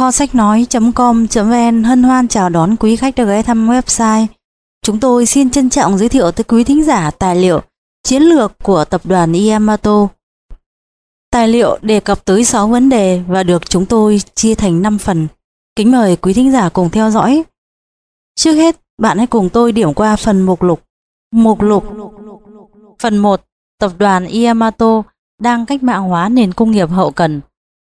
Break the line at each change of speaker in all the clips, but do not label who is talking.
Kho sách nói.com.vn hân hoan chào đón quý khách đã ghé thăm website. Chúng tôi xin trân trọng giới thiệu tới quý thính giả tài liệu chiến lược của tập đoàn Yamato. Tài liệu đề cập tới 6 vấn đề và được chúng tôi chia thành 5 phần. Kính mời quý thính giả cùng theo dõi. Trước hết, bạn hãy cùng tôi điểm qua phần mục lục. Mục lục Phần 1. Tập đoàn Yamato đang cách mạng hóa nền công nghiệp hậu cần.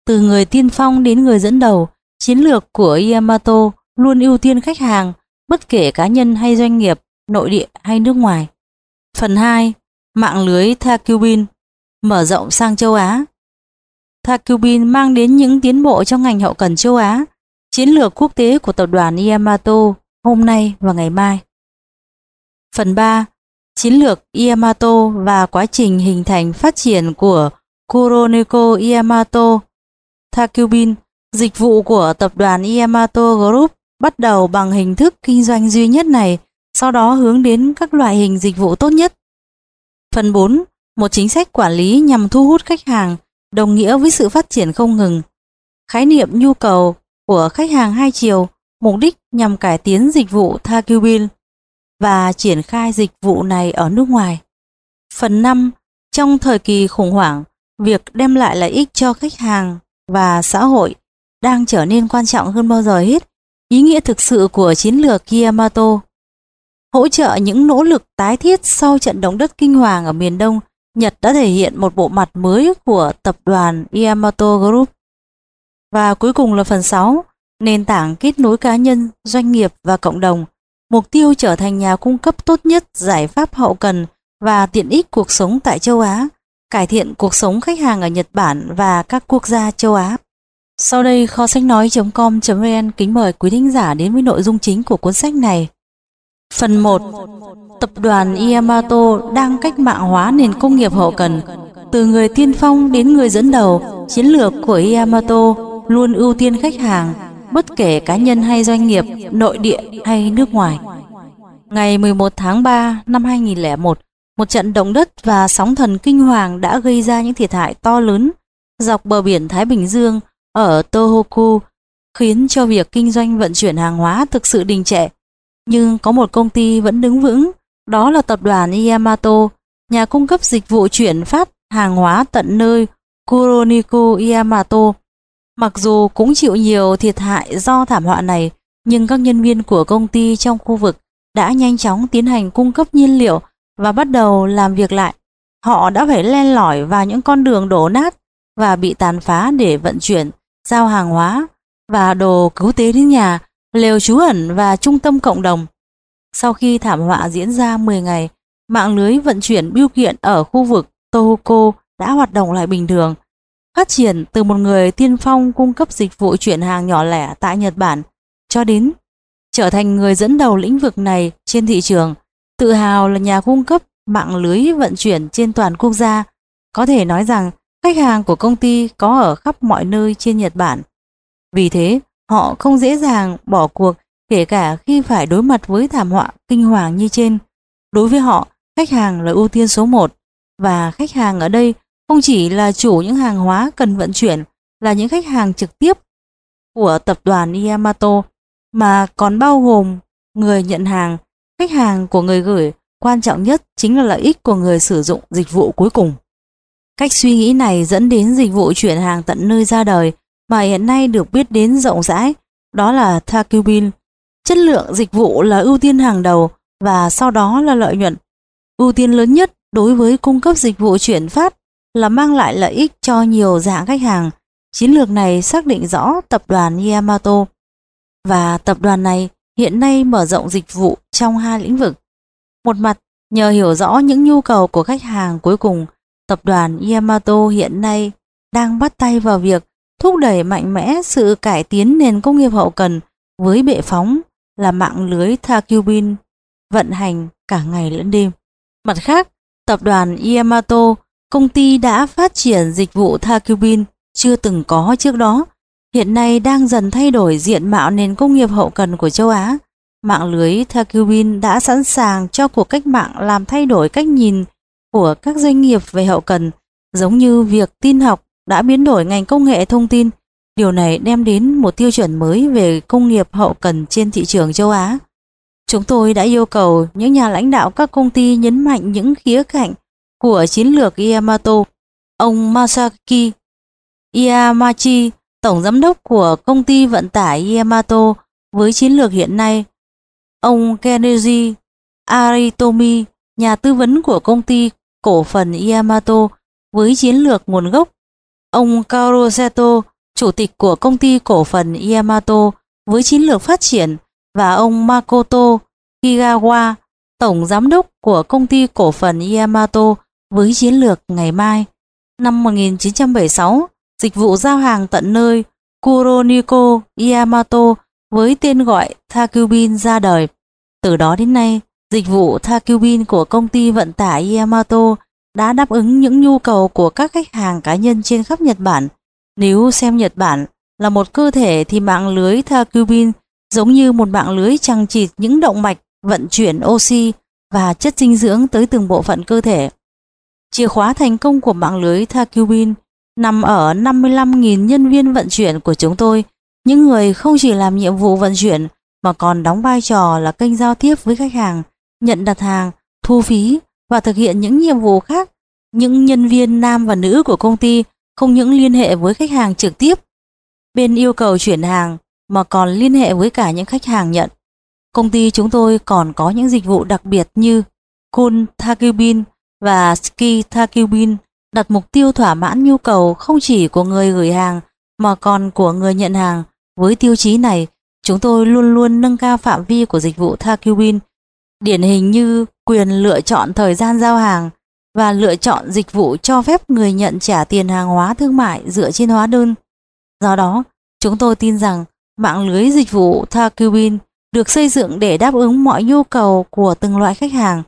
Từ người tiên phong đến người dẫn đầu, chiến lược của Yamato luôn ưu tiên khách hàng, bất kể cá nhân hay doanh nghiệp, nội địa hay nước ngoài. Phần 2. Mạng lưới Thakubin mở rộng sang châu Á. Thakubin mang đến những tiến bộ trong ngành hậu cần châu Á, chiến lược quốc tế của tập đoàn Yamato hôm nay và ngày mai. Phần 3. Chiến lược Yamato và quá trình hình thành phát triển của Kuroneko Yamato Thakubin, dịch vụ của tập đoàn Yamato Group bắt đầu bằng hình thức kinh doanh duy nhất này, sau đó hướng đến các loại hình dịch vụ tốt nhất. Phần 4. Một chính sách quản lý nhằm thu hút khách hàng, đồng nghĩa với sự phát triển không ngừng. Khái niệm nhu cầu của khách hàng hai chiều, mục đích nhằm cải tiến dịch vụ Thakubin và triển khai dịch vụ này ở nước ngoài. Phần 5. Trong thời kỳ khủng hoảng, việc đem lại lợi ích cho khách hàng và xã hội đang trở nên quan trọng hơn bao giờ hết. Ý nghĩa thực sự của chiến lược Yamato hỗ trợ những nỗ lực tái thiết sau trận động đất kinh hoàng ở miền Đông, Nhật đã thể hiện một bộ mặt mới của tập đoàn Yamato Group. Và cuối cùng là phần 6, nền tảng kết nối cá nhân, doanh nghiệp và cộng đồng. Mục tiêu trở thành nhà cung cấp tốt nhất giải pháp hậu cần và tiện ích cuộc sống tại châu Á, cải thiện cuộc sống khách hàng ở Nhật Bản và các quốc gia châu Á. Sau đây kho sách nói.com.vn kính mời quý thính giả đến với nội dung chính của cuốn sách này. Phần 1. Tập đoàn Yamato đang cách mạng hóa nền công nghiệp hậu cần. Từ người tiên phong đến người dẫn đầu, chiến lược của Yamato luôn ưu tiên khách hàng, bất kể cá nhân hay doanh nghiệp, nội địa hay nước ngoài. Ngày 11 tháng 3 năm 2001, một trận động đất và sóng thần kinh hoàng đã gây ra những thiệt hại to lớn dọc bờ biển Thái Bình Dương ở Tohoku, khiến cho việc kinh doanh vận chuyển hàng hóa thực sự đình trệ. Nhưng có một công ty vẫn đứng vững, đó là tập đoàn Yamato, nhà cung cấp dịch vụ chuyển phát hàng hóa tận nơi Kuroniku Yamato. Mặc dù cũng chịu nhiều thiệt hại do thảm họa này, nhưng các nhân viên của công ty trong khu vực đã nhanh chóng tiến hành cung cấp nhiên liệu và bắt đầu làm việc lại. Họ đã phải len lỏi vào những con đường đổ nát và bị tàn phá để vận chuyển, giao hàng hóa và đồ cứu tế đến nhà, lều trú ẩn và trung tâm cộng đồng. Sau khi thảm họa diễn ra 10 ngày, mạng lưới vận chuyển bưu kiện ở khu vực Tohoku đã hoạt động lại bình thường. Phát triển từ một người tiên phong cung cấp dịch vụ chuyển hàng nhỏ lẻ tại Nhật Bản cho đến trở thành người dẫn đầu lĩnh vực này trên thị trường tự hào là nhà cung cấp mạng lưới vận chuyển trên toàn quốc gia. Có thể nói rằng khách hàng của công ty có ở khắp mọi nơi trên Nhật Bản. Vì thế, họ không dễ dàng bỏ cuộc kể cả khi phải đối mặt với thảm họa kinh hoàng như trên. Đối với họ, khách hàng là ưu tiên số 1 và khách hàng ở đây không chỉ là chủ những hàng hóa cần vận chuyển là những khách hàng trực tiếp của tập đoàn Yamato mà còn bao gồm người nhận hàng Khách hàng của người gửi quan trọng nhất chính là lợi ích của người sử dụng dịch vụ cuối cùng. Cách suy nghĩ này dẫn đến dịch vụ chuyển hàng tận nơi ra đời mà hiện nay được biết đến rộng rãi, đó là Takubin. Chất lượng dịch vụ là ưu tiên hàng đầu và sau đó là lợi nhuận. Ưu tiên lớn nhất đối với cung cấp dịch vụ chuyển phát là mang lại lợi ích cho nhiều dạng khách hàng. Chiến lược này xác định rõ tập đoàn Yamato và tập đoàn này hiện nay mở rộng dịch vụ trong hai lĩnh vực. Một mặt, nhờ hiểu rõ những nhu cầu của khách hàng cuối cùng, tập đoàn Yamato hiện nay đang bắt tay vào việc thúc đẩy mạnh mẽ sự cải tiến nền công nghiệp hậu cần với bệ phóng là mạng lưới Thakubin vận hành cả ngày lẫn đêm. Mặt khác, tập đoàn Yamato, công ty đã phát triển dịch vụ Thakubin chưa từng có trước đó hiện nay đang dần thay đổi diện mạo nền công nghiệp hậu cần của châu Á. Mạng lưới Thakubin đã sẵn sàng cho cuộc cách mạng làm thay đổi cách nhìn của các doanh nghiệp về hậu cần, giống như việc tin học đã biến đổi ngành công nghệ thông tin. Điều này đem đến một tiêu chuẩn mới về công nghiệp hậu cần trên thị trường châu Á. Chúng tôi đã yêu cầu những nhà lãnh đạo các công ty nhấn mạnh những khía cạnh của chiến lược Yamato. Ông Masaki Yamachi, tổng giám đốc của công ty vận tải Yamato với chiến lược hiện nay. Ông Kenji Aritomi, nhà tư vấn của công ty cổ phần Yamato với chiến lược nguồn gốc. Ông Kaoru Seto, chủ tịch của công ty cổ phần Yamato với chiến lược phát triển và ông Makoto Kigawa, tổng giám đốc của công ty cổ phần Yamato với chiến lược ngày mai. Năm 1976, dịch vụ giao hàng tận nơi Kuroniko Yamato với tên gọi Takubin ra đời. Từ đó đến nay, dịch vụ thakubin của công ty vận tải Yamato đã đáp ứng những nhu cầu của các khách hàng cá nhân trên khắp Nhật Bản. Nếu xem Nhật Bản là một cơ thể thì mạng lưới thakubin giống như một mạng lưới chằng chịt những động mạch vận chuyển oxy và chất dinh dưỡng tới từng bộ phận cơ thể. Chìa khóa thành công của mạng lưới thakubin nằm ở 55.000 nhân viên vận chuyển của chúng tôi, những người không chỉ làm nhiệm vụ vận chuyển mà còn đóng vai trò là kênh giao tiếp với khách hàng, nhận đặt hàng, thu phí và thực hiện những nhiệm vụ khác. Những nhân viên nam và nữ của công ty không những liên hệ với khách hàng trực tiếp, bên yêu cầu chuyển hàng mà còn liên hệ với cả những khách hàng nhận. Công ty chúng tôi còn có những dịch vụ đặc biệt như Kun Takubin và Ski Takubin đặt mục tiêu thỏa mãn nhu cầu không chỉ của người gửi hàng mà còn của người nhận hàng. Với tiêu chí này, chúng tôi luôn luôn nâng cao phạm vi của dịch vụ Takubin, điển hình như quyền lựa chọn thời gian giao hàng và lựa chọn dịch vụ cho phép người nhận trả tiền hàng hóa thương mại dựa trên hóa đơn. Do đó, chúng tôi tin rằng mạng lưới dịch vụ Takubin được xây dựng để đáp ứng mọi nhu cầu của từng loại khách hàng.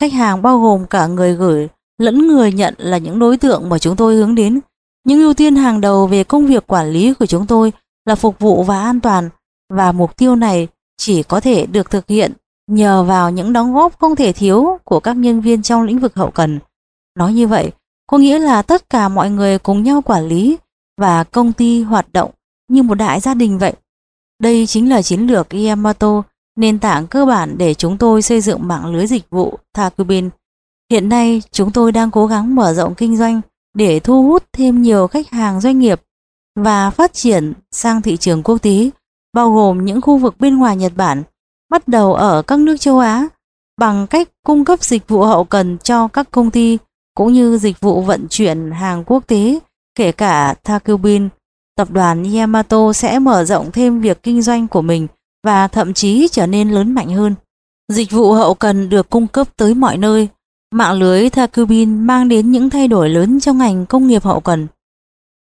Khách hàng bao gồm cả người gửi lẫn người nhận là những đối tượng mà chúng tôi hướng đến. Những ưu tiên hàng đầu về công việc quản lý của chúng tôi là phục vụ và an toàn và mục tiêu này chỉ có thể được thực hiện nhờ vào những đóng góp không thể thiếu của các nhân viên trong lĩnh vực hậu cần. Nói như vậy, có nghĩa là tất cả mọi người cùng nhau quản lý và công ty hoạt động như một đại gia đình vậy. Đây chính là chiến lược Yamato, nền tảng cơ bản để chúng tôi xây dựng mạng lưới dịch vụ Takubin. Hiện nay, chúng tôi đang cố gắng mở rộng kinh doanh để thu hút thêm nhiều khách hàng doanh nghiệp và phát triển sang thị trường quốc tế, bao gồm những khu vực bên ngoài Nhật Bản, bắt đầu ở các nước châu Á, bằng cách cung cấp dịch vụ hậu cần cho các công ty cũng như dịch vụ vận chuyển hàng quốc tế, kể cả Takubin tập đoàn Yamato sẽ mở rộng thêm việc kinh doanh của mình và thậm chí trở nên lớn mạnh hơn. Dịch vụ hậu cần được cung cấp tới mọi nơi. Mạng lưới Takubin mang đến những thay đổi lớn trong ngành công nghiệp hậu cần.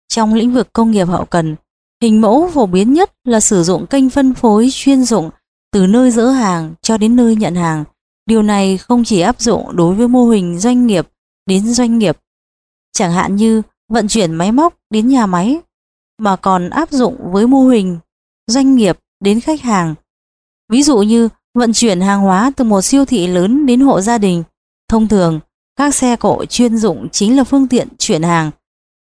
Trong lĩnh vực công nghiệp hậu cần, hình mẫu phổ biến nhất là sử dụng kênh phân phối chuyên dụng từ nơi dỡ hàng cho đến nơi nhận hàng. Điều này không chỉ áp dụng đối với mô hình doanh nghiệp đến doanh nghiệp, chẳng hạn như vận chuyển máy móc đến nhà máy mà còn áp dụng với mô hình doanh nghiệp đến khách hàng. Ví dụ như vận chuyển hàng hóa từ một siêu thị lớn đến hộ gia đình. Thông thường, các xe cộ chuyên dụng chính là phương tiện chuyển hàng.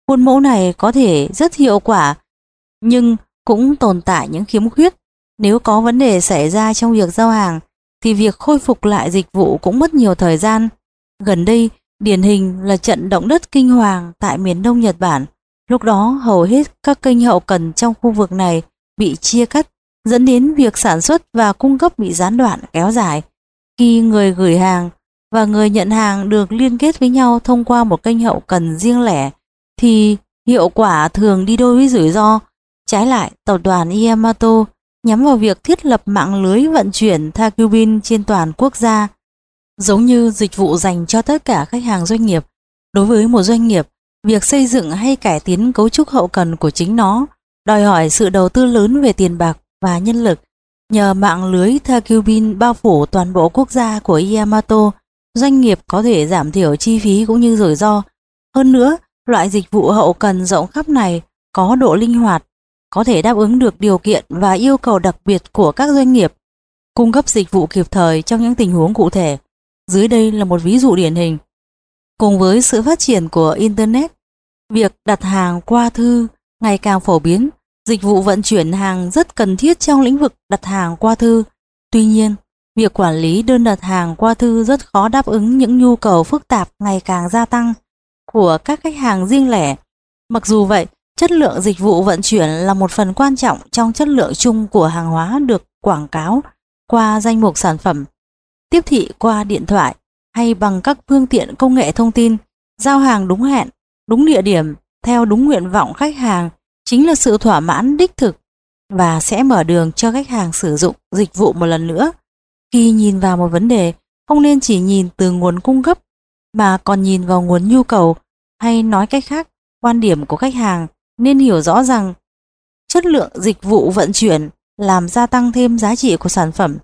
Khuôn mẫu này có thể rất hiệu quả, nhưng cũng tồn tại những khiếm khuyết. Nếu có vấn đề xảy ra trong việc giao hàng, thì việc khôi phục lại dịch vụ cũng mất nhiều thời gian. Gần đây, điển hình là trận động đất kinh hoàng tại miền đông Nhật Bản. Lúc đó hầu hết các kênh hậu cần trong khu vực này bị chia cắt dẫn đến việc sản xuất và cung cấp bị gián đoạn kéo dài. Khi người gửi hàng và người nhận hàng được liên kết với nhau thông qua một kênh hậu cần riêng lẻ thì hiệu quả thường đi đôi với rủi ro. Trái lại, tập đoàn Yamato nhắm vào việc thiết lập mạng lưới vận chuyển Thakubin trên toàn quốc gia, giống như dịch vụ dành cho tất cả khách hàng doanh nghiệp. Đối với một doanh nghiệp, Việc xây dựng hay cải tiến cấu trúc hậu cần của chính nó đòi hỏi sự đầu tư lớn về tiền bạc và nhân lực. Nhờ mạng lưới Thakubin bao phủ toàn bộ quốc gia của Yamato, doanh nghiệp có thể giảm thiểu chi phí cũng như rủi ro. Hơn nữa, loại dịch vụ hậu cần rộng khắp này có độ linh hoạt, có thể đáp ứng được điều kiện và yêu cầu đặc biệt của các doanh nghiệp, cung cấp dịch vụ kịp thời trong những tình huống cụ thể. Dưới đây là một ví dụ điển hình. Cùng với sự phát triển của Internet, việc đặt hàng qua thư ngày càng phổ biến, Dịch vụ vận chuyển hàng rất cần thiết trong lĩnh vực đặt hàng qua thư. Tuy nhiên, việc quản lý đơn đặt hàng qua thư rất khó đáp ứng những nhu cầu phức tạp ngày càng gia tăng của các khách hàng riêng lẻ. Mặc dù vậy, chất lượng dịch vụ vận chuyển là một phần quan trọng trong chất lượng chung của hàng hóa được quảng cáo qua danh mục sản phẩm, tiếp thị qua điện thoại hay bằng các phương tiện công nghệ thông tin, giao hàng đúng hẹn, đúng địa điểm, theo đúng nguyện vọng khách hàng chính là sự thỏa mãn đích thực và sẽ mở đường cho khách hàng sử dụng dịch vụ một lần nữa. Khi nhìn vào một vấn đề, không nên chỉ nhìn từ nguồn cung cấp mà còn nhìn vào nguồn nhu cầu hay nói cách khác, quan điểm của khách hàng nên hiểu rõ rằng chất lượng dịch vụ vận chuyển làm gia tăng thêm giá trị của sản phẩm.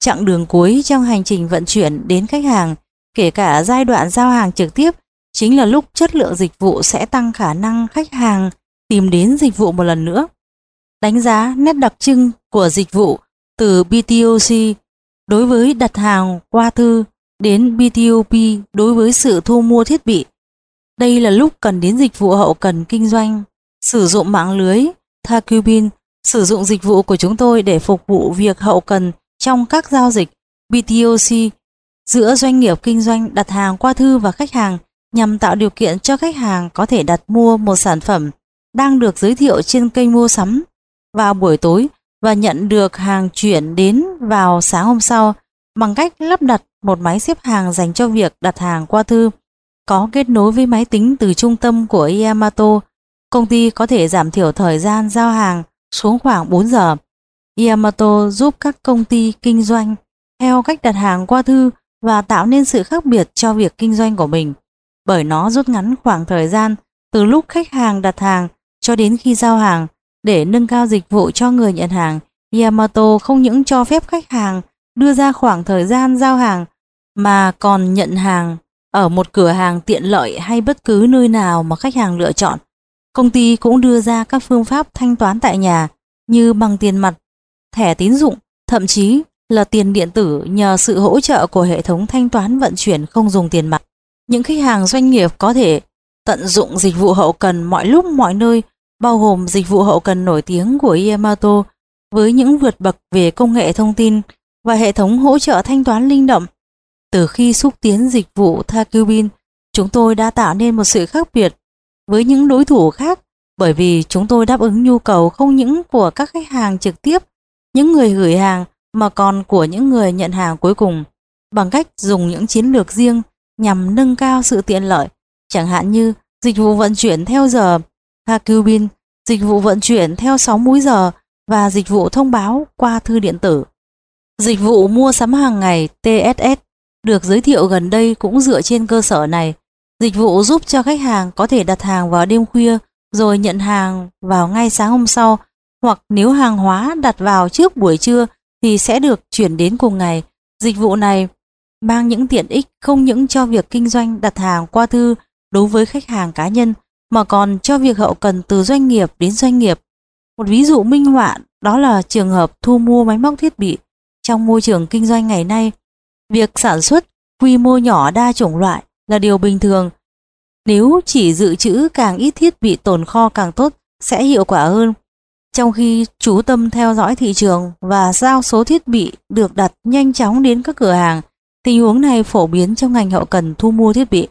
Chặng đường cuối trong hành trình vận chuyển đến khách hàng, kể cả giai đoạn giao hàng trực tiếp, chính là lúc chất lượng dịch vụ sẽ tăng khả năng khách hàng tìm đến dịch vụ một lần nữa. Đánh giá nét đặc trưng của dịch vụ từ BTOC đối với đặt hàng qua thư đến BTOP đối với sự thu mua thiết bị. Đây là lúc cần đến dịch vụ hậu cần kinh doanh, sử dụng mạng lưới Thacubin, sử dụng dịch vụ của chúng tôi để phục vụ việc hậu cần trong các giao dịch BTOC giữa doanh nghiệp kinh doanh đặt hàng qua thư và khách hàng nhằm tạo điều kiện cho khách hàng có thể đặt mua một sản phẩm đang được giới thiệu trên kênh mua sắm vào buổi tối và nhận được hàng chuyển đến vào sáng hôm sau bằng cách lắp đặt một máy xếp hàng dành cho việc đặt hàng qua thư có kết nối với máy tính từ trung tâm của Yamato. Công ty có thể giảm thiểu thời gian giao hàng xuống khoảng 4 giờ. Yamato giúp các công ty kinh doanh theo cách đặt hàng qua thư và tạo nên sự khác biệt cho việc kinh doanh của mình, bởi nó rút ngắn khoảng thời gian từ lúc khách hàng đặt hàng cho đến khi giao hàng để nâng cao dịch vụ cho người nhận hàng. Yamato không những cho phép khách hàng đưa ra khoảng thời gian giao hàng, mà còn nhận hàng ở một cửa hàng tiện lợi hay bất cứ nơi nào mà khách hàng lựa chọn. Công ty cũng đưa ra các phương pháp thanh toán tại nhà như bằng tiền mặt, thẻ tín dụng, thậm chí là tiền điện tử nhờ sự hỗ trợ của hệ thống thanh toán vận chuyển không dùng tiền mặt. Những khách hàng doanh nghiệp có thể tận dụng dịch vụ hậu cần mọi lúc mọi nơi, bao gồm dịch vụ hậu cần nổi tiếng của Yamato với những vượt bậc về công nghệ thông tin và hệ thống hỗ trợ thanh toán linh động. Từ khi xúc tiến dịch vụ Takubin, chúng tôi đã tạo nên một sự khác biệt với những đối thủ khác bởi vì chúng tôi đáp ứng nhu cầu không những của các khách hàng trực tiếp, những người gửi hàng mà còn của những người nhận hàng cuối cùng bằng cách dùng những chiến lược riêng nhằm nâng cao sự tiện lợi, chẳng hạn như dịch vụ vận chuyển theo giờ, Hakubin, dịch vụ vận chuyển theo 6 múi giờ và dịch vụ thông báo qua thư điện tử. Dịch vụ mua sắm hàng ngày TSS được giới thiệu gần đây cũng dựa trên cơ sở này. Dịch vụ giúp cho khách hàng có thể đặt hàng vào đêm khuya rồi nhận hàng vào ngay sáng hôm sau hoặc nếu hàng hóa đặt vào trước buổi trưa thì sẽ được chuyển đến cùng ngày. Dịch vụ này mang những tiện ích không những cho việc kinh doanh đặt hàng qua thư đối với khách hàng cá nhân mà còn cho việc hậu cần từ doanh nghiệp đến doanh nghiệp. Một ví dụ minh họa đó là trường hợp thu mua máy móc thiết bị. Trong môi trường kinh doanh ngày nay, việc sản xuất quy mô nhỏ đa chủng loại là điều bình thường. Nếu chỉ dự trữ càng ít thiết bị tồn kho càng tốt sẽ hiệu quả hơn. Trong khi chú tâm theo dõi thị trường và giao số thiết bị được đặt nhanh chóng đến các cửa hàng, tình huống này phổ biến trong ngành hậu cần thu mua thiết bị.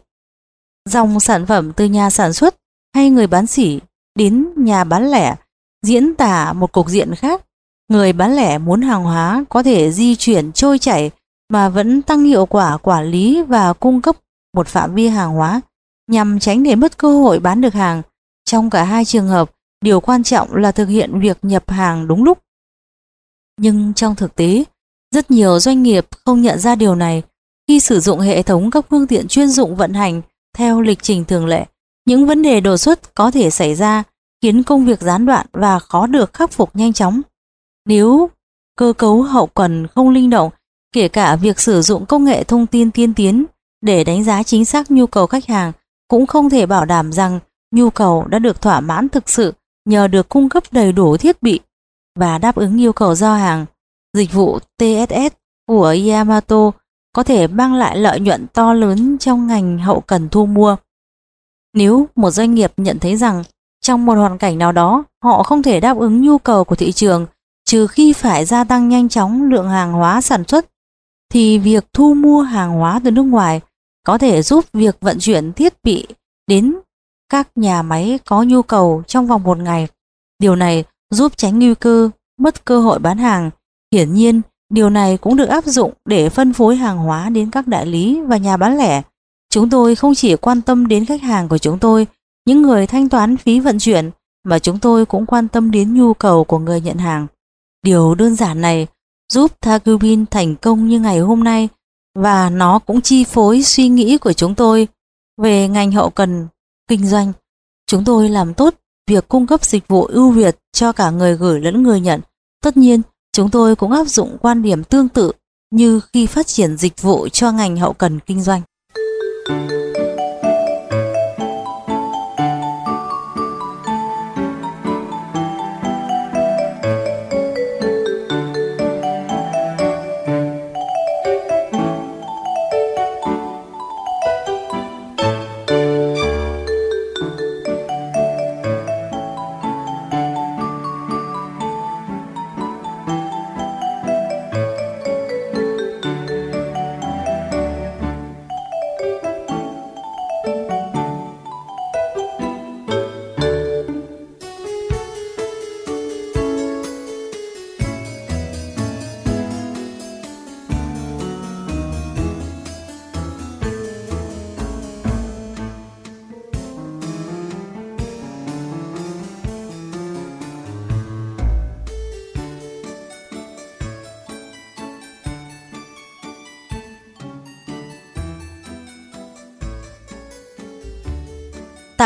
Dòng sản phẩm từ nhà sản xuất hay người bán sỉ đến nhà bán lẻ diễn tả một cục diện khác. Người bán lẻ muốn hàng hóa có thể di chuyển trôi chảy mà vẫn tăng hiệu quả quản lý và cung cấp một phạm vi hàng hóa nhằm tránh để mất cơ hội bán được hàng. Trong cả hai trường hợp, điều quan trọng là thực hiện việc nhập hàng đúng lúc. Nhưng trong thực tế, rất nhiều doanh nghiệp không nhận ra điều này khi sử dụng hệ thống các phương tiện chuyên dụng vận hành theo lịch trình thường lệ. Những vấn đề đột xuất có thể xảy ra khiến công việc gián đoạn và khó được khắc phục nhanh chóng. Nếu cơ cấu hậu cần không linh động, kể cả việc sử dụng công nghệ thông tin tiên tiến để đánh giá chính xác nhu cầu khách hàng cũng không thể bảo đảm rằng nhu cầu đã được thỏa mãn thực sự nhờ được cung cấp đầy đủ thiết bị và đáp ứng yêu cầu giao hàng. Dịch vụ TSS của Yamato có thể mang lại lợi nhuận to lớn trong ngành hậu cần thu mua. Nếu một doanh nghiệp nhận thấy rằng Trong một hoàn cảnh nào đó, họ không thể đáp ứng nhu cầu của thị trường trừ khi phải gia tăng nhanh chóng lượng hàng hóa sản xuất thì việc thu mua hàng hóa từ nước ngoài có thể giúp việc vận chuyển thiết bị đến các nhà máy có nhu cầu trong vòng một ngày. Điều này giúp tránh nguy cơ mất cơ hội bán hàng. Hiển nhiên, điều này cũng được áp dụng để phân phối hàng hóa đến các đại lý và nhà bán lẻ. Chúng tôi không chỉ quan tâm đến khách hàng của chúng tôi, những người thanh toán phí vận chuyển, mà chúng tôi cũng quan tâm đến nhu cầu của người nhận hàng. Điều đơn giản này giúp Thagubin thành công như ngày hôm nay và nó cũng chi phối suy nghĩ của chúng tôi về ngành hậu cần kinh doanh. Chúng tôi làm tốt việc cung cấp dịch vụ ưu việt cho cả người gửi lẫn người nhận. Tất nhiên, chúng tôi cũng áp dụng quan điểm tương tự như khi phát triển dịch vụ cho ngành hậu cần kinh doanh.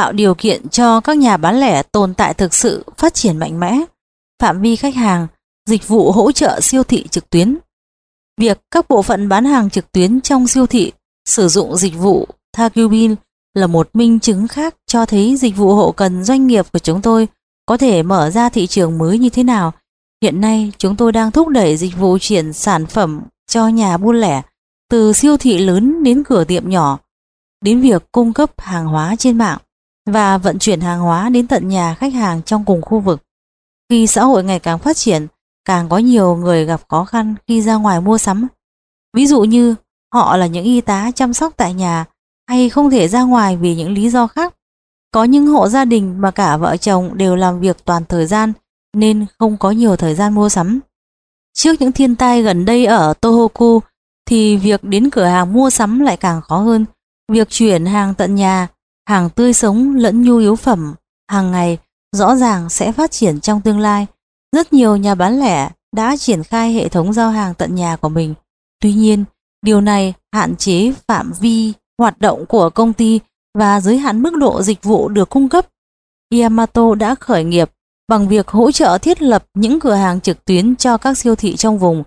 Tạo điều kiện cho các nhà bán lẻ tồn tại thực sự phát triển mạnh mẽ, phạm vi khách hàng, dịch vụ hỗ trợ siêu thị trực tuyến. Việc các bộ phận bán hàng trực tuyến trong siêu thị sử dụng dịch vụ Thakubin là một minh chứng khác cho thấy dịch vụ hậu cần doanh nghiệp của chúng tôi có thể mở ra thị trường mới như thế nào. Hiện nay, chúng tôi đang thúc đẩy dịch vụ chuyển sản phẩm cho nhà buôn lẻ từ siêu thị lớn đến cửa tiệm nhỏ, đến việc cung cấp hàng hóa trên mạng và vận chuyển hàng hóa đến tận nhà khách hàng trong cùng khu vực. Khi xã hội ngày càng phát triển, càng có nhiều người gặp khó khăn khi ra ngoài mua sắm. Ví dụ như họ là những y tá chăm sóc tại nhà hay không thể ra ngoài vì những lý do khác. Có những hộ gia đình mà cả vợ chồng đều làm việc toàn thời gian nên không có nhiều thời gian mua sắm. Trước những thiên tai gần đây ở Tohoku thì việc đến cửa hàng mua sắm lại càng khó hơn. Việc chuyển hàng tận nhà hàng tươi sống lẫn nhu yếu phẩm hàng ngày rõ ràng sẽ phát triển trong tương lai. Rất nhiều nhà bán lẻ đã triển khai hệ thống giao hàng tận nhà của mình. Tuy nhiên, điều này hạn chế phạm vi hoạt động của công ty và giới hạn mức độ dịch vụ được cung cấp. Yamato đã khởi nghiệp bằng việc hỗ trợ thiết lập những cửa hàng trực tuyến cho các siêu thị trong vùng.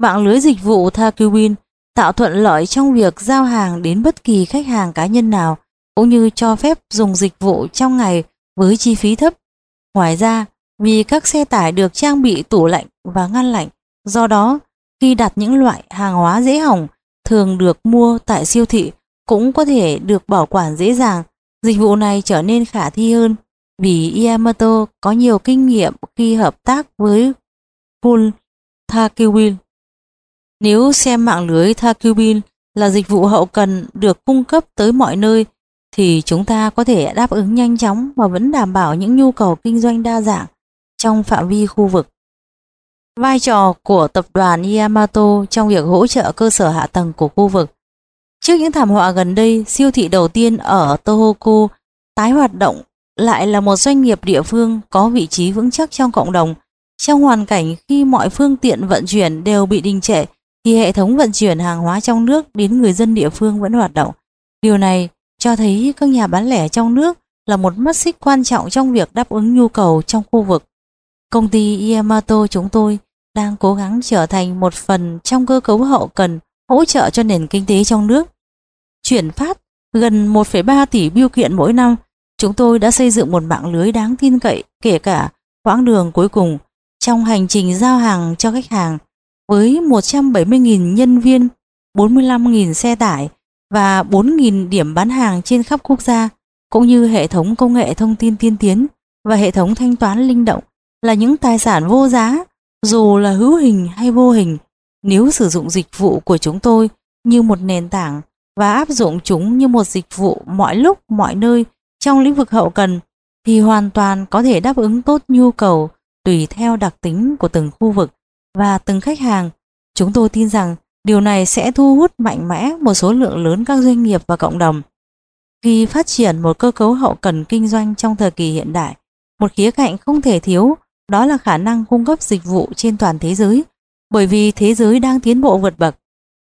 Mạng lưới dịch vụ Takuwin tạo thuận lợi trong việc giao hàng đến bất kỳ khách hàng cá nhân nào cũng như cho phép dùng dịch vụ trong ngày với chi phí thấp. Ngoài ra, vì các xe tải được trang bị tủ lạnh và ngăn lạnh, do đó khi đặt những loại hàng hóa dễ hỏng thường được mua tại siêu thị cũng có thể được bảo quản dễ dàng. Dịch vụ này trở nên khả thi hơn vì Yamato có nhiều kinh nghiệm khi hợp tác với Full Takewin. Nếu xem mạng lưới Takewin là dịch vụ hậu cần được cung cấp tới mọi nơi thì chúng ta có thể đáp ứng nhanh chóng và vẫn đảm bảo những nhu cầu kinh doanh đa dạng trong phạm vi khu vực. Vai trò của tập đoàn Yamato trong việc hỗ trợ cơ sở hạ tầng của khu vực. Trước những thảm họa gần đây, siêu thị đầu tiên ở Tohoku tái hoạt động lại là một doanh nghiệp địa phương có vị trí vững chắc trong cộng đồng. Trong hoàn cảnh khi mọi phương tiện vận chuyển đều bị đình trệ, thì hệ thống vận chuyển hàng hóa trong nước đến người dân địa phương vẫn hoạt động. Điều này cho thấy các nhà bán lẻ trong nước là một mắt xích quan trọng trong việc đáp ứng nhu cầu trong khu vực. Công ty Yamato chúng tôi đang cố gắng trở thành một phần trong cơ cấu hậu cần hỗ trợ cho nền kinh tế trong nước. Chuyển phát gần 1,3 tỷ biêu kiện mỗi năm, chúng tôi đã xây dựng một mạng lưới đáng tin cậy kể cả quãng đường cuối cùng trong hành trình giao hàng cho khách hàng với 170.000 nhân viên, 45.000 xe tải và 4.000 điểm bán hàng trên khắp quốc gia, cũng như hệ thống công nghệ thông tin tiên tiến. và hệ thống thanh toán linh động là những tài sản vô giá, dù là hữu hình hay vô hình. Nếu sử dụng dịch vụ của chúng tôi như một nền tảng và áp dụng chúng như một dịch vụ mọi lúc, mọi nơi trong lĩnh vực hậu cần, thì hoàn toàn có thể đáp ứng tốt nhu cầu tùy theo đặc tính của từng khu vực và từng khách hàng. Chúng tôi tin rằng điều này sẽ thu hút mạnh mẽ một số lượng lớn các doanh nghiệp và cộng đồng. Khi phát triển một cơ cấu hậu cần kinh doanh trong thời kỳ hiện đại, một khía cạnh không thể thiếu đó là khả năng cung cấp dịch vụ trên toàn thế giới, bởi vì thế giới đang tiến bộ vượt bậc.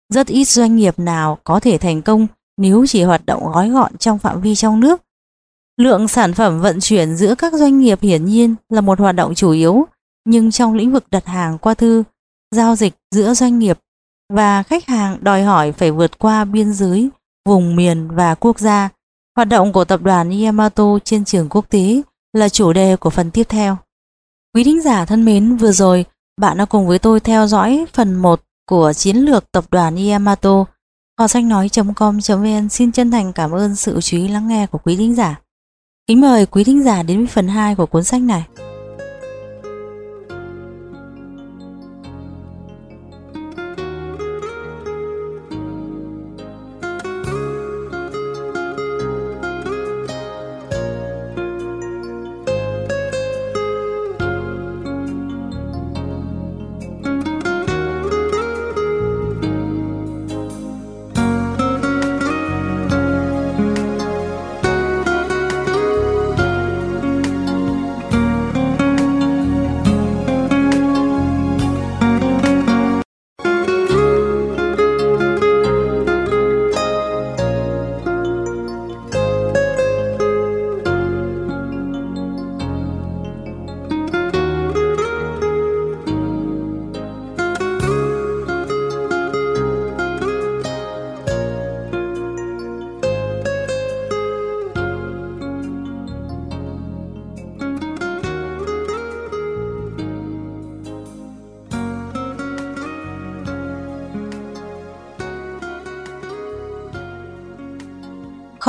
Rất ít doanh nghiệp nào có thể thành công nếu chỉ hoạt động gói gọn trong phạm vi trong nước. Lượng sản phẩm vận chuyển giữa các doanh nghiệp hiển nhiên là một hoạt động chủ yếu, nhưng trong lĩnh vực đặt hàng qua thư, giao dịch giữa doanh nghiệp và khách hàng đòi hỏi phải vượt qua biên giới, vùng miền và quốc gia. Hoạt động của tập đoàn Yamato trên trường quốc tế là chủ đề của phần tiếp theo. Quý thính giả thân mến, vừa rồi bạn đã cùng với tôi theo dõi phần 1 của chiến lược tập đoàn Yamato. Kho sách nói.com.vn xin chân thành cảm ơn sự chú ý lắng nghe của quý thính giả. Kính mời quý thính giả đến với phần 2 của cuốn sách này.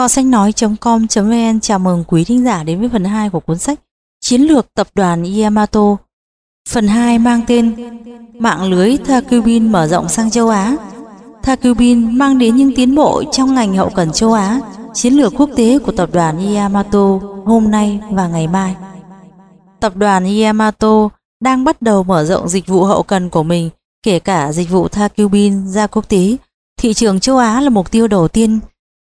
Kho sách nói.com.vn chào mừng quý thính giả đến với phần 2 của cuốn sách Chiến lược tập đoàn Yamato. Phần 2 mang tên Mạng lưới Takubin mở rộng sang châu Á. Takubin mang đến những tiến bộ trong ngành hậu cần châu Á, chiến lược quốc tế của tập đoàn Yamato hôm nay và ngày mai. Tập đoàn Yamato đang bắt đầu mở rộng dịch vụ hậu cần của mình, kể cả dịch vụ Takubin ra quốc tế. Thị trường châu Á là mục tiêu đầu tiên.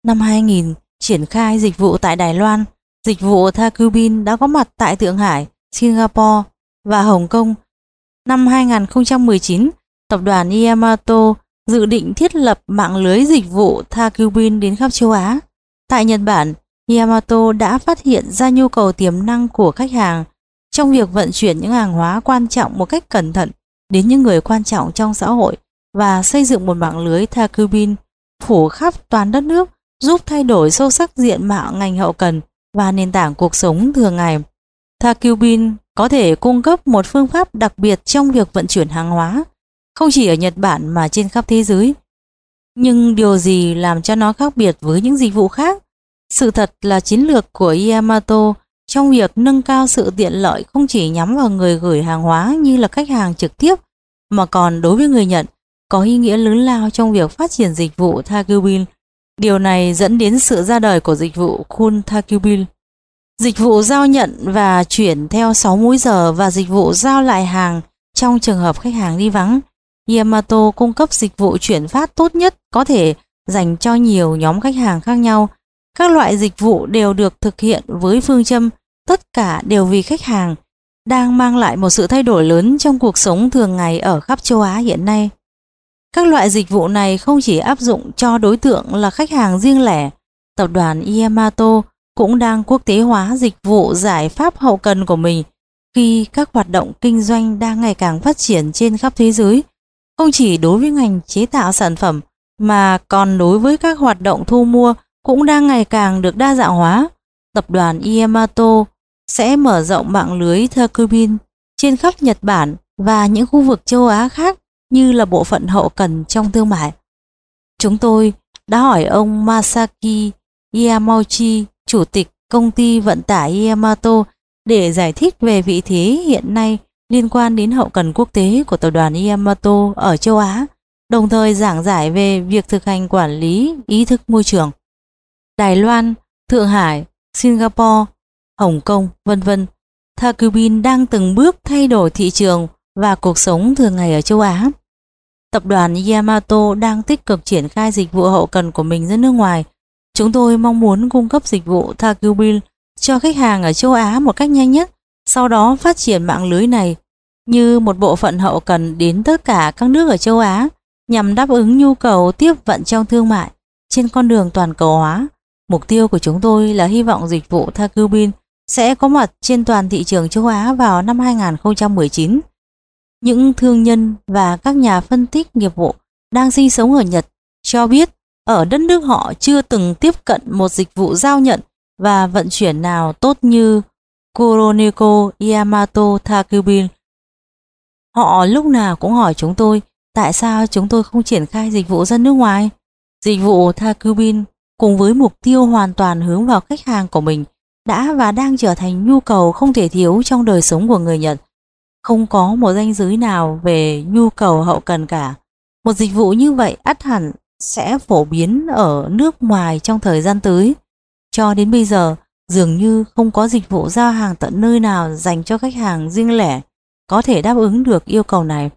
Năm 2000, triển khai dịch vụ tại Đài Loan, dịch vụ Thakubin đã có mặt tại Thượng Hải, Singapore và Hồng Kông. Năm 2019, tập đoàn Yamato dự định thiết lập mạng lưới dịch vụ Thakubin đến khắp châu Á. Tại Nhật Bản, Yamato đã phát hiện ra nhu cầu tiềm năng của khách hàng trong việc vận chuyển những hàng hóa quan trọng một cách cẩn thận đến những người quan trọng trong xã hội và xây dựng một mạng lưới Thakubin phủ khắp toàn đất nước giúp thay đổi sâu sắc diện mạo ngành hậu cần và nền tảng cuộc sống thường ngày. Takubin có thể cung cấp một phương pháp đặc biệt trong việc vận chuyển hàng hóa, không chỉ ở Nhật Bản mà trên khắp thế giới. Nhưng điều gì làm cho nó khác biệt với những dịch vụ khác? Sự thật là chiến lược của Yamato trong việc nâng cao sự tiện lợi không chỉ nhắm vào người gửi hàng hóa như là khách hàng trực tiếp, mà còn đối với người nhận có ý nghĩa lớn lao trong việc phát triển dịch vụ Takubin Điều này dẫn đến sự ra đời của dịch vụ Kun Takubil. Dịch vụ giao nhận và chuyển theo 6 múi giờ và dịch vụ giao lại hàng trong trường hợp khách hàng đi vắng. Yamato cung cấp dịch vụ chuyển phát tốt nhất có thể dành cho nhiều nhóm khách hàng khác nhau. Các loại dịch vụ đều được thực hiện với phương châm tất cả đều vì khách hàng, đang mang lại một sự thay đổi lớn trong cuộc sống thường ngày ở khắp châu Á hiện nay. Các loại dịch vụ này không chỉ áp dụng cho đối tượng là khách hàng riêng lẻ, tập đoàn Yamato cũng đang quốc tế hóa dịch vụ giải pháp hậu cần của mình khi các hoạt động kinh doanh đang ngày càng phát triển trên khắp thế giới, không chỉ đối với ngành chế tạo sản phẩm mà còn đối với các hoạt động thu mua cũng đang ngày càng được đa dạng hóa. Tập đoàn Yamato sẽ mở rộng mạng lưới Takubin trên khắp Nhật Bản và những khu vực châu Á khác như là bộ phận hậu cần trong thương mại. Chúng tôi đã hỏi ông Masaki Yamauchi, chủ tịch công ty vận tải Yamato, để giải thích về vị thế hiện nay liên quan đến hậu cần quốc tế của tập đoàn Yamato ở châu Á, đồng thời giảng giải về việc thực hành quản lý ý thức môi trường. Đài Loan, Thượng Hải, Singapore, Hồng Kông, vân vân. Thakubin đang từng bước thay đổi thị trường và cuộc sống thường ngày ở châu Á. Tập đoàn Yamato đang tích cực triển khai dịch vụ hậu cần của mình ra nước ngoài. Chúng tôi mong muốn cung cấp dịch vụ Takubil cho khách hàng ở châu Á một cách nhanh nhất, sau đó phát triển mạng lưới này như một bộ phận hậu cần đến tất cả các nước ở châu Á nhằm đáp ứng nhu cầu tiếp vận trong thương mại trên con đường toàn cầu hóa. Mục tiêu của chúng tôi là hy vọng dịch vụ Takubin sẽ có mặt trên toàn thị trường châu Á vào năm 2019. Những thương nhân và các nhà phân tích nghiệp vụ đang sinh sống ở Nhật cho biết ở đất nước họ chưa từng tiếp cận một dịch vụ giao nhận và vận chuyển nào tốt như Kuroneko Yamato Takubin. Họ lúc nào cũng hỏi chúng tôi, tại sao chúng tôi không triển khai dịch vụ ra nước ngoài. Dịch vụ Takubin cùng với mục tiêu hoàn toàn hướng vào khách hàng của mình đã và đang trở thành nhu cầu không thể thiếu trong đời sống của người Nhật. Không có một danh giới nào về nhu cầu hậu cần cả. Một dịch vụ như vậy ắt hẳn sẽ phổ biến ở nước ngoài trong thời gian tới. Cho đến bây giờ, dường như không có dịch vụ giao hàng tận nơi nào dành cho khách hàng riêng lẻ có thể đáp ứng được yêu cầu này.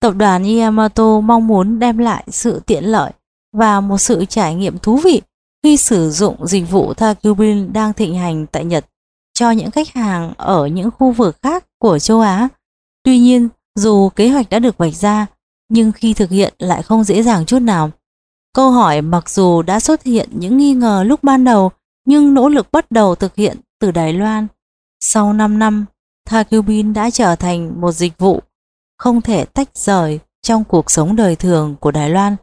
Tập đoàn Yamato mong muốn đem lại sự tiện lợi và một sự trải nghiệm thú vị khi sử dụng dịch vụ Takubin đang thịnh hành tại Nhật cho những khách hàng ở những khu vực khác của châu Á. Tuy nhiên, dù kế hoạch đã được vạch ra, nhưng khi thực hiện lại không dễ dàng chút nào. Câu hỏi mặc dù đã xuất hiện những nghi ngờ lúc ban đầu, nhưng nỗ lực bắt đầu thực hiện từ Đài Loan. Sau 5 năm, Thakubin đã trở thành một dịch vụ không thể tách rời trong cuộc sống đời thường của Đài Loan.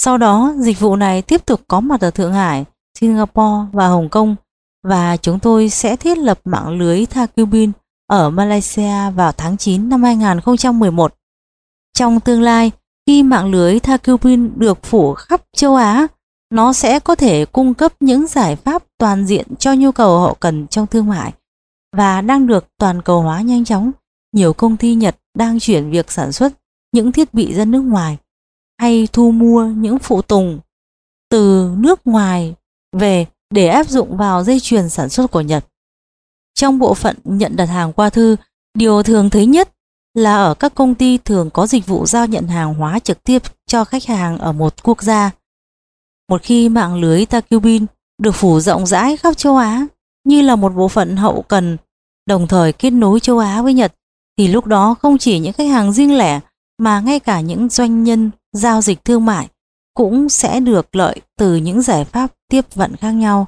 Sau đó, dịch vụ này tiếp tục có mặt ở Thượng Hải, Singapore và Hồng Kông và chúng tôi sẽ thiết lập mạng lưới Thakubin ở Malaysia vào tháng 9 năm 2011. Trong tương lai, khi mạng lưới Thakubin được phủ khắp châu Á, nó sẽ có thể cung cấp những giải pháp toàn diện cho nhu cầu hậu cần trong thương mại và đang được toàn cầu hóa nhanh chóng. Nhiều công ty Nhật đang chuyển việc sản xuất những thiết bị ra nước ngoài hay thu mua những phụ tùng từ nước ngoài về để áp dụng vào dây chuyền sản xuất của Nhật. Trong bộ phận nhận đặt hàng qua thư, điều thường thấy nhất là ở các công ty thường có dịch vụ giao nhận hàng hóa trực tiếp cho khách hàng ở một quốc gia. Một khi mạng lưới Takubin được phủ rộng rãi khắp châu Á như là một bộ phận hậu cần đồng thời kết nối châu Á với Nhật thì lúc đó không chỉ những khách hàng riêng lẻ mà ngay cả những doanh nhân giao dịch thương mại cũng sẽ được lợi từ những giải pháp tiếp vận khác nhau.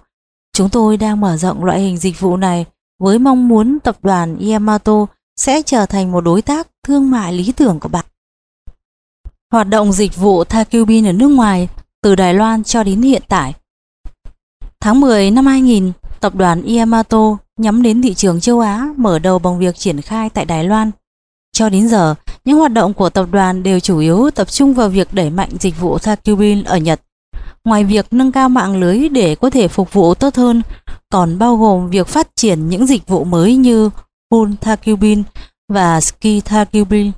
Chúng tôi đang mở rộng loại hình dịch vụ này với mong muốn tập đoàn Yamato sẽ trở thành một đối tác thương mại lý tưởng của bạn. Hoạt động dịch vụ Takubin ở nước ngoài từ Đài Loan cho đến hiện tại. Tháng 10 năm 2000, tập đoàn Yamato nhắm đến thị trường châu Á mở đầu bằng việc triển khai tại Đài Loan. Cho đến giờ, những hoạt động của tập đoàn đều chủ yếu tập trung vào việc đẩy mạnh dịch vụ Sakubin ở Nhật. Ngoài việc nâng cao mạng lưới để có thể phục vụ tốt hơn, còn bao gồm việc phát triển những dịch vụ mới như Full Takubin và Ski Takubin,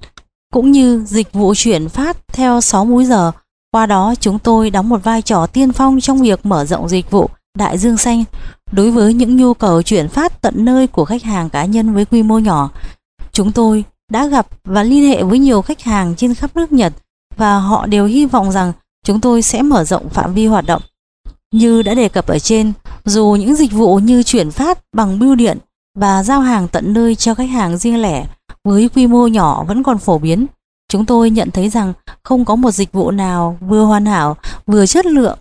cũng như dịch vụ chuyển phát theo 6 múi giờ. Qua đó, chúng tôi đóng một vai trò tiên phong trong việc mở rộng dịch vụ Đại Dương Xanh đối với những nhu cầu chuyển phát tận nơi của khách hàng cá nhân với quy mô nhỏ. Chúng tôi đã gặp và liên hệ với nhiều khách hàng trên khắp nước Nhật và họ đều hy vọng rằng chúng tôi sẽ mở rộng phạm vi hoạt động. Như đã đề cập ở trên, dù những dịch vụ như chuyển phát bằng bưu điện và giao hàng tận nơi cho khách hàng riêng lẻ với quy mô nhỏ vẫn còn phổ biến, chúng tôi nhận thấy rằng không có một dịch vụ nào vừa hoàn hảo, vừa chất lượng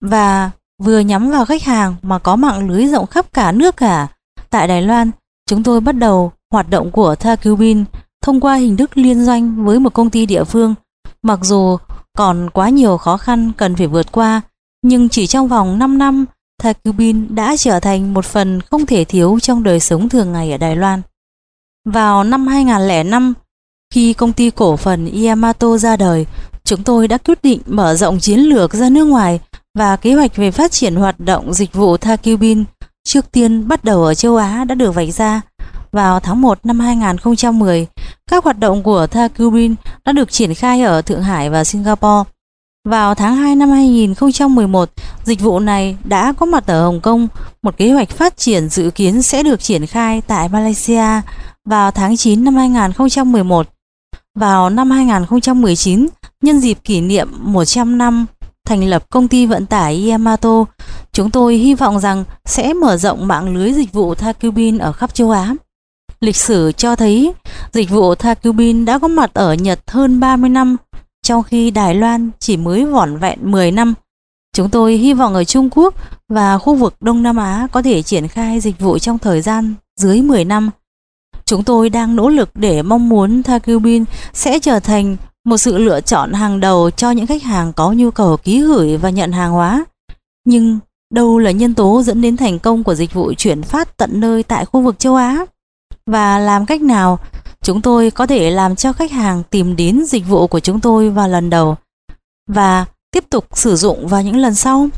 và vừa nhắm vào khách hàng mà có mạng lưới rộng khắp cả nước cả. Tại Đài Loan, chúng tôi bắt đầu hoạt động của Takubin thông qua hình thức liên doanh với một công ty địa phương. Mặc dù còn quá nhiều khó khăn cần phải vượt qua, nhưng chỉ trong vòng 5 năm, Takubin đã trở thành một phần không thể thiếu trong đời sống thường ngày ở Đài Loan. Vào năm 2005, khi công ty cổ phần Yamato ra đời, chúng tôi đã quyết định mở rộng chiến lược ra nước ngoài và kế hoạch về phát triển hoạt động dịch vụ Takubin trước tiên bắt đầu ở châu Á đã được vạch ra. Vào tháng 1 năm 2010, các hoạt động của Thakubin đã được triển khai ở Thượng Hải và Singapore. Vào tháng 2 năm 2011, dịch vụ này đã có mặt ở Hồng Kông. Một kế hoạch phát triển dự kiến sẽ được triển khai tại Malaysia vào tháng 9 năm 2011. Vào năm 2019, nhân dịp kỷ niệm 100 năm thành lập công ty vận tải Yamato, chúng tôi hy vọng rằng sẽ mở rộng mạng lưới dịch vụ Thakubin ở khắp châu Á. Lịch sử cho thấy dịch vụ Thakubin đã có mặt ở Nhật hơn 30 năm, trong khi Đài Loan chỉ mới vỏn vẹn 10 năm. Chúng tôi hy vọng ở Trung Quốc và khu vực Đông Nam Á có thể triển khai dịch vụ trong thời gian dưới 10 năm. Chúng tôi đang nỗ lực để mong muốn Thakubin sẽ trở thành một sự lựa chọn hàng đầu cho những khách hàng có nhu cầu ký gửi và nhận hàng hóa. Nhưng đâu là nhân tố dẫn đến thành công của dịch vụ chuyển phát tận nơi tại khu vực châu Á? Và làm cách nào chúng tôi có thể làm cho khách hàng tìm đến dịch vụ của chúng tôi vào lần đầu và tiếp tục sử dụng vào những lần sau?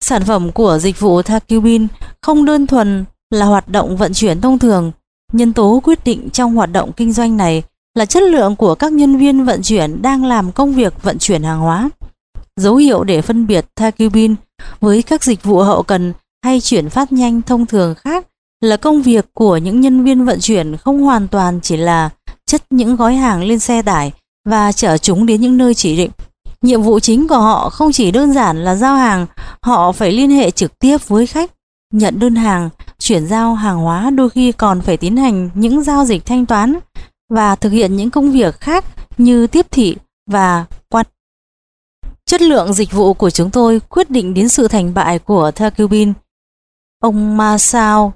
Sản phẩm của dịch vụ Thakubin không đơn thuần là hoạt động vận chuyển thông thường, nhân tố quyết định trong hoạt động kinh doanh này là chất lượng của các nhân viên vận chuyển đang làm công việc vận chuyển hàng hóa. Dấu hiệu để phân biệt Thakubin với các dịch vụ hậu cần hay chuyển phát nhanh thông thường khác là công việc của những nhân viên vận chuyển không hoàn toàn chỉ là chất những gói hàng lên xe tải và chở chúng đến những nơi chỉ định. Nhiệm vụ chính của họ không chỉ đơn giản là giao hàng, họ phải liên hệ trực tiếp với khách, nhận đơn hàng, chuyển giao hàng hóa đôi khi còn phải tiến hành những giao dịch thanh toán và thực hiện những công việc khác như tiếp thị và quan. Chất lượng dịch vụ của chúng tôi quyết định đến sự thành bại của Thakubin. Ông Masao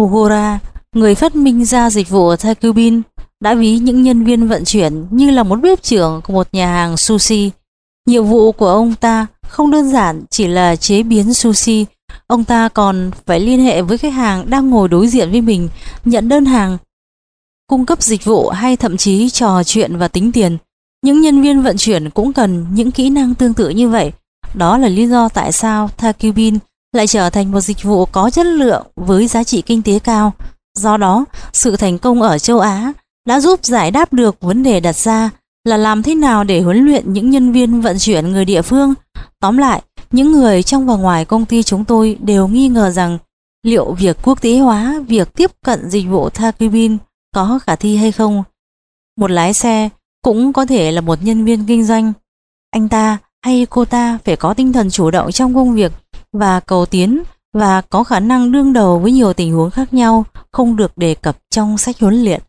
Ugura, người phát minh ra dịch vụ Takubin, đã ví những nhân viên vận chuyển như là một bếp trưởng của một nhà hàng sushi. Nhiệm vụ của ông ta không đơn giản chỉ là chế biến sushi, ông ta còn phải liên hệ với khách hàng đang ngồi đối diện với mình, nhận đơn hàng cung cấp dịch vụ hay thậm chí trò chuyện và tính tiền. Những nhân viên vận chuyển cũng cần những kỹ năng tương tự như vậy. Đó là lý do tại sao Takubin lại trở thành một dịch vụ có chất lượng với giá trị kinh tế cao. Do đó, sự thành công ở châu Á đã giúp giải đáp được vấn đề đặt ra là làm thế nào để huấn luyện những nhân viên vận chuyển người địa phương. Tóm lại, những người trong và ngoài công ty chúng tôi đều nghi ngờ rằng liệu việc quốc tế hóa việc tiếp cận dịch vụ takibin có khả thi hay không. Một lái xe cũng có thể là một nhân viên kinh doanh. Anh ta hay cô ta phải có tinh thần chủ động trong công việc và cầu tiến và có khả năng đương đầu với nhiều tình huống khác nhau không được đề cập trong sách huấn luyện.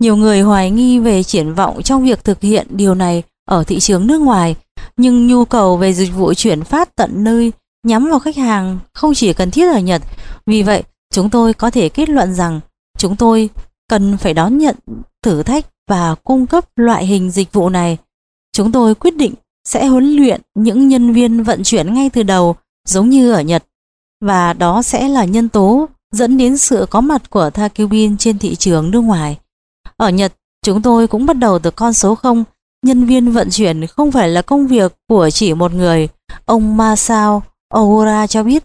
Nhiều người hoài nghi về triển vọng trong việc thực hiện điều này ở thị trường nước ngoài, nhưng nhu cầu về dịch vụ chuyển phát tận nơi nhắm vào khách hàng không chỉ cần thiết ở Nhật. Vì vậy, chúng tôi có thể kết luận rằng chúng tôi cần phải đón nhận thử thách và cung cấp loại hình dịch vụ này. Chúng tôi quyết định sẽ huấn luyện những nhân viên vận chuyển ngay từ đầu giống như ở Nhật và đó sẽ là nhân tố dẫn đến sự có mặt của Takubin trên thị trường nước ngoài. Ở Nhật, chúng tôi cũng bắt đầu từ con số 0, nhân viên vận chuyển không phải là công việc của chỉ một người. Ông Masao Ogura cho biết,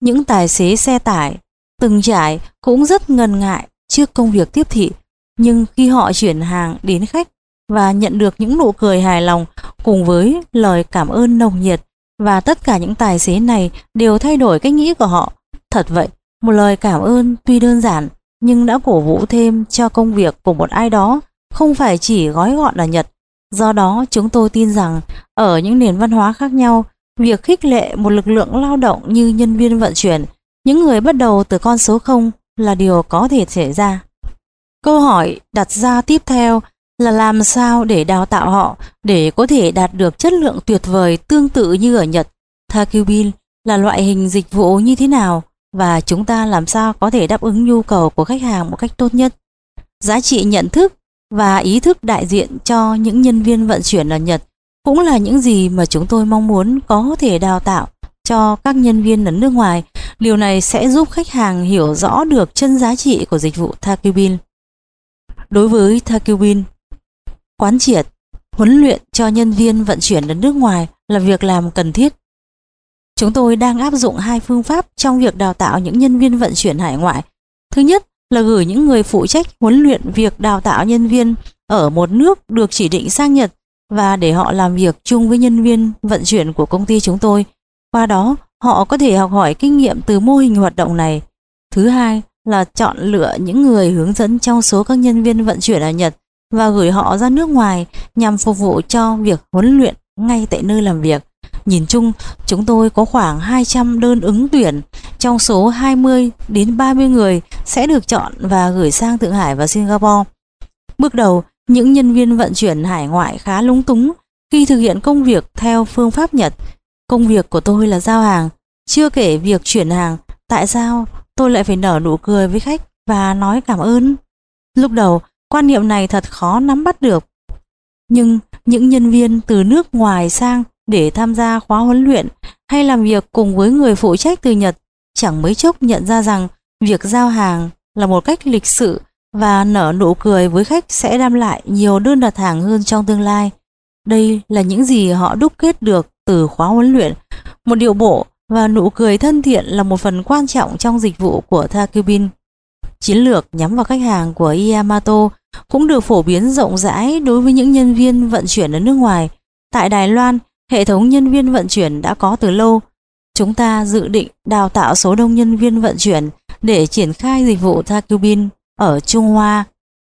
những tài xế xe tải từng trải cũng rất ngần ngại trước công việc tiếp thị, nhưng khi họ chuyển hàng đến khách và nhận được những nụ cười hài lòng cùng với lời cảm ơn nồng nhiệt và tất cả những tài xế này đều thay đổi cách nghĩ của họ. Thật vậy, một lời cảm ơn tuy đơn giản nhưng đã cổ vũ thêm cho công việc của một ai đó không phải chỉ gói gọn ở Nhật. Do đó chúng tôi tin rằng ở những nền văn hóa khác nhau, việc khích lệ một lực lượng lao động như nhân viên vận chuyển, những người bắt đầu từ con số 0 là điều có thể xảy ra. Câu hỏi đặt ra tiếp theo là làm sao để đào tạo họ để có thể đạt được chất lượng tuyệt vời tương tự như ở Nhật. Thakubin là loại hình dịch vụ như thế nào và chúng ta làm sao có thể đáp ứng nhu cầu của khách hàng một cách tốt nhất. Giá trị nhận thức và ý thức đại diện cho những nhân viên vận chuyển ở Nhật cũng là những gì mà chúng tôi mong muốn có thể đào tạo cho các nhân viên ở nước ngoài. Điều này sẽ giúp khách hàng hiểu rõ được chân giá trị của dịch vụ Thakubin. Đối với Thakubin, quán triệt, huấn luyện cho nhân viên vận chuyển đến nước ngoài là việc làm cần thiết. Chúng tôi đang áp dụng hai phương pháp trong việc đào tạo những nhân viên vận chuyển hải ngoại. Thứ nhất là gửi những người phụ trách huấn luyện việc đào tạo nhân viên ở một nước được chỉ định sang Nhật và để họ làm việc chung với nhân viên vận chuyển của công ty chúng tôi. Qua đó, họ có thể học hỏi kinh nghiệm từ mô hình hoạt động này. Thứ hai là chọn lựa những người hướng dẫn trong số các nhân viên vận chuyển ở Nhật và gửi họ ra nước ngoài nhằm phục vụ cho việc huấn luyện ngay tại nơi làm việc. Nhìn chung, chúng tôi có khoảng 200 đơn ứng tuyển, trong số 20 đến 30 người sẽ được chọn và gửi sang Thượng Hải và Singapore. Bước đầu, những nhân viên vận chuyển hải ngoại khá lúng túng khi thực hiện công việc theo phương pháp Nhật. Công việc của tôi là giao hàng, chưa kể việc chuyển hàng, tại sao tôi lại phải nở nụ cười với khách và nói cảm ơn? Lúc đầu, quan niệm này thật khó nắm bắt được. Nhưng những nhân viên từ nước ngoài sang để tham gia khóa huấn luyện hay làm việc cùng với người phụ trách từ Nhật chẳng mấy chốc nhận ra rằng việc giao hàng là một cách lịch sự và nở nụ cười với khách sẽ đem lại nhiều đơn đặt hàng hơn trong tương lai. Đây là những gì họ đúc kết được từ khóa huấn luyện. Một điệu bộ và nụ cười thân thiện là một phần quan trọng trong dịch vụ của Takubin. Chiến lược nhắm vào khách hàng của Yamato cũng được phổ biến rộng rãi đối với những nhân viên vận chuyển ở nước ngoài. Tại Đài Loan, hệ thống nhân viên vận chuyển đã có từ lâu. Chúng ta dự định đào tạo số đông nhân viên vận chuyển để triển khai dịch vụ Takubin ở Trung Hoa,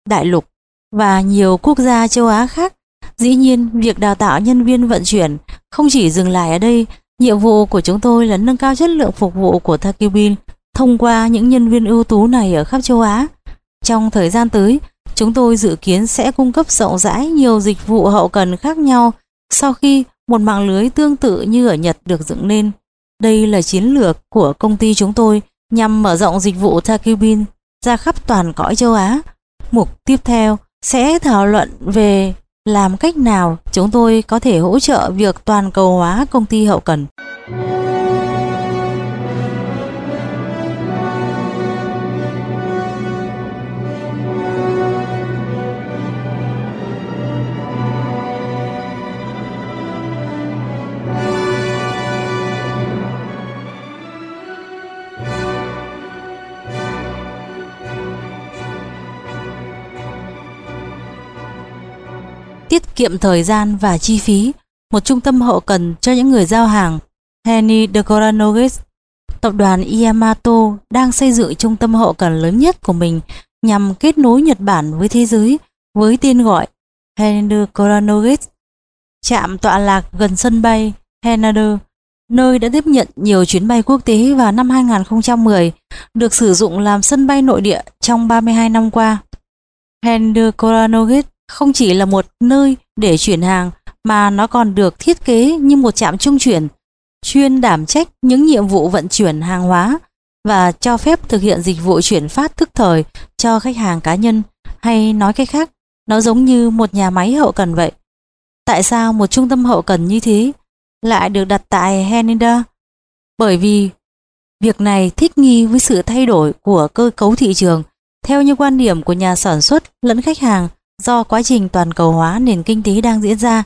Đại lục và nhiều quốc gia châu Á khác. Dĩ nhiên, việc đào tạo nhân viên vận chuyển không chỉ dừng lại ở đây, nhiệm vụ của chúng tôi là nâng cao chất lượng phục vụ của Takubin thông qua những nhân viên ưu tú này ở khắp châu Á. Trong thời gian tới, chúng tôi dự kiến sẽ cung cấp rộng rãi nhiều dịch vụ hậu cần khác nhau sau khi một mạng lưới tương tự như ở Nhật được dựng lên. Đây là chiến lược của công ty chúng tôi nhằm mở rộng dịch vụ Takubin ra khắp toàn cõi châu Á. Mục tiếp theo sẽ thảo luận về làm cách nào chúng tôi có thể hỗ trợ việc toàn cầu hóa công ty hậu cần. Kiệm thời gian và chi phí, một trung tâm hậu cần cho những người giao hàng. Henny de Coronogis, tập đoàn Yamato đang xây dựng trung tâm hậu cần lớn nhất của mình nhằm kết nối Nhật Bản với thế giới với tên gọi Henny de Coronogis. Trạm tọa lạc gần sân bay Haneda, nơi đã tiếp nhận nhiều chuyến bay quốc tế vào năm 2010, được sử dụng làm sân bay nội địa trong 32 năm qua. Henry Coronogis không chỉ là một nơi để chuyển hàng mà nó còn được thiết kế như một trạm trung chuyển, chuyên đảm trách những nhiệm vụ vận chuyển hàng hóa và cho phép thực hiện dịch vụ chuyển phát tức thời cho khách hàng cá nhân hay nói cách khác, nó giống như một nhà máy hậu cần vậy. Tại sao một trung tâm hậu cần như thế lại được đặt tại Henida? Bởi vì việc này thích nghi với sự thay đổi của cơ cấu thị trường theo như quan điểm của nhà sản xuất lẫn khách hàng Do quá trình toàn cầu hóa nền kinh tế đang diễn ra,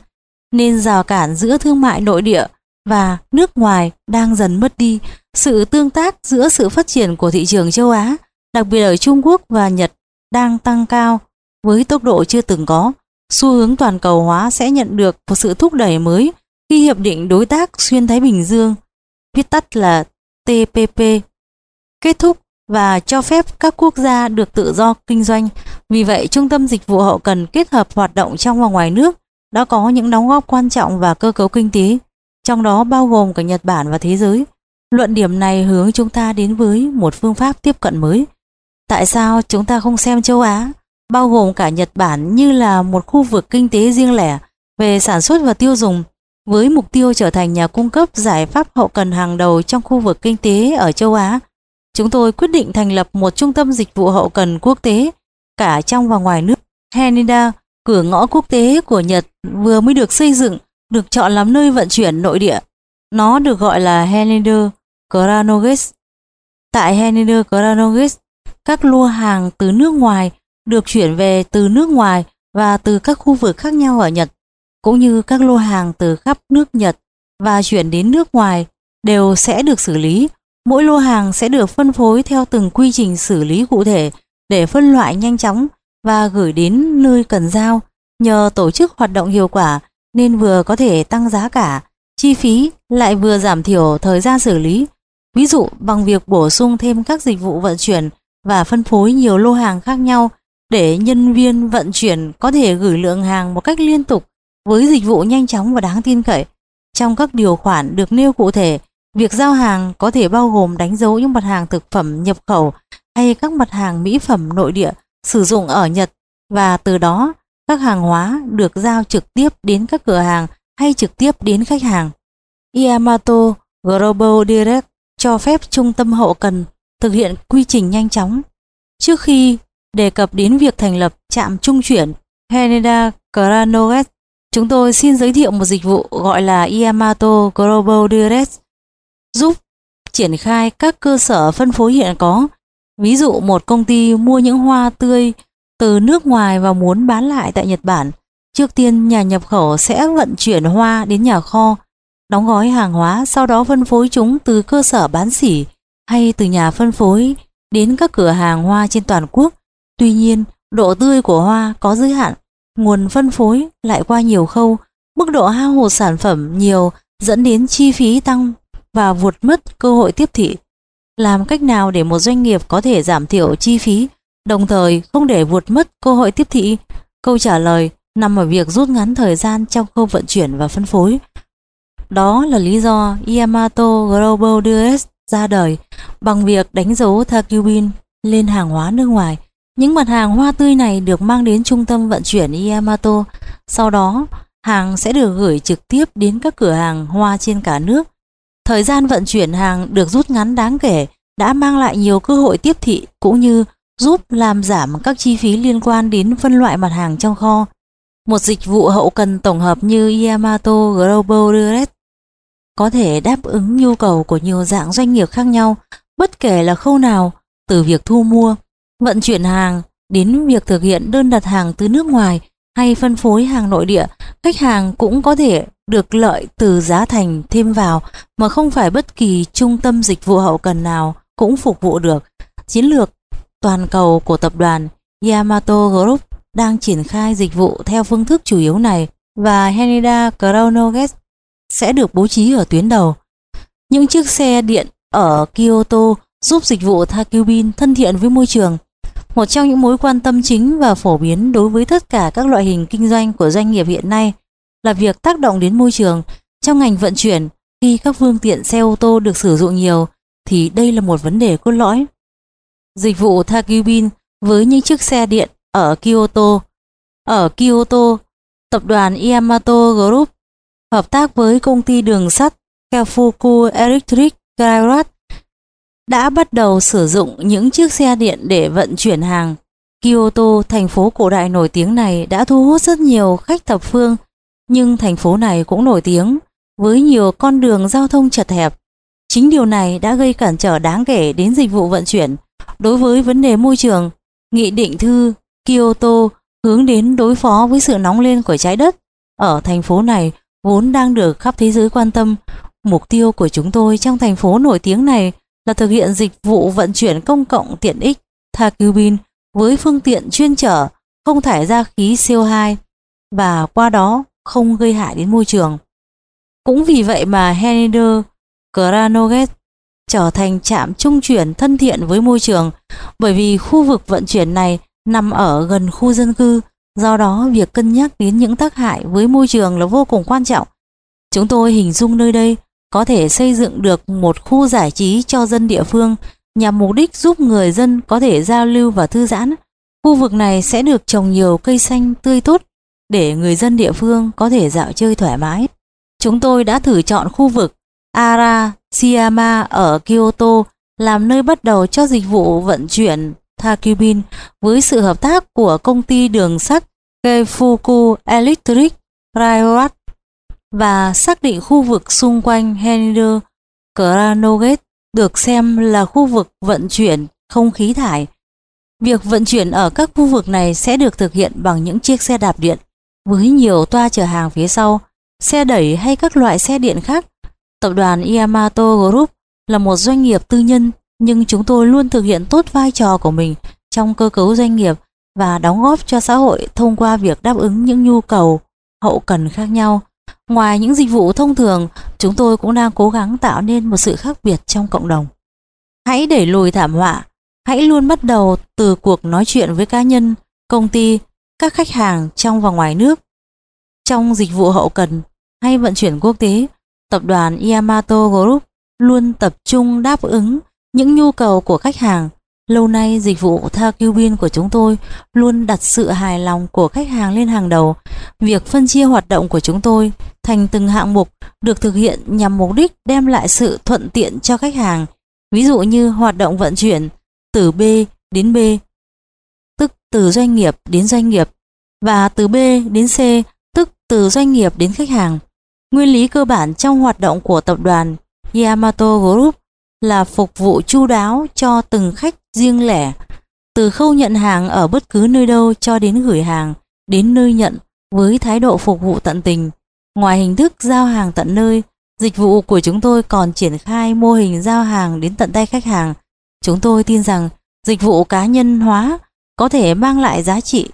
nên rào cản giữa thương mại nội địa và nước ngoài đang dần mất đi. Sự tương tác giữa sự phát triển của thị trường châu Á, đặc biệt ở Trung Quốc và Nhật, đang tăng cao với tốc độ chưa từng có. Xu hướng toàn cầu hóa sẽ nhận được một sự thúc đẩy mới khi Hiệp định Đối tác Xuyên Thái Bình Dương, viết tắt là TPP, kết thúc và cho phép các quốc gia được tự do kinh doanh. Vì vậy, Trung tâm Dịch vụ Hậu cần kết hợp hoạt động trong và ngoài nước đã có những đóng góp quan trọng vào cơ cấu kinh tế, trong đó bao gồm cả Nhật Bản và thế giới. Luận điểm này hướng chúng ta đến với một phương pháp tiếp cận mới. Tại sao chúng ta không xem châu Á, bao gồm cả Nhật Bản như là một khu vực kinh tế riêng lẻ về sản xuất và tiêu dùng, với mục tiêu trở thành nhà cung cấp giải pháp hậu cần hàng đầu trong khu vực kinh tế ở châu Á Chúng tôi quyết định thành lập một trung tâm dịch vụ hậu cần quốc tế cả trong và ngoài nước. Haneda, cửa ngõ quốc tế của Nhật vừa mới được xây dựng, được chọn làm nơi vận chuyển nội địa. Nó được gọi là Haneda Kranoges. Tại Haneda Kranoges, các lô hàng từ nước ngoài được chuyển về từ nước ngoài và từ các khu vực khác nhau ở Nhật, cũng như các lô hàng từ khắp nước Nhật và chuyển đến nước ngoài đều sẽ được xử lý. Mỗi lô hàng sẽ được phân phối theo từng quy trình xử lý cụ thể để phân loại nhanh chóng và gửi đến nơi cần giao. Nhờ tổ chức hoạt động hiệu quả nên vừa có thể tăng giá cả, chi phí lại vừa giảm thiểu thời gian xử lý. Ví dụ bằng việc bổ sung thêm các dịch vụ vận chuyển và phân phối nhiều lô hàng khác nhau để nhân viên vận chuyển có thể gửi lượng hàng một cách liên tục với dịch vụ nhanh chóng và đáng tin cậy. Trong các điều khoản được nêu cụ thể, việc giao hàng có thể bao gồm đánh dấu những mặt hàng thực phẩm nhập khẩu hay các mặt hàng mỹ phẩm nội địa sử dụng ở Nhật và từ đó các hàng hóa được giao trực tiếp đến các cửa hàng hay trực tiếp đến khách hàng. Yamato Global Direct cho phép trung tâm hậu cần thực hiện quy trình nhanh chóng. Trước khi đề cập đến việc thành lập trạm trung chuyển Haneda Kranoget, chúng tôi xin giới thiệu một dịch vụ gọi là Yamato Global Direct giúp triển khai các cơ sở phân phối hiện có. Ví dụ một công ty mua những hoa tươi từ nước ngoài và muốn bán lại tại Nhật Bản. Trước tiên nhà nhập khẩu sẽ vận chuyển hoa đến nhà kho, đóng gói hàng hóa, sau đó phân phối chúng từ cơ sở bán sỉ hay từ nhà phân phối đến các cửa hàng hoa trên toàn quốc. Tuy nhiên, độ tươi của hoa có giới hạn, nguồn phân phối lại qua nhiều khâu, mức độ hao hụt sản phẩm nhiều dẫn đến chi phí tăng và vụt mất cơ hội tiếp thị. Làm cách nào để một doanh nghiệp có thể giảm thiểu chi phí, đồng thời không để vụt mất cơ hội tiếp thị? Câu trả lời nằm ở việc rút ngắn thời gian trong khâu vận chuyển và phân phối. Đó là lý do Yamato Global DS ra đời bằng việc đánh dấu Takubin lên hàng hóa nước ngoài. Những mặt hàng hoa tươi này được mang đến trung tâm vận chuyển Yamato, sau đó hàng sẽ được gửi trực tiếp đến các cửa hàng hoa trên cả nước. Thời gian vận chuyển hàng được rút ngắn đáng kể, đã mang lại nhiều cơ hội tiếp thị cũng như giúp làm giảm các chi phí liên quan đến phân loại mặt hàng trong kho. Một dịch vụ hậu cần tổng hợp như Yamato Global Direct có thể đáp ứng nhu cầu của nhiều dạng doanh nghiệp khác nhau, bất kể là khâu nào, từ việc thu mua, vận chuyển hàng đến việc thực hiện đơn đặt hàng từ nước ngoài hay phân phối hàng nội địa, khách hàng cũng có thể được lợi từ giá thành thêm vào mà không phải bất kỳ trung tâm dịch vụ hậu cần nào cũng phục vụ được. Chiến lược toàn cầu của tập đoàn Yamato Group đang triển khai dịch vụ theo phương thức chủ yếu này và Haneda Chronoget sẽ được bố trí ở tuyến đầu. Những chiếc xe điện ở Kyoto giúp dịch vụ Takubin thân thiện với môi trường. Một trong những mối quan tâm chính và phổ biến đối với tất cả các loại hình kinh doanh của doanh nghiệp hiện nay là việc tác động đến môi trường trong ngành vận chuyển khi các phương tiện xe ô tô được sử dụng nhiều thì đây là một vấn đề cốt lõi. Dịch vụ Takubin với những chiếc xe điện ở Kyoto. Ở Kyoto, tập đoàn Yamato Group hợp tác với công ty đường sắt Kafuku Electric Railroad đã bắt đầu sử dụng những chiếc xe điện để vận chuyển hàng. Kyoto, thành phố cổ đại nổi tiếng này đã thu hút rất nhiều khách thập phương, nhưng thành phố này cũng nổi tiếng với nhiều con đường giao thông chật hẹp. Chính điều này đã gây cản trở đáng kể đến dịch vụ vận chuyển. Đối với vấn đề môi trường, Nghị định thư Kyoto hướng đến đối phó với sự nóng lên của trái đất. Ở thành phố này vốn đang được khắp thế giới quan tâm. Mục tiêu của chúng tôi trong thành phố nổi tiếng này là thực hiện dịch vụ vận chuyển công cộng tiện ích Takubin với phương tiện chuyên chở không thải ra khí CO2 và qua đó không gây hại đến môi trường. Cũng vì vậy mà Henider Kranoget trở thành trạm trung chuyển thân thiện với môi trường bởi vì khu vực vận chuyển này nằm ở gần khu dân cư Do đó, việc cân nhắc đến những tác hại với môi trường là vô cùng quan trọng. Chúng tôi hình dung nơi đây có thể xây dựng được một khu giải trí cho dân địa phương nhằm mục đích giúp người dân có thể giao lưu và thư giãn. Khu vực này sẽ được trồng nhiều cây xanh tươi tốt để người dân địa phương có thể dạo chơi thoải mái. Chúng tôi đã thử chọn khu vực Arashiyama ở Kyoto làm nơi bắt đầu cho dịch vụ vận chuyển Takubin với sự hợp tác của công ty đường sắt Keifuku Electric Railroad và xác định khu vực xung quanh Henider Kranogate được xem là khu vực vận chuyển không khí thải. Việc vận chuyển ở các khu vực này sẽ được thực hiện bằng những chiếc xe đạp điện với nhiều toa chở hàng phía sau, xe đẩy hay các loại xe điện khác. Tập đoàn Yamato Group là một doanh nghiệp tư nhân nhưng chúng tôi luôn thực hiện tốt vai trò của mình trong cơ cấu doanh nghiệp và đóng góp cho xã hội thông qua việc đáp ứng những nhu cầu hậu cần khác nhau. Ngoài những dịch vụ thông thường, chúng tôi cũng đang cố gắng tạo nên một sự khác biệt trong cộng đồng. Hãy đẩy lùi thảm họa, hãy luôn bắt đầu từ cuộc nói chuyện với cá nhân, công ty, các khách hàng trong và ngoài nước. Trong dịch vụ hậu cần hay vận chuyển quốc tế, tập đoàn Yamato Group luôn tập trung đáp ứng những nhu cầu của khách hàng. Lâu nay, dịch vụ tha Thakubin của chúng tôi luôn đặt sự hài lòng của khách hàng lên hàng đầu. Việc phân chia hoạt động của chúng tôi thành từng hạng mục được thực hiện nhằm mục đích đem lại sự thuận tiện cho khách hàng. Ví dụ như hoạt động vận chuyển từ B đến B, tức từ doanh nghiệp đến doanh nghiệp, và từ B đến C, tức từ doanh nghiệp đến khách hàng. Nguyên lý cơ bản trong hoạt động của tập đoàn Yamato Group là phục vụ chu đáo cho từng khách riêng lẻ, từ khâu nhận hàng ở bất cứ nơi đâu cho đến gửi hàng, đến nơi nhận với thái độ phục vụ tận tình. Ngoài hình thức giao hàng tận nơi, dịch vụ của chúng tôi còn triển khai mô hình giao hàng đến tận tay khách hàng. Chúng tôi tin rằng dịch vụ cá nhân hóa có thể mang lại giá trị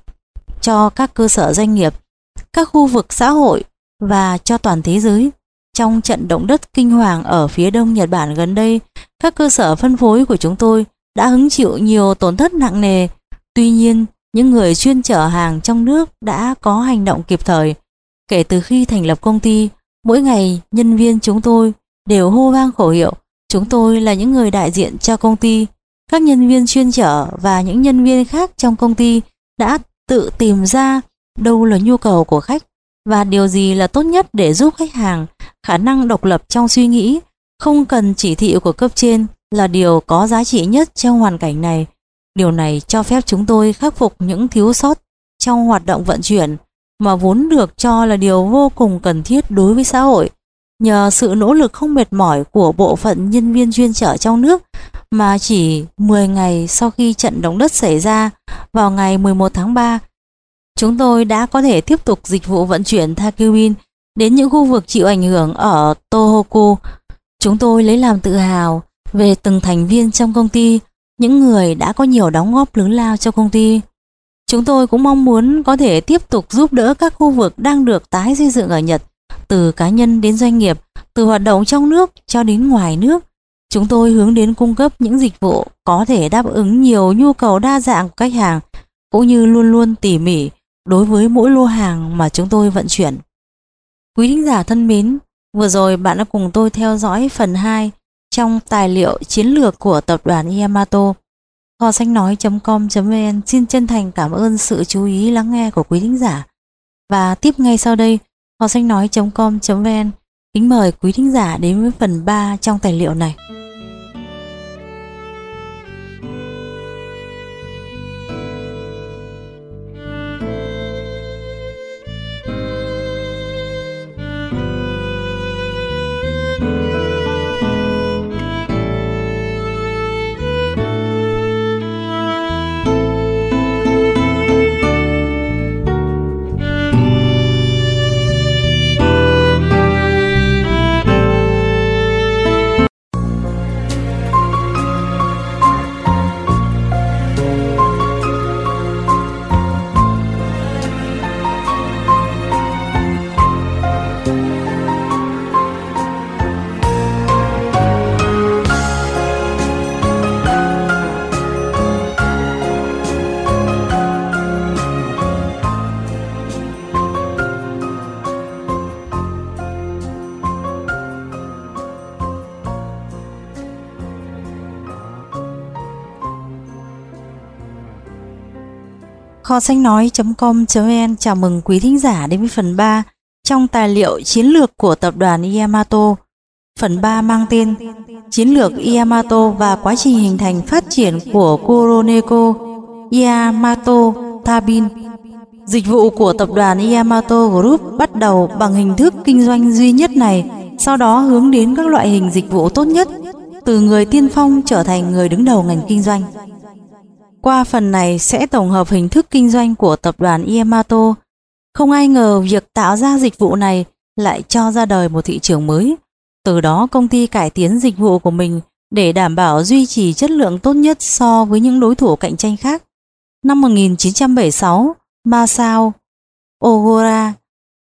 cho các cơ sở doanh nghiệp, các khu vực xã hội và cho toàn thế giới. Trong trận động đất kinh hoàng ở phía đông Nhật Bản gần đây, các cơ sở phân phối của chúng tôi đã hứng chịu nhiều tổn thất nặng nề. Tuy nhiên, những người chuyên chở hàng trong nước đã có hành động kịp thời. Kể từ khi thành lập công ty, mỗi ngày nhân viên chúng tôi đều hô vang khẩu hiệu Chúng tôi là những người đại diện cho công ty. Các nhân viên chuyên chở và những nhân viên khác trong công ty đã tự tìm ra đâu là nhu cầu của khách và điều gì là tốt nhất để giúp khách hàng khả năng độc lập trong suy nghĩ, không cần chỉ thị của cấp trên là điều có giá trị nhất trong hoàn cảnh này? Điều này cho phép chúng tôi khắc phục những thiếu sót trong hoạt động vận chuyển, mà vốn được cho là điều vô cùng cần thiết đối với xã hội. Nhờ sự nỗ lực không mệt mỏi của bộ phận nhân viên chuyên trở trong nước, mà chỉ 10 ngày sau khi trận động đất xảy ra vào ngày 11 tháng 3 chúng tôi đã có thể tiếp tục dịch vụ vận chuyển Takewin đến những khu vực chịu ảnh hưởng ở Tohoku. Chúng tôi lấy làm tự hào về từng thành viên trong công ty, những người đã có nhiều đóng góp lớn lao cho công ty. Chúng tôi cũng mong muốn có thể tiếp tục giúp đỡ các khu vực đang được tái xây dựng ở Nhật, từ cá nhân đến doanh nghiệp, từ hoạt động trong nước cho đến ngoài nước. Chúng tôi hướng đến cung cấp những dịch vụ có thể đáp ứng nhiều nhu cầu đa dạng của khách hàng, cũng như luôn luôn tỉ mỉ đối với mỗi lô hàng mà chúng tôi vận chuyển. Quý thính giả thân mến, vừa rồi bạn đã cùng tôi theo dõi phần 2 trong tài liệu chiến lược của tập đoàn Yamato. Kho sách nói.com.vn xin chân thành cảm ơn sự chú ý lắng nghe của quý thính giả. Và tiếp ngay sau đây, kho sách nói.com.vn kính mời quý thính giả đến với phần 3 trong tài liệu này. Kho sách nói.com.vn chào mừng quý thính giả đến với phần 3 trong tài liệu chiến lược của tập đoàn Yamato. Phần 3 mang tên Chiến lược Yamato và quá trình hình thành phát triển của Kuroneko Yamato Tabin. Dịch vụ của tập đoàn Yamato Group bắt đầu bằng hình thức kinh doanh duy nhất này, sau đó hướng đến các loại hình dịch vụ tốt nhất, từ người tiên phong trở thành người đứng đầu ngành kinh doanh. Qua phần này sẽ tổng hợp hình thức kinh doanh của tập đoàn Yamato. Không ai ngờ việc tạo ra dịch vụ này lại cho ra đời một thị trường mới. Từ đó công ty cải tiến dịch vụ của mình để đảm bảo duy trì chất lượng tốt nhất so với những đối thủ cạnh tranh khác. Năm 1976, Masao Ogura,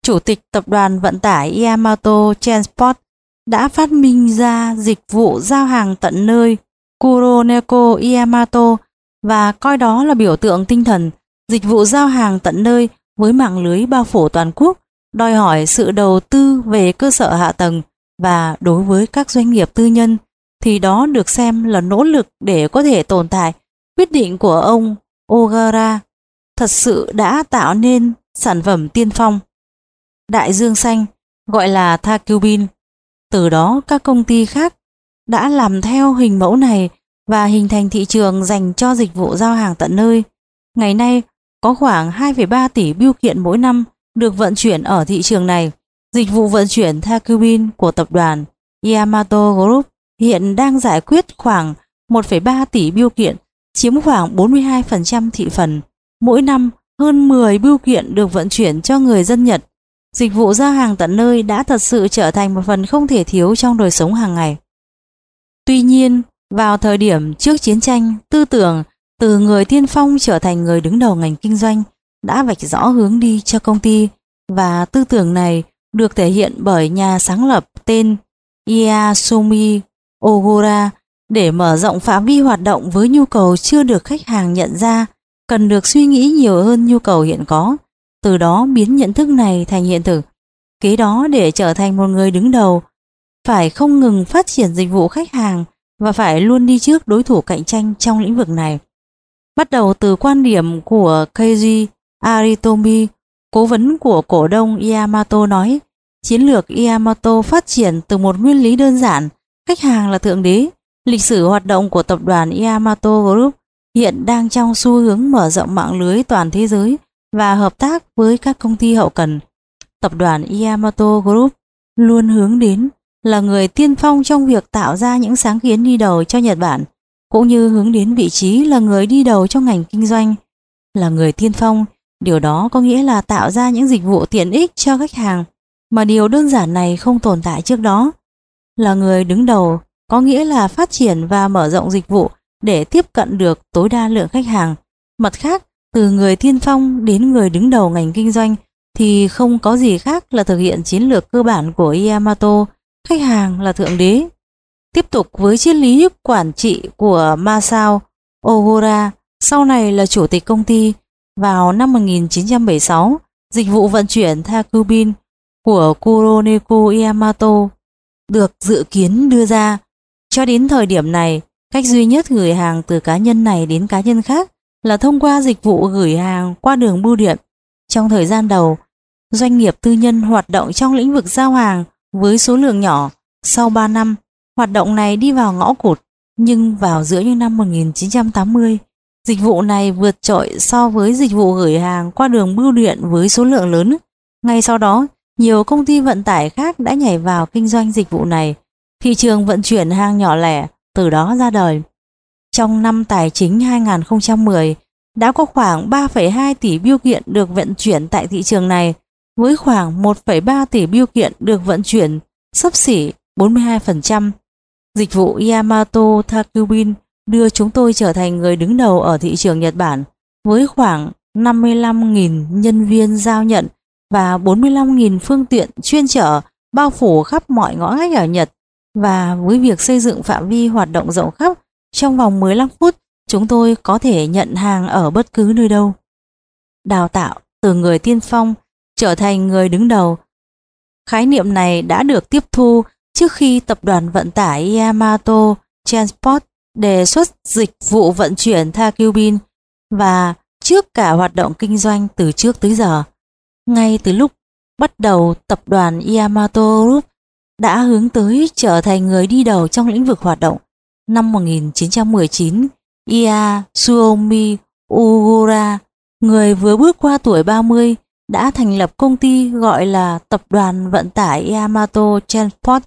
chủ tịch tập đoàn vận tải Yamato Transport, đã phát minh ra dịch vụ giao hàng tận nơi Kuroneko Yamato và coi đó là biểu tượng tinh thần, dịch vụ giao hàng tận nơi với mạng lưới bao phủ toàn quốc, đòi hỏi sự đầu tư về cơ sở hạ tầng và đối với các doanh nghiệp tư nhân, thì đó được xem là nỗ lực để có thể tồn tại. Quyết định của ông Ogara thật sự đã tạo nên sản phẩm tiên phong. Đại dương xanh, gọi là Thakubin. Từ đó các công ty khác đã làm theo hình mẫu này và hình thành thị trường dành cho dịch vụ giao hàng tận nơi. Ngày nay, có khoảng 2,3 tỷ bưu kiện mỗi năm được vận chuyển ở thị trường này. Dịch vụ vận chuyển Takubin của tập đoàn Yamato Group hiện đang giải quyết khoảng 1,3 tỷ bưu kiện, chiếm khoảng 42% thị phần. Mỗi năm, hơn 10 bưu kiện được vận chuyển cho người dân Nhật. Dịch vụ giao hàng tận nơi đã thật sự trở thành một phần không thể thiếu trong đời sống hàng ngày. Tuy nhiên, vào thời điểm trước chiến tranh, tư tưởng từ người tiên phong trở thành người đứng đầu ngành kinh doanh đã vạch rõ hướng đi cho công ty và tư tưởng này được thể hiện bởi nhà sáng lập tên Iyasumi Ogura để mở rộng phạm vi hoạt động với nhu cầu chưa được khách hàng nhận ra cần được suy nghĩ nhiều hơn nhu cầu hiện có từ đó biến nhận thức này thành hiện thực. Kế đó để trở thành một người đứng đầu phải không ngừng phát triển dịch vụ khách hàng và phải luôn đi trước đối thủ cạnh tranh trong lĩnh vực này bắt đầu từ quan điểm của Keiji Aritomi, cố vấn của cổ đông Yamato nói, chiến lược Yamato phát triển từ một nguyên lý đơn giản, Khách hàng là thượng đế. Lịch sử hoạt động của tập đoàn Yamato Group hiện đang trong xu hướng mở rộng mạng lưới toàn thế giới và hợp tác với các công ty hậu cần. Tập đoàn Yamato Group luôn hướng đến là người tiên phong trong việc tạo ra những sáng kiến đi đầu cho Nhật Bản, cũng như hướng đến vị trí là người đi đầu trong ngành kinh doanh. Là người tiên phong, điều đó có nghĩa là tạo ra những dịch vụ tiện ích cho khách hàng, mà điều đơn giản này không tồn tại trước đó là người đứng đầu có nghĩa là phát triển và mở rộng dịch vụ để tiếp cận được tối đa lượng khách hàng. Mặt khác, từ người tiên phong đến người đứng đầu ngành kinh doanh thì không có gì khác là thực hiện chiến lược cơ bản của Yamato, khách hàng là thượng đế. Tiếp tục với triết lý quản trị của Masao Ogura, sau này là chủ tịch công ty, vào năm 1976, dịch vụ vận chuyển Thakubin của Kuroneko Yamato được dự kiến đưa ra. Cho đến thời điểm này, cách duy nhất gửi hàng từ cá nhân này đến cá nhân khác là thông qua dịch vụ gửi hàng qua đường bưu điện. Trong thời gian đầu, doanh nghiệp tư nhân hoạt động trong lĩnh vực giao hàng với số lượng nhỏ. Sau 3 năm, hoạt động này đi vào ngõ cụt, nhưng vào giữa những năm 1980, dịch vụ này vượt trội so với dịch vụ gửi hàng qua đường bưu điện với số lượng lớn. Ngay sau đó, nhiều công ty vận tải khác đã nhảy vào kinh doanh dịch vụ này. Thị trường vận chuyển hàng nhỏ lẻ từ đó ra đời. Trong năm tài chính 2010, đã có khoảng 3,2 tỷ biêu kiện được vận chuyển tại thị trường này, với khoảng 1,3 tỷ biêu kiện được vận chuyển sấp xỉ 42%. Dịch vụ Yamato Takubin đưa chúng tôi trở thành người đứng đầu ở thị trường Nhật Bản, với khoảng 55.000 nhân viên giao nhận và 45.000 phương tiện chuyên chở bao phủ khắp mọi ngõ ngách ở Nhật và với việc xây dựng phạm vi hoạt động rộng khắp trong vòng 15 phút chúng tôi có thể nhận hàng ở bất cứ nơi đâu. Đào tạo từ người tiên phong trở thành người đứng đầu. Khái niệm này đã được tiếp thu trước khi tập đoàn vận tải Yamato Transport đề xuất dịch vụ vận chuyển Thakubin và trước cả hoạt động kinh doanh từ trước tới giờ. Ngay từ lúc bắt đầu tập đoàn Yamato Group đã hướng tới trở thành người đi đầu trong lĩnh vực hoạt động. Năm 1919, Ia Suomi Ugura, người vừa bước qua tuổi 30, đã thành lập công ty gọi là Tập đoàn Vận tải Yamato Transport.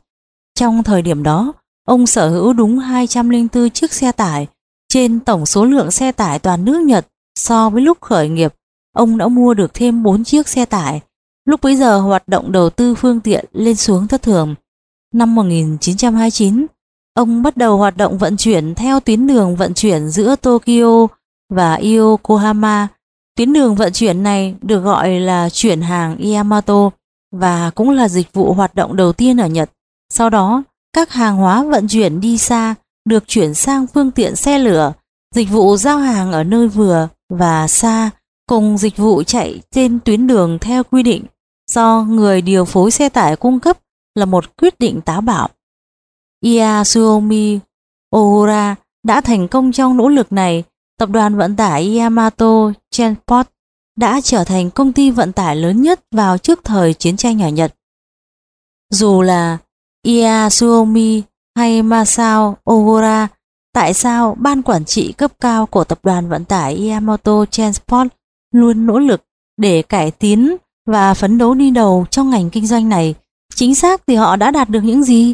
Trong thời điểm đó, ông sở hữu đúng 204 chiếc xe tải trên tổng số lượng xe tải toàn nước Nhật so với lúc khởi nghiệp ông đã mua được thêm 4 chiếc xe tải. Lúc bấy giờ hoạt động đầu tư phương tiện lên xuống thất thường. năm 1929, ông bắt đầu hoạt động vận chuyển theo tuyến đường vận chuyển giữa Tokyo và Yokohama. Tuyến đường vận chuyển này được gọi là chuyển hàng Yamato và cũng là dịch vụ hoạt động đầu tiên ở Nhật. Sau đó, các hàng hóa vận chuyển đi xa được chuyển sang phương tiện xe lửa, dịch vụ giao hàng ở nơi vừa và xa cùng dịch vụ chạy trên tuyến đường theo quy định do người điều phối xe tải cung cấp là một quyết định táo bạo. Yasuomi Ohura đã thành công trong nỗ lực này, tập đoàn vận tải Yamato Transport đã trở thành công ty vận tải lớn nhất vào trước thời chiến tranh ở Nhật. Dù là Yasuomi hay Masao Ogura, tại sao ban quản trị cấp cao của tập đoàn vận tải Yamato Transport luôn nỗ lực để cải tiến và phấn đấu đi đầu trong ngành kinh doanh này? Chính xác thì họ đã đạt được những gì?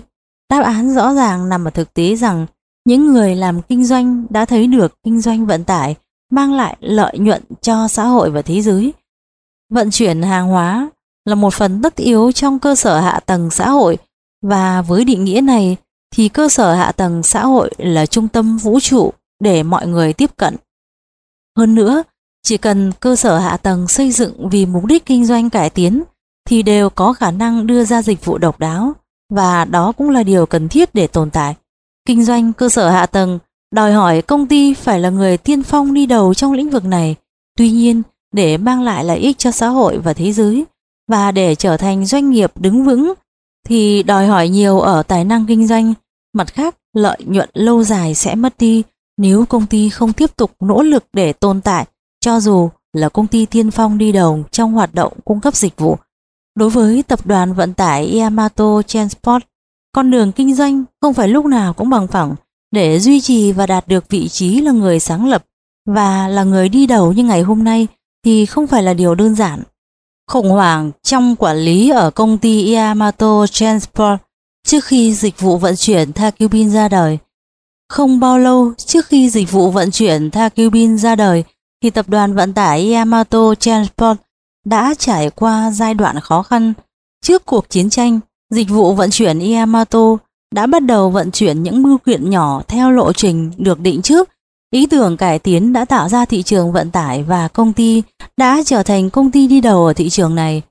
Đáp án rõ ràng nằm ở thực tế rằng những người làm kinh doanh đã thấy được kinh doanh vận tải mang lại lợi nhuận cho xã hội và thế giới. Vận chuyển hàng hóa là một phần tất yếu trong cơ sở hạ tầng xã hội và với định nghĩa này thì cơ sở hạ tầng xã hội là trung tâm vũ trụ để mọi người tiếp cận. Hơn nữa, chỉ cần cơ sở hạ tầng xây dựng vì mục đích kinh doanh cải tiến thì đều có khả năng đưa ra dịch vụ độc đáo và đó cũng là điều cần thiết để tồn tại. Kinh doanh cơ sở hạ tầng đòi hỏi công ty phải là người tiên phong đi đầu trong lĩnh vực này. Tuy nhiên, để mang lại lợi ích cho xã hội và thế giới và để trở thành doanh nghiệp đứng vững thì đòi hỏi nhiều ở tài năng kinh doanh. Mặt khác, lợi nhuận lâu dài sẽ mất đi nếu công ty không tiếp tục nỗ lực để tồn tại cho dù là công ty tiên phong đi đầu trong hoạt động cung cấp dịch vụ. Đối với tập đoàn vận tải Yamato Transport, con đường kinh doanh không phải lúc nào cũng bằng phẳng để duy trì và đạt được vị trí là người sáng lập và là người đi đầu như ngày hôm nay thì không phải là điều đơn giản. Khủng hoảng trong quản lý ở công ty Yamato Transport trước khi dịch vụ vận chuyển Takubin ra đời. Không bao lâu trước khi dịch vụ vận chuyển Takubin ra đời thì tập đoàn vận tải Yamato Transport đã trải qua giai đoạn khó khăn. Trước cuộc chiến tranh, dịch vụ vận chuyển Yamato đã bắt đầu vận chuyển những bưu kiện nhỏ theo lộ trình được định trước. Ý tưởng cải tiến đã tạo ra thị trường vận tải và công ty đã trở thành công ty đi đầu ở thị trường này.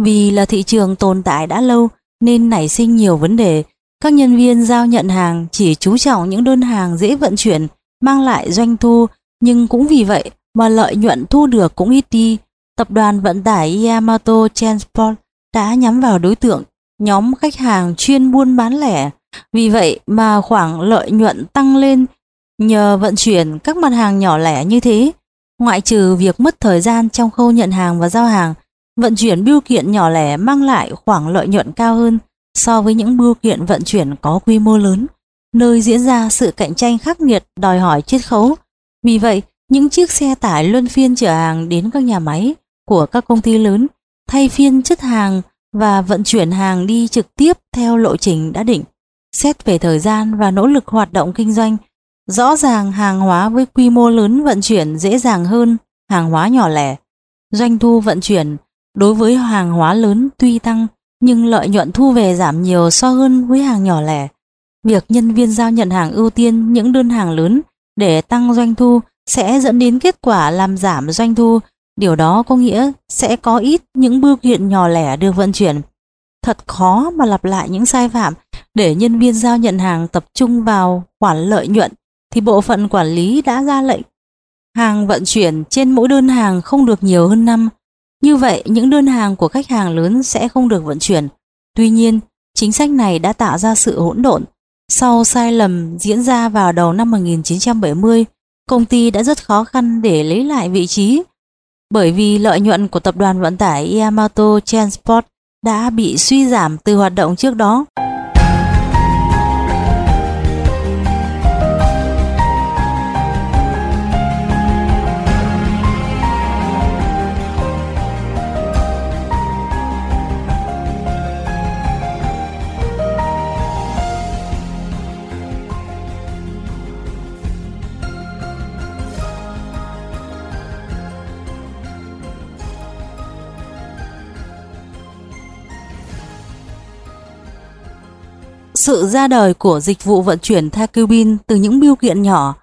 Vì là thị trường tồn tại đã lâu nên nảy sinh nhiều vấn đề. Các nhân viên giao nhận hàng chỉ chú trọng những đơn hàng dễ vận chuyển, mang lại doanh thu, nhưng cũng vì vậy mà lợi nhuận thu được cũng ít đi. Tập đoàn vận tải Yamato Transport đã nhắm vào đối tượng nhóm khách hàng chuyên buôn bán lẻ. Vì vậy mà khoảng lợi nhuận tăng lên nhờ vận chuyển các mặt hàng nhỏ lẻ như thế. Ngoại trừ việc mất thời gian trong khâu nhận hàng và giao hàng, vận chuyển bưu kiện nhỏ lẻ mang lại khoảng lợi nhuận cao hơn so với những bưu kiện vận chuyển có quy mô lớn, nơi diễn ra sự cạnh tranh khắc nghiệt đòi hỏi chiết khấu. Vì vậy, những chiếc xe tải luân phiên chở hàng đến các nhà máy của các công ty lớn thay phiên chất hàng và vận chuyển hàng đi trực tiếp theo lộ trình đã định. Xét về thời gian và nỗ lực hoạt động kinh doanh, rõ ràng hàng hóa với quy mô lớn vận chuyển dễ dàng hơn hàng hóa nhỏ lẻ. Doanh thu vận chuyển đối với hàng hóa lớn tuy tăng nhưng lợi nhuận thu về giảm nhiều so hơn với hàng nhỏ lẻ. Việc nhân viên giao nhận hàng ưu tiên những đơn hàng lớn để tăng doanh thu sẽ dẫn đến kết quả làm giảm doanh thu. Điều đó có nghĩa sẽ có ít những bưu kiện nhỏ lẻ được vận chuyển. Thật khó mà lặp lại những sai phạm để nhân viên giao nhận hàng tập trung vào khoản lợi nhuận thì bộ phận quản lý đã ra lệnh hàng vận chuyển trên mỗi đơn hàng không được nhiều hơn năm. Như vậy, những đơn hàng của khách hàng lớn sẽ không được vận chuyển. Tuy nhiên, chính sách này đã tạo ra sự hỗn độn. Sau sai lầm diễn ra vào đầu năm 1970, công ty đã rất khó khăn để lấy lại vị trí bởi vì lợi nhuận của tập đoàn vận tải Yamato Transport đã bị suy giảm từ hoạt động trước đó. Sự ra đời của dịch vụ vận chuyển Takubin từ những biêu kiện nhỏ.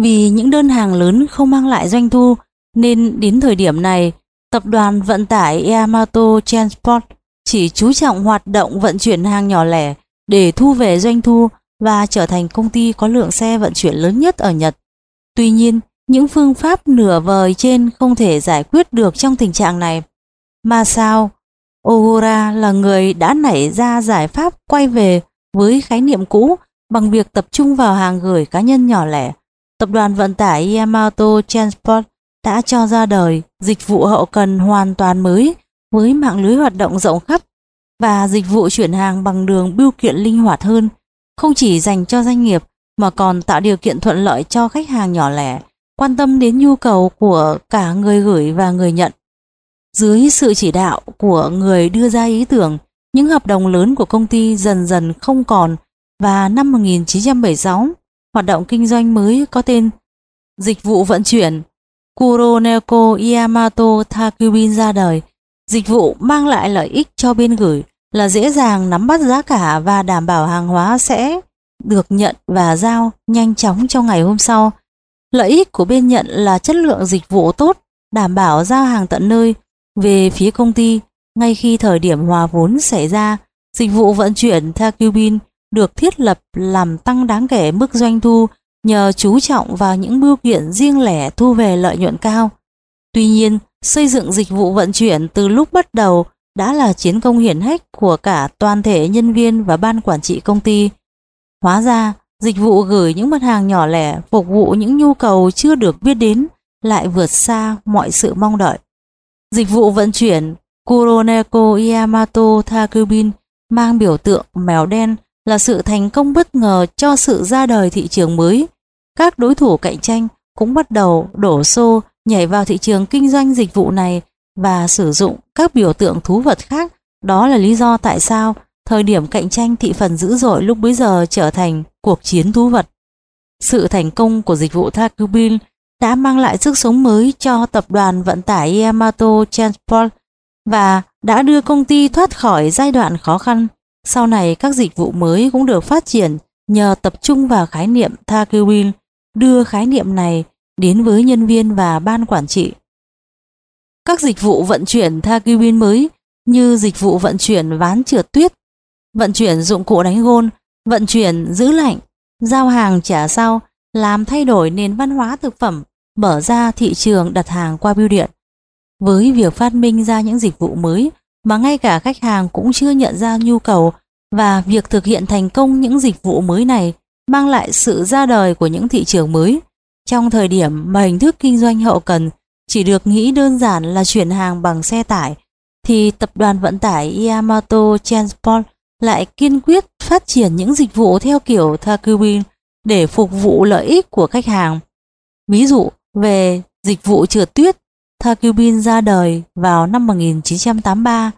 Vì những đơn hàng lớn không mang lại doanh thu, nên đến thời điểm này, tập đoàn vận tải Yamato Transport chỉ chú trọng hoạt động vận chuyển hàng nhỏ lẻ để thu về doanh thu và trở thành công ty có lượng xe vận chuyển lớn nhất ở Nhật. Tuy nhiên, những phương pháp nửa vời trên không thể giải quyết được trong tình trạng này. Mà sao, Ohura là người đã nảy ra giải pháp quay về với khái niệm cũ bằng việc tập trung vào hàng gửi cá nhân nhỏ lẻ. Tập đoàn vận tải Yamato Transport đã cho ra đời dịch vụ hậu cần hoàn toàn mới với mạng lưới hoạt động rộng khắp và dịch vụ chuyển hàng bằng đường bưu kiện linh hoạt hơn, không chỉ dành cho doanh nghiệp mà còn tạo điều kiện thuận lợi cho khách hàng nhỏ lẻ, quan tâm đến nhu cầu của cả người gửi và người nhận. Dưới sự chỉ đạo của người đưa ra ý tưởng, những hợp đồng lớn của công ty dần dần không còn và năm 1976, hoạt động kinh doanh mới có tên Dịch vụ vận chuyển Kuroneko Yamato Takubin ra đời. Dịch vụ mang lại lợi ích cho bên gửi là dễ dàng nắm bắt giá cả và đảm bảo hàng hóa sẽ được nhận và giao nhanh chóng trong ngày hôm sau. Lợi ích của bên nhận là chất lượng dịch vụ tốt, đảm bảo giao hàng tận nơi. Về phía công ty, ngay khi thời điểm hòa vốn xảy ra, dịch vụ vận chuyển Takubin được thiết lập làm tăng đáng kể mức doanh thu nhờ chú trọng vào những bưu kiện riêng lẻ thu về lợi nhuận cao. Tuy nhiên, xây dựng dịch vụ vận chuyển từ lúc bắt đầu đã là chiến công hiển hách của cả toàn thể nhân viên và ban quản trị công ty. Hóa ra, dịch vụ gửi những mặt hàng nhỏ lẻ phục vụ những nhu cầu chưa được biết đến lại vượt xa mọi sự mong đợi. Dịch vụ vận chuyển Kuroneko Yamato Takubin mang biểu tượng mèo đen là sự thành công bất ngờ cho sự ra đời thị trường mới. Các đối thủ cạnh tranh cũng bắt đầu đổ xô, nhảy vào thị trường kinh doanh dịch vụ này và sử dụng các biểu tượng thú vật khác. Đó là lý do tại sao thời điểm cạnh tranh thị phần dữ dội lúc bấy giờ trở thành cuộc chiến thú vật. Sự thành công của dịch vụ Takubin đã mang lại sức sống mới cho tập đoàn vận tải Yamato Transport và đã đưa công ty thoát khỏi giai đoạn khó khăn. Sau này các dịch vụ mới cũng được phát triển nhờ tập trung vào khái niệm Takewin, đưa khái niệm này đến với nhân viên và ban quản trị. Các dịch vụ vận chuyển Takewin mới như dịch vụ vận chuyển ván trượt tuyết, vận chuyển dụng cụ đánh gôn, vận chuyển giữ lạnh, giao hàng trả sau, làm thay đổi nền văn hóa thực phẩm, mở ra thị trường đặt hàng qua bưu điện. Với việc phát minh ra những dịch vụ mới mà ngay cả khách hàng cũng chưa nhận ra nhu cầu và việc thực hiện thành công những dịch vụ mới này mang lại sự ra đời của những thị trường mới. Trong thời điểm mà hình thức kinh doanh hậu cần chỉ được nghĩ đơn giản là chuyển hàng bằng xe tải, thì tập đoàn vận tải Yamato Transport lại kiên quyết phát triển những dịch vụ theo kiểu Takubin để phục vụ lợi ích của khách hàng. Ví dụ về dịch vụ trượt tuyết Takubin ra đời vào năm 1983.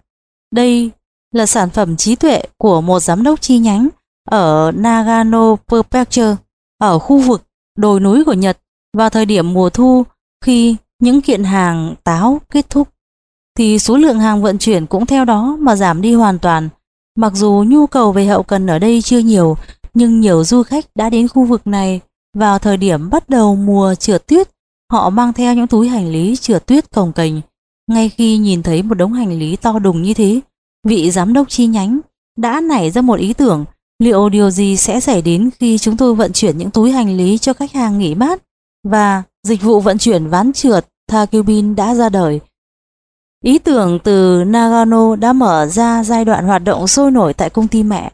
Đây là sản phẩm trí tuệ của một giám đốc chi nhánh ở Nagano Prefecture ở khu vực đồi núi của Nhật vào thời điểm mùa thu khi những kiện hàng táo kết thúc thì số lượng hàng vận chuyển cũng theo đó mà giảm đi hoàn toàn. Mặc dù nhu cầu về hậu cần ở đây chưa nhiều, nhưng nhiều du khách đã đến khu vực này vào thời điểm bắt đầu mùa trượt tuyết Họ mang theo những túi hành lý trượt tuyết cồng kềnh. Ngay khi nhìn thấy một đống hành lý to đùng như thế, vị giám đốc chi nhánh đã nảy ra một ý tưởng liệu điều gì sẽ xảy đến khi chúng tôi vận chuyển những túi hành lý cho khách hàng nghỉ mát và dịch vụ vận chuyển ván trượt Thakubin đã ra đời. Ý tưởng từ Nagano đã mở ra giai đoạn hoạt động sôi nổi tại công ty mẹ.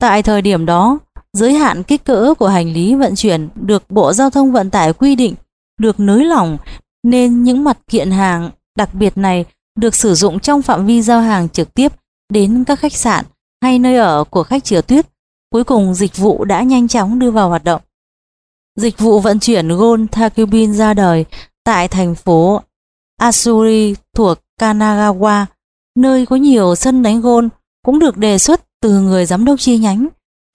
Tại thời điểm đó, giới hạn kích cỡ của hành lý vận chuyển được Bộ Giao thông Vận tải quy định được nới lỏng nên những mặt kiện hàng đặc biệt này được sử dụng trong phạm vi giao hàng trực tiếp đến các khách sạn hay nơi ở của khách chữa tuyết. Cuối cùng dịch vụ đã nhanh chóng đưa vào hoạt động. Dịch vụ vận chuyển Gold Takubin ra đời tại thành phố Asuri thuộc Kanagawa, nơi có nhiều sân đánh gôn cũng được đề xuất từ người giám đốc chi nhánh.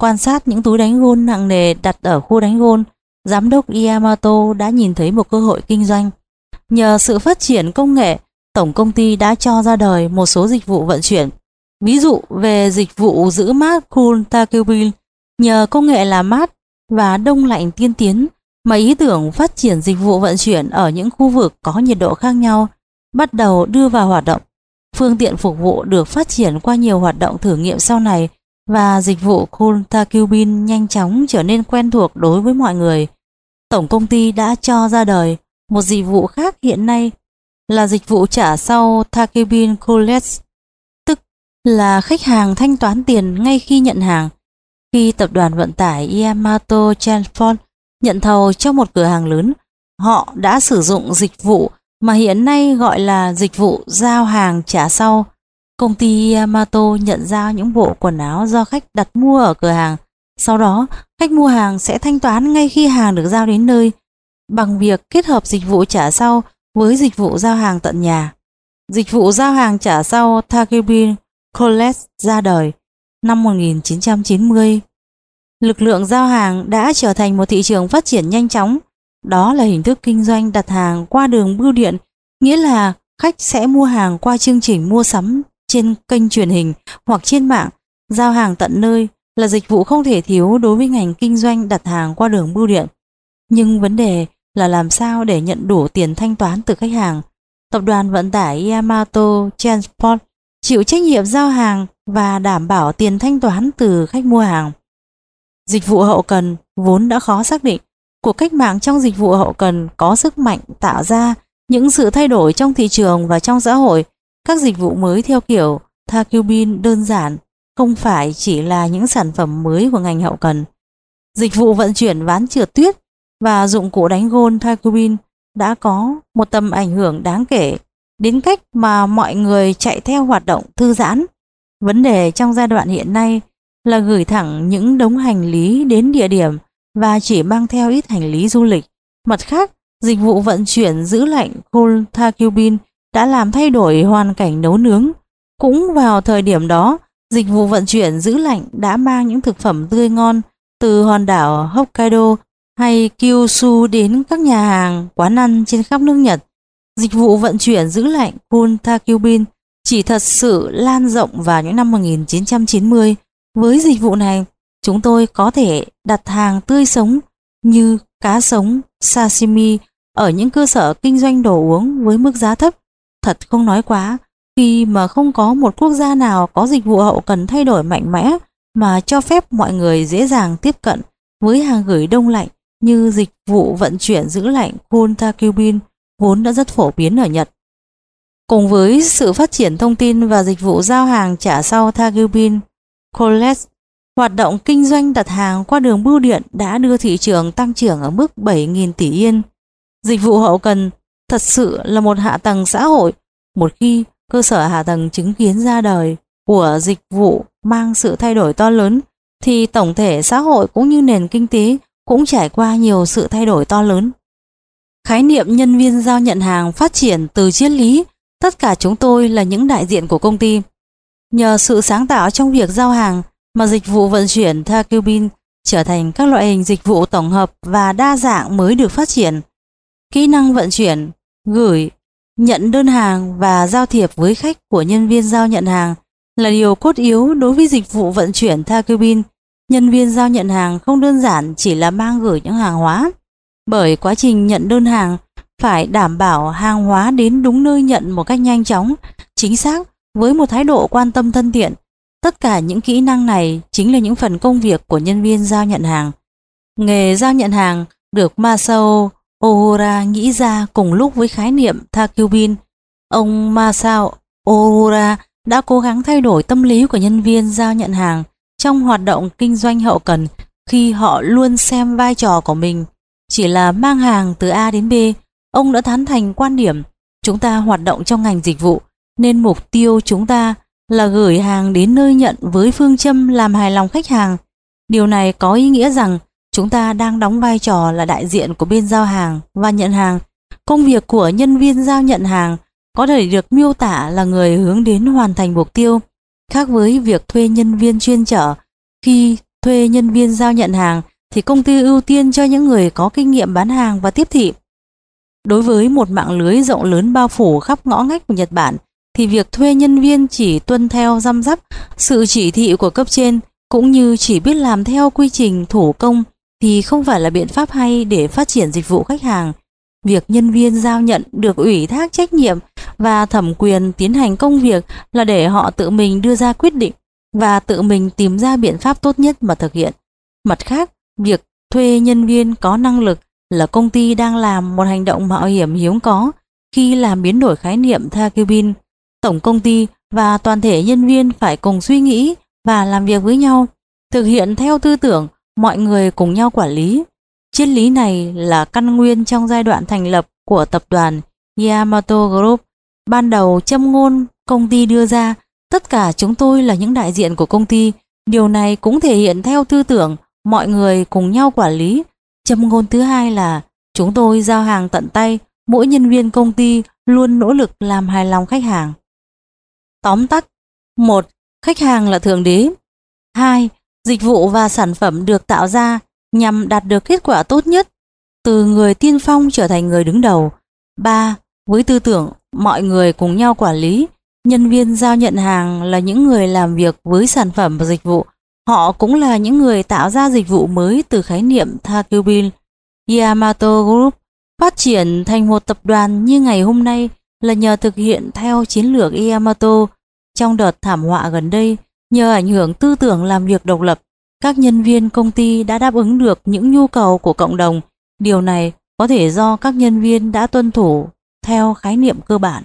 Quan sát những túi đánh gôn nặng nề đặt ở khu đánh gôn, giám đốc Yamato đã nhìn thấy một cơ hội kinh doanh. Nhờ sự phát triển công nghệ, tổng công ty đã cho ra đời một số dịch vụ vận chuyển. Ví dụ về dịch vụ giữ mát Cool Takeubil, nhờ công nghệ làm mát và đông lạnh tiên tiến mà ý tưởng phát triển dịch vụ vận chuyển ở những khu vực có nhiệt độ khác nhau bắt đầu đưa vào hoạt động. Phương tiện phục vụ được phát triển qua nhiều hoạt động thử nghiệm sau này và dịch vụ Cool Takubin nhanh chóng trở nên quen thuộc đối với mọi người. Tổng công ty đã cho ra đời một dịch vụ khác hiện nay là dịch vụ trả sau Takubin Coolest, tức là khách hàng thanh toán tiền ngay khi nhận hàng. Khi tập đoàn vận tải Yamato Transport nhận thầu cho một cửa hàng lớn, họ đã sử dụng dịch vụ mà hiện nay gọi là dịch vụ giao hàng trả sau. Công ty Yamato nhận giao những bộ quần áo do khách đặt mua ở cửa hàng. Sau đó, khách mua hàng sẽ thanh toán ngay khi hàng được giao đến nơi bằng việc kết hợp dịch vụ trả sau với dịch vụ giao hàng tận nhà. Dịch vụ giao hàng trả sau Takebin College ra đời năm 1990. Lực lượng giao hàng đã trở thành một thị trường phát triển nhanh chóng. Đó là hình thức kinh doanh đặt hàng qua đường bưu điện, nghĩa là khách sẽ mua hàng qua chương trình mua sắm trên kênh truyền hình hoặc trên mạng. Giao hàng tận nơi là dịch vụ không thể thiếu đối với ngành kinh doanh đặt hàng qua đường bưu điện. Nhưng vấn đề là làm sao để nhận đủ tiền thanh toán từ khách hàng. Tập đoàn vận tải Yamato Transport chịu trách nhiệm giao hàng và đảm bảo tiền thanh toán từ khách mua hàng. Dịch vụ hậu cần vốn đã khó xác định. Cuộc cách mạng trong dịch vụ hậu cần có sức mạnh tạo ra những sự thay đổi trong thị trường và trong xã hội. Các dịch vụ mới theo kiểu Thakubin đơn giản không phải chỉ là những sản phẩm mới của ngành hậu cần. Dịch vụ vận chuyển ván trượt tuyết và dụng cụ đánh gôn Thakubin đã có một tầm ảnh hưởng đáng kể đến cách mà mọi người chạy theo hoạt động thư giãn. Vấn đề trong giai đoạn hiện nay là gửi thẳng những đống hành lý đến địa điểm và chỉ mang theo ít hành lý du lịch. Mặt khác, dịch vụ vận chuyển giữ lạnh Cold Takubin đã làm thay đổi hoàn cảnh nấu nướng. Cũng vào thời điểm đó, dịch vụ vận chuyển giữ lạnh đã mang những thực phẩm tươi ngon từ hòn đảo Hokkaido hay Kyushu đến các nhà hàng, quán ăn trên khắp nước Nhật. Dịch vụ vận chuyển giữ lạnh Kuntakubin chỉ thật sự lan rộng vào những năm 1990 với dịch vụ này, chúng tôi có thể đặt hàng tươi sống như cá sống, sashimi ở những cơ sở kinh doanh đồ uống với mức giá thấp. Thật không nói quá, khi mà không có một quốc gia nào có dịch vụ hậu cần thay đổi mạnh mẽ mà cho phép mọi người dễ dàng tiếp cận với hàng gửi đông lạnh như dịch vụ vận chuyển giữ lạnh Kuntakubin vốn đã rất phổ biến ở Nhật. Cùng với sự phát triển thông tin và dịch vụ giao hàng trả sau Tagubin, Coles, hoạt động kinh doanh đặt hàng qua đường bưu điện đã đưa thị trường tăng trưởng ở mức 7.000 tỷ yên. Dịch vụ hậu cần thật sự là một hạ tầng xã hội một khi cơ sở hạ tầng chứng kiến ra đời của dịch vụ mang sự thay đổi to lớn thì tổng thể xã hội cũng như nền kinh tế cũng trải qua nhiều sự thay đổi to lớn. Khái niệm nhân viên giao nhận hàng phát triển từ triết lý, tất cả chúng tôi là những đại diện của công ty. Nhờ sự sáng tạo trong việc giao hàng mà dịch vụ vận chuyển Thakubin trở thành các loại hình dịch vụ tổng hợp và đa dạng mới được phát triển. Kỹ năng vận chuyển, gửi, nhận đơn hàng và giao thiệp với khách của nhân viên giao nhận hàng là điều cốt yếu đối với dịch vụ vận chuyển Takubin. Nhân viên giao nhận hàng không đơn giản chỉ là mang gửi những hàng hóa, bởi quá trình nhận đơn hàng phải đảm bảo hàng hóa đến đúng nơi nhận một cách nhanh chóng, chính xác với một thái độ quan tâm thân thiện. Tất cả những kỹ năng này chính là những phần công việc của nhân viên giao nhận hàng. Nghề giao nhận hàng được Masao Ohura nghĩ ra cùng lúc với khái niệm Takubin. Ông Masao Ohura đã cố gắng thay đổi tâm lý của nhân viên giao nhận hàng trong hoạt động kinh doanh hậu cần khi họ luôn xem vai trò của mình chỉ là mang hàng từ A đến B. Ông đã thán thành quan điểm chúng ta hoạt động trong ngành dịch vụ nên mục tiêu chúng ta là gửi hàng đến nơi nhận với phương châm làm hài lòng khách hàng. Điều này có ý nghĩa rằng chúng ta đang đóng vai trò là đại diện của bên giao hàng và nhận hàng. Công việc của nhân viên giao nhận hàng có thể được miêu tả là người hướng đến hoàn thành mục tiêu, khác với việc thuê nhân viên chuyên trở. Khi thuê nhân viên giao nhận hàng thì công ty ưu tiên cho những người có kinh nghiệm bán hàng và tiếp thị. Đối với một mạng lưới rộng lớn bao phủ khắp ngõ ngách của Nhật Bản, thì việc thuê nhân viên chỉ tuân theo răm rắp sự chỉ thị của cấp trên cũng như chỉ biết làm theo quy trình thủ công thì không phải là biện pháp hay để phát triển dịch vụ khách hàng. Việc nhân viên giao nhận được ủy thác trách nhiệm và thẩm quyền tiến hành công việc là để họ tự mình đưa ra quyết định và tự mình tìm ra biện pháp tốt nhất mà thực hiện. Mặt khác, việc thuê nhân viên có năng lực là công ty đang làm một hành động mạo hiểm hiếm có khi làm biến đổi khái niệm Thakibin. Tổng công ty và toàn thể nhân viên phải cùng suy nghĩ và làm việc với nhau, thực hiện theo tư tưởng mọi người cùng nhau quản lý. Triết lý này là căn nguyên trong giai đoạn thành lập của tập đoàn Yamato Group. Ban đầu châm ngôn công ty đưa ra, tất cả chúng tôi là những đại diện của công ty. Điều này cũng thể hiện theo tư tưởng mọi người cùng nhau quản lý. Châm ngôn thứ hai là chúng tôi giao hàng tận tay, mỗi nhân viên công ty luôn nỗ lực làm hài lòng khách hàng. Tóm tắt 1. Khách hàng là thượng đế 2. Dịch vụ và sản phẩm được tạo ra nhằm đạt được kết quả tốt nhất từ người tiên phong trở thành người đứng đầu. 3. Với tư tưởng mọi người cùng nhau quản lý nhân viên giao nhận hàng là những người làm việc với sản phẩm và dịch vụ. Họ cũng là những người tạo ra dịch vụ mới từ khái niệm Takubin Yamato Group phát triển thành một tập đoàn như ngày hôm nay là nhờ thực hiện theo chiến lược Yamato. Trong đợt thảm họa gần đây, nhờ ảnh hưởng tư tưởng làm việc độc lập, các nhân viên công ty đã đáp ứng được những nhu cầu của cộng đồng. Điều này có thể do các nhân viên đã tuân thủ theo khái niệm cơ bản.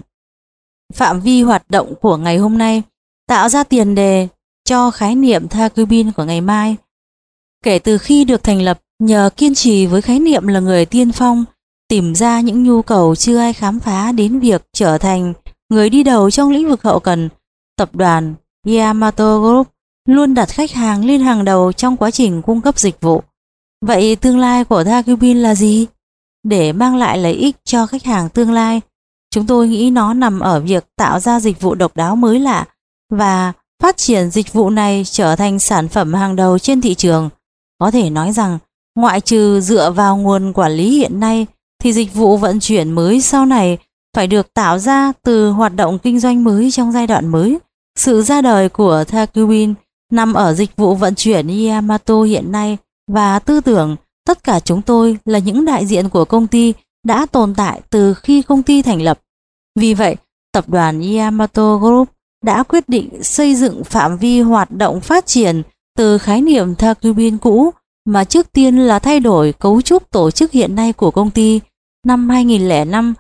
Phạm vi hoạt động của ngày hôm nay tạo ra tiền đề cho khái niệm Thakubin của ngày mai. Kể từ khi được thành lập, nhờ kiên trì với khái niệm là người tiên phong, tìm ra những nhu cầu chưa ai khám phá đến việc trở thành người đi đầu trong lĩnh vực hậu cần, tập đoàn Yamato Group luôn đặt khách hàng lên hàng đầu trong quá trình cung cấp dịch vụ. Vậy tương lai của Thakubin là gì? Để mang lại lợi ích cho khách hàng tương lai, chúng tôi nghĩ nó nằm ở việc tạo ra dịch vụ độc đáo mới lạ và phát triển dịch vụ này trở thành sản phẩm hàng đầu trên thị trường. Có thể nói rằng, ngoại trừ dựa vào nguồn quản lý hiện nay, thì dịch vụ vận chuyển mới sau này phải được tạo ra từ hoạt động kinh doanh mới trong giai đoạn mới. Sự ra đời của Takubin nằm ở dịch vụ vận chuyển Yamato hiện nay và tư tưởng tất cả chúng tôi là những đại diện của công ty đã tồn tại từ khi công ty thành lập. Vì vậy, tập đoàn Yamato Group đã quyết định xây dựng phạm vi hoạt động phát triển từ khái niệm Takubin cũ mà trước tiên là thay đổi cấu trúc tổ chức hiện nay của công ty năm 2005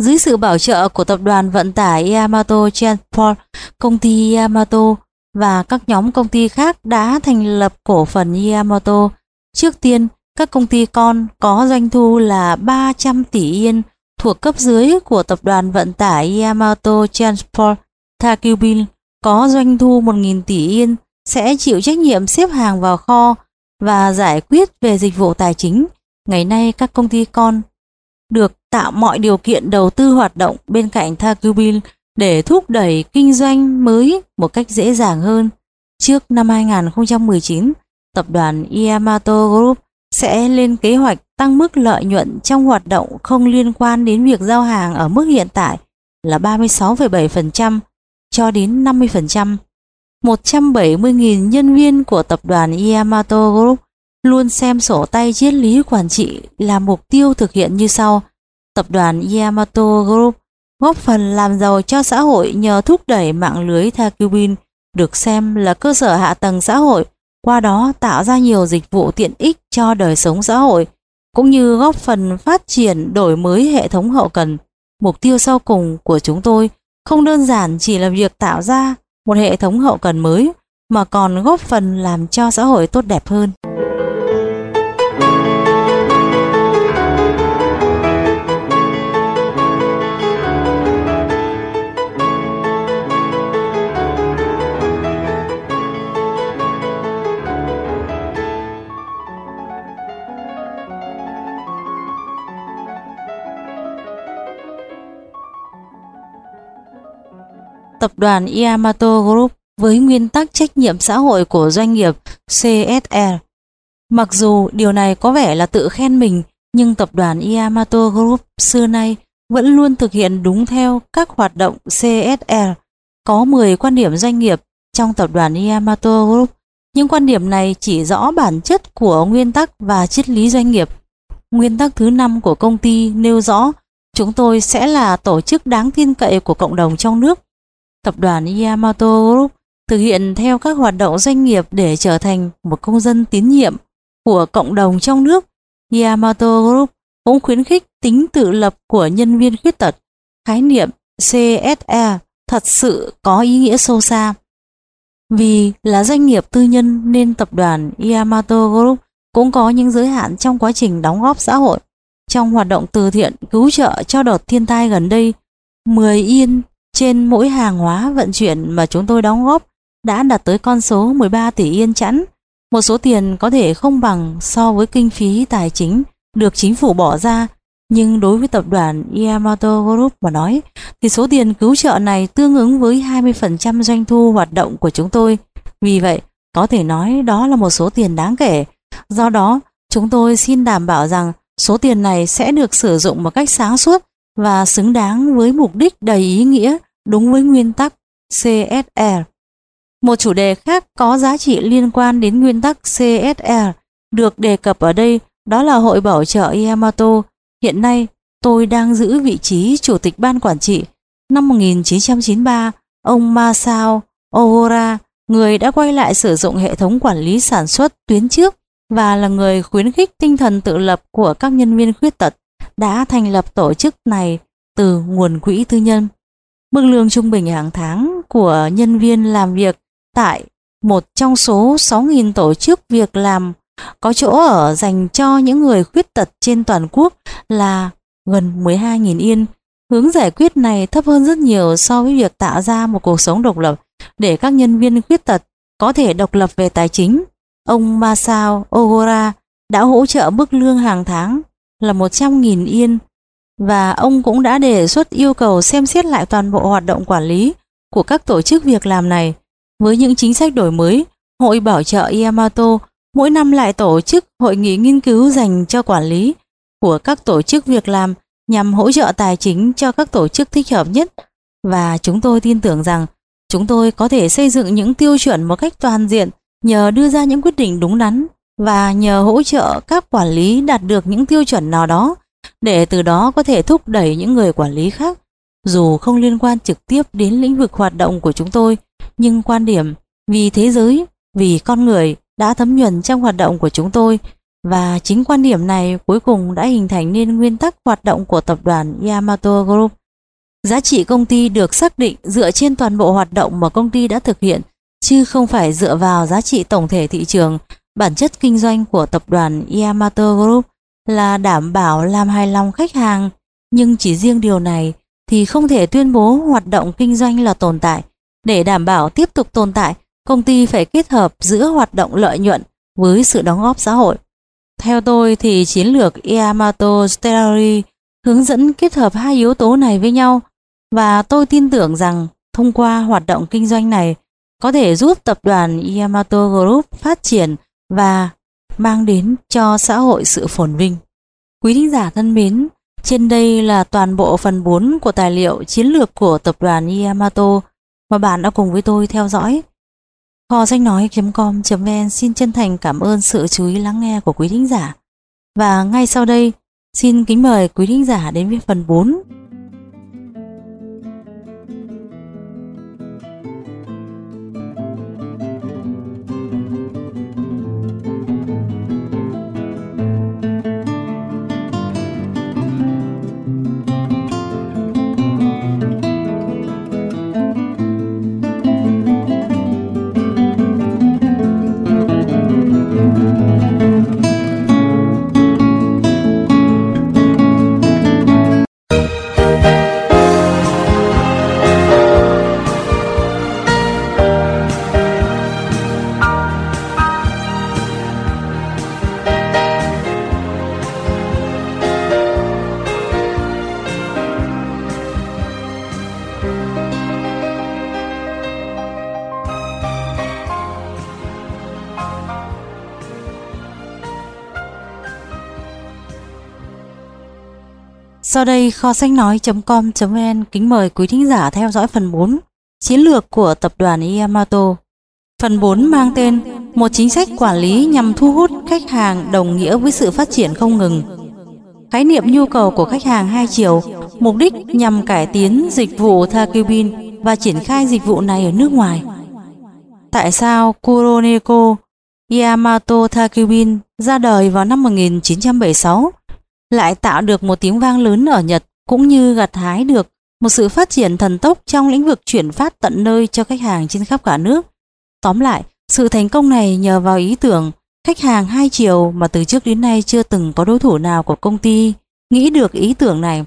dưới sự bảo trợ của tập đoàn vận tải Yamato Transport, công ty Yamato và các nhóm công ty khác đã thành lập cổ phần Yamato. Trước tiên, các công ty con có doanh thu là 300 tỷ yên thuộc cấp dưới của tập đoàn vận tải Yamato Transport Takubin có doanh thu 1.000 tỷ yên sẽ chịu trách nhiệm xếp hàng vào kho và giải quyết về dịch vụ tài chính. Ngày nay các công ty con được tạo mọi điều kiện đầu tư hoạt động bên cạnh Takubin để thúc đẩy kinh doanh mới một cách dễ dàng hơn. Trước năm 2019, tập đoàn Yamato Group sẽ lên kế hoạch tăng mức lợi nhuận trong hoạt động không liên quan đến việc giao hàng ở mức hiện tại là 36,7% cho đến 50%. 170.000 nhân viên của tập đoàn Yamato Group luôn xem sổ tay triết lý quản trị là mục tiêu thực hiện như sau. Tập đoàn Yamato Group góp phần làm giàu cho xã hội nhờ thúc đẩy mạng lưới Takubin được xem là cơ sở hạ tầng xã hội, qua đó tạo ra nhiều dịch vụ tiện ích cho đời sống xã hội, cũng như góp phần phát triển đổi mới hệ thống hậu cần. Mục tiêu sau cùng của chúng tôi không đơn giản chỉ là việc tạo ra một hệ thống hậu cần mới, mà còn góp phần làm cho xã hội tốt đẹp hơn. Tập đoàn Yamato Group với nguyên tắc trách nhiệm xã hội của doanh nghiệp CSR. Mặc dù điều này có vẻ là tự khen mình, nhưng tập đoàn Yamato Group xưa nay vẫn luôn thực hiện đúng theo các hoạt động CSR. Có 10 quan điểm doanh nghiệp trong tập đoàn Yamato Group. Những quan điểm này chỉ rõ bản chất của nguyên tắc và triết lý doanh nghiệp. Nguyên tắc thứ năm của công ty nêu rõ chúng tôi sẽ là tổ chức đáng tin cậy của cộng đồng trong nước. Tập đoàn Yamato Group thực hiện theo các hoạt động doanh nghiệp để trở thành một công dân tín nhiệm của cộng đồng trong nước. Yamato Group cũng khuyến khích tính tự lập của nhân viên khuyết tật. Khái niệm CSE thật sự có ý nghĩa sâu xa. Vì là doanh nghiệp tư nhân nên tập đoàn Yamato Group cũng có những giới hạn trong quá trình đóng góp xã hội. Trong hoạt động từ thiện cứu trợ cho đợt thiên tai gần đây, 10 yên trên mỗi hàng hóa vận chuyển mà chúng tôi đóng góp đã đạt tới con số 13 tỷ yên chẵn. Một số tiền có thể không bằng so với kinh phí tài chính được chính phủ bỏ ra, nhưng đối với tập đoàn Yamato Group mà nói, thì số tiền cứu trợ này tương ứng với 20% doanh thu hoạt động của chúng tôi. Vì vậy, có thể nói đó là một số tiền đáng kể. Do đó, chúng tôi xin đảm bảo rằng số tiền này sẽ được sử dụng một cách sáng suốt và xứng đáng với mục đích đầy ý nghĩa đúng với nguyên tắc CSR. Một chủ đề khác có giá trị liên quan đến nguyên tắc CSR được đề cập ở đây đó là Hội Bảo trợ Yamato. Hiện nay, tôi đang giữ vị trí Chủ tịch Ban Quản trị. Năm 1993, ông Masao Ohora, người đã quay lại sử dụng hệ thống quản lý sản xuất tuyến trước và là người khuyến khích tinh thần tự lập của các nhân viên khuyết tật, đã thành lập tổ chức này từ nguồn quỹ tư nhân. Mức lương trung bình hàng tháng của nhân viên làm việc tại một trong số 6.000 tổ chức việc làm có chỗ ở dành cho những người khuyết tật trên toàn quốc là gần 12.000 yên. Hướng giải quyết này thấp hơn rất nhiều so với việc tạo ra một cuộc sống độc lập để các nhân viên khuyết tật có thể độc lập về tài chính. Ông Masao Ogura đã hỗ trợ mức lương hàng tháng là 100.000 yên và ông cũng đã đề xuất yêu cầu xem xét lại toàn bộ hoạt động quản lý của các tổ chức việc làm này. Với những chính sách đổi mới, Hội Bảo trợ Yamato mỗi năm lại tổ chức hội nghị nghiên cứu dành cho quản lý của các tổ chức việc làm nhằm hỗ trợ tài chính cho các tổ chức thích hợp nhất và chúng tôi tin tưởng rằng chúng tôi có thể xây dựng những tiêu chuẩn một cách toàn diện nhờ đưa ra những quyết định đúng đắn và nhờ hỗ trợ các quản lý đạt được những tiêu chuẩn nào đó để từ đó có thể thúc đẩy những người quản lý khác dù không liên quan trực tiếp đến lĩnh vực hoạt động của chúng tôi nhưng quan điểm vì thế giới vì con người đã thấm nhuần trong hoạt động của chúng tôi và chính quan điểm này cuối cùng đã hình thành nên nguyên tắc hoạt động của tập đoàn Yamato Group. Giá trị công ty được xác định dựa trên toàn bộ hoạt động mà công ty đã thực hiện, chứ không phải dựa vào giá trị tổng thể thị trường. Bản chất kinh doanh của tập đoàn Yamato Group là đảm bảo làm hài lòng khách hàng, nhưng chỉ riêng điều này thì không thể tuyên bố hoạt động kinh doanh là tồn tại. Để đảm bảo tiếp tục tồn tại, công ty phải kết hợp giữa hoạt động lợi nhuận với sự đóng góp xã hội. Theo tôi thì chiến lược Yamato Stellari hướng dẫn kết hợp hai yếu tố này với nhau và tôi tin tưởng rằng thông qua hoạt động kinh doanh này có thể giúp tập đoàn Yamato Group phát triển và mang đến cho xã hội sự phồn vinh. Quý thính giả thân mến, trên đây là toàn bộ phần 4 của tài liệu chiến lược của tập đoàn Yamato mà bạn đã cùng với tôi theo dõi. Kho sách nói.com.vn xin chân thành cảm ơn sự chú ý lắng nghe của quý thính giả. Và ngay sau đây, xin kính mời quý thính giả đến với phần 4 Sau đây, kho sách nói.com.vn kính mời quý thính giả theo dõi phần 4 Chiến lược của tập đoàn Yamato. Phần 4 mang tên Một chính sách quản lý nhằm thu hút khách hàng đồng nghĩa với sự phát triển không ngừng. Khái niệm nhu cầu của khách hàng hai chiều, Mục đích nhằm cải tiến dịch vụ Takubin và triển khai dịch vụ này ở nước ngoài. Tại sao Kuroneko Yamato Takubin ra đời vào năm 1976 lại tạo được một tiếng vang lớn ở Nhật cũng như gặt hái được một sự phát triển thần tốc trong lĩnh vực chuyển phát tận nơi cho khách hàng trên khắp cả nước. Tóm lại, sự thành công này nhờ vào ý tưởng khách hàng hai chiều mà từ trước đến nay chưa từng có đối thủ nào của công ty nghĩ được ý tưởng này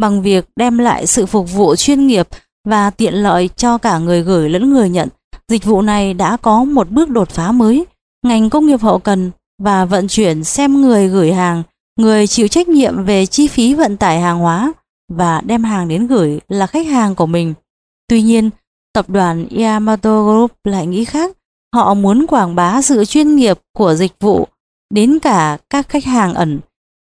bằng việc đem lại sự phục vụ chuyên nghiệp và tiện lợi cho cả người gửi lẫn người nhận. Dịch vụ này đã có một bước đột phá mới. Ngành công nghiệp hậu cần và vận chuyển xem người gửi hàng Người chịu trách nhiệm về chi phí vận tải hàng hóa và đem hàng đến gửi là khách hàng của mình. Tuy nhiên, tập đoàn Yamato Group lại nghĩ khác. Họ muốn quảng bá sự chuyên nghiệp của dịch vụ đến cả các khách hàng ẩn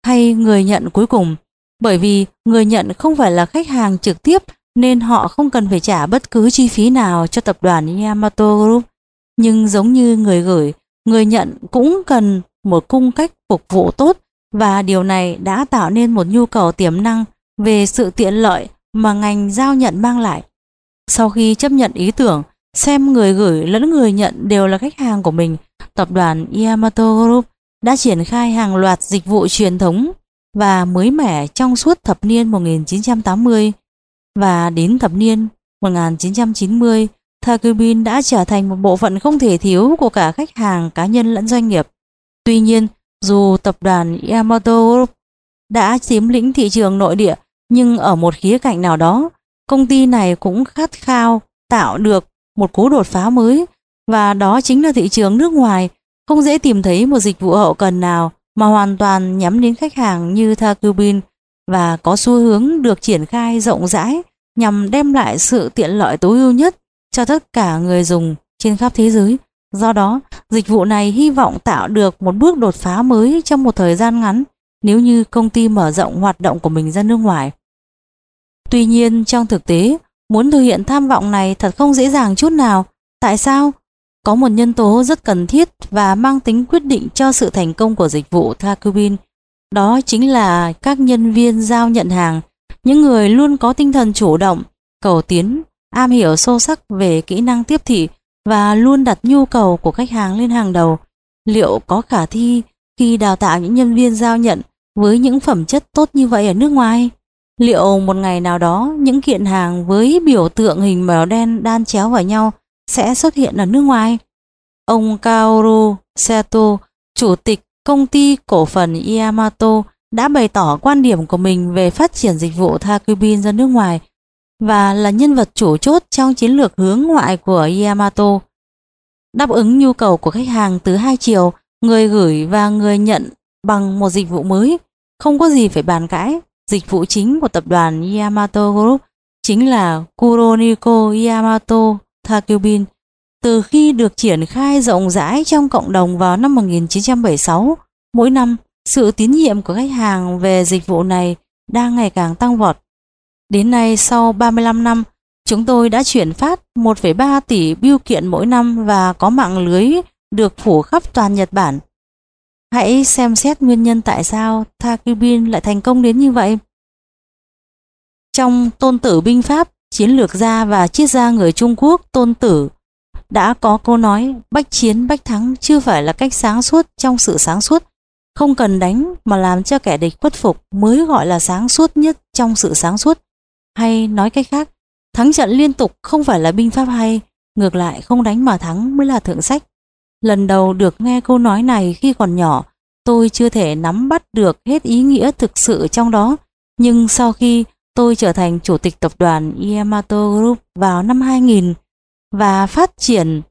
hay người nhận cuối cùng. Bởi vì người nhận không phải là khách hàng trực tiếp nên họ không cần phải trả bất cứ chi phí nào cho tập đoàn Yamato Group. Nhưng giống như người gửi, người nhận cũng cần một cung cách phục vụ tốt và điều này đã tạo nên một nhu cầu tiềm năng về sự tiện lợi mà ngành giao nhận mang lại. Sau khi chấp nhận ý tưởng xem người gửi lẫn người nhận đều là khách hàng của mình, tập đoàn Yamato Group đã triển khai hàng loạt dịch vụ truyền thống và mới mẻ trong suốt thập niên 1980 và đến thập niên 1990, Takubin đã trở thành một bộ phận không thể thiếu của cả khách hàng cá nhân lẫn doanh nghiệp. Tuy nhiên, dù tập đoàn Yamato Group đã chiếm lĩnh thị trường nội địa, nhưng ở một khía cạnh nào đó, công ty này cũng khát khao tạo được một cú đột phá mới và đó chính là thị trường nước ngoài. Không dễ tìm thấy một dịch vụ hậu cần nào mà hoàn toàn nhắm đến khách hàng như Takubin và có xu hướng được triển khai rộng rãi nhằm đem lại sự tiện lợi tối ưu nhất cho tất cả người dùng trên khắp thế giới. Do đó, dịch vụ này hy vọng tạo được một bước đột phá mới trong một thời gian ngắn nếu như công ty mở rộng hoạt động của mình ra nước ngoài. Tuy nhiên, trong thực tế, muốn thực hiện tham vọng này thật không dễ dàng chút nào. Tại sao? Có một nhân tố rất cần thiết và mang tính quyết định cho sự thành công của dịch vụ Takubin. Đó chính là các nhân viên giao nhận hàng, những người luôn có tinh thần chủ động, cầu tiến, am hiểu sâu sắc về kỹ năng tiếp thị và luôn đặt nhu cầu của khách hàng lên hàng đầu. Liệu có khả thi khi đào tạo những nhân viên giao nhận với những phẩm chất tốt như vậy ở nước ngoài? Liệu một ngày nào đó những kiện hàng với biểu tượng hình mèo đen đan chéo vào nhau sẽ xuất hiện ở nước ngoài? Ông Kaoru Seto, chủ tịch công ty cổ phần Yamato đã bày tỏ quan điểm của mình về phát triển dịch vụ Takubin ra nước ngoài và là nhân vật chủ chốt trong chiến lược hướng ngoại của Yamato. Đáp ứng nhu cầu của khách hàng từ hai chiều, người gửi và người nhận bằng một dịch vụ mới, không có gì phải bàn cãi. Dịch vụ chính của tập đoàn Yamato Group chính là Kuroniko Yamato Takubin. Từ khi được triển khai rộng rãi trong cộng đồng vào năm 1976, mỗi năm sự tín nhiệm của khách hàng về dịch vụ này đang ngày càng tăng vọt. Đến nay sau 35 năm, chúng tôi đã chuyển phát 1,3 tỷ biêu kiện mỗi năm và có mạng lưới được phủ khắp toàn Nhật Bản. Hãy xem xét nguyên nhân tại sao Takubin lại thành công đến như vậy. Trong Tôn Tử Binh Pháp, chiến lược gia và triết gia người Trung Quốc Tôn Tử đã có câu nói bách chiến bách thắng chưa phải là cách sáng suốt trong sự sáng suốt. Không cần đánh mà làm cho kẻ địch khuất phục mới gọi là sáng suốt nhất trong sự sáng suốt. Hay nói cách khác, thắng trận liên tục không phải là binh pháp hay, ngược lại không đánh mà thắng mới là thượng sách. Lần đầu được nghe câu nói này khi còn nhỏ, tôi chưa thể nắm bắt được hết ý nghĩa thực sự trong đó, nhưng sau khi tôi trở thành chủ tịch tập đoàn Yamato Group vào năm 2000 và phát triển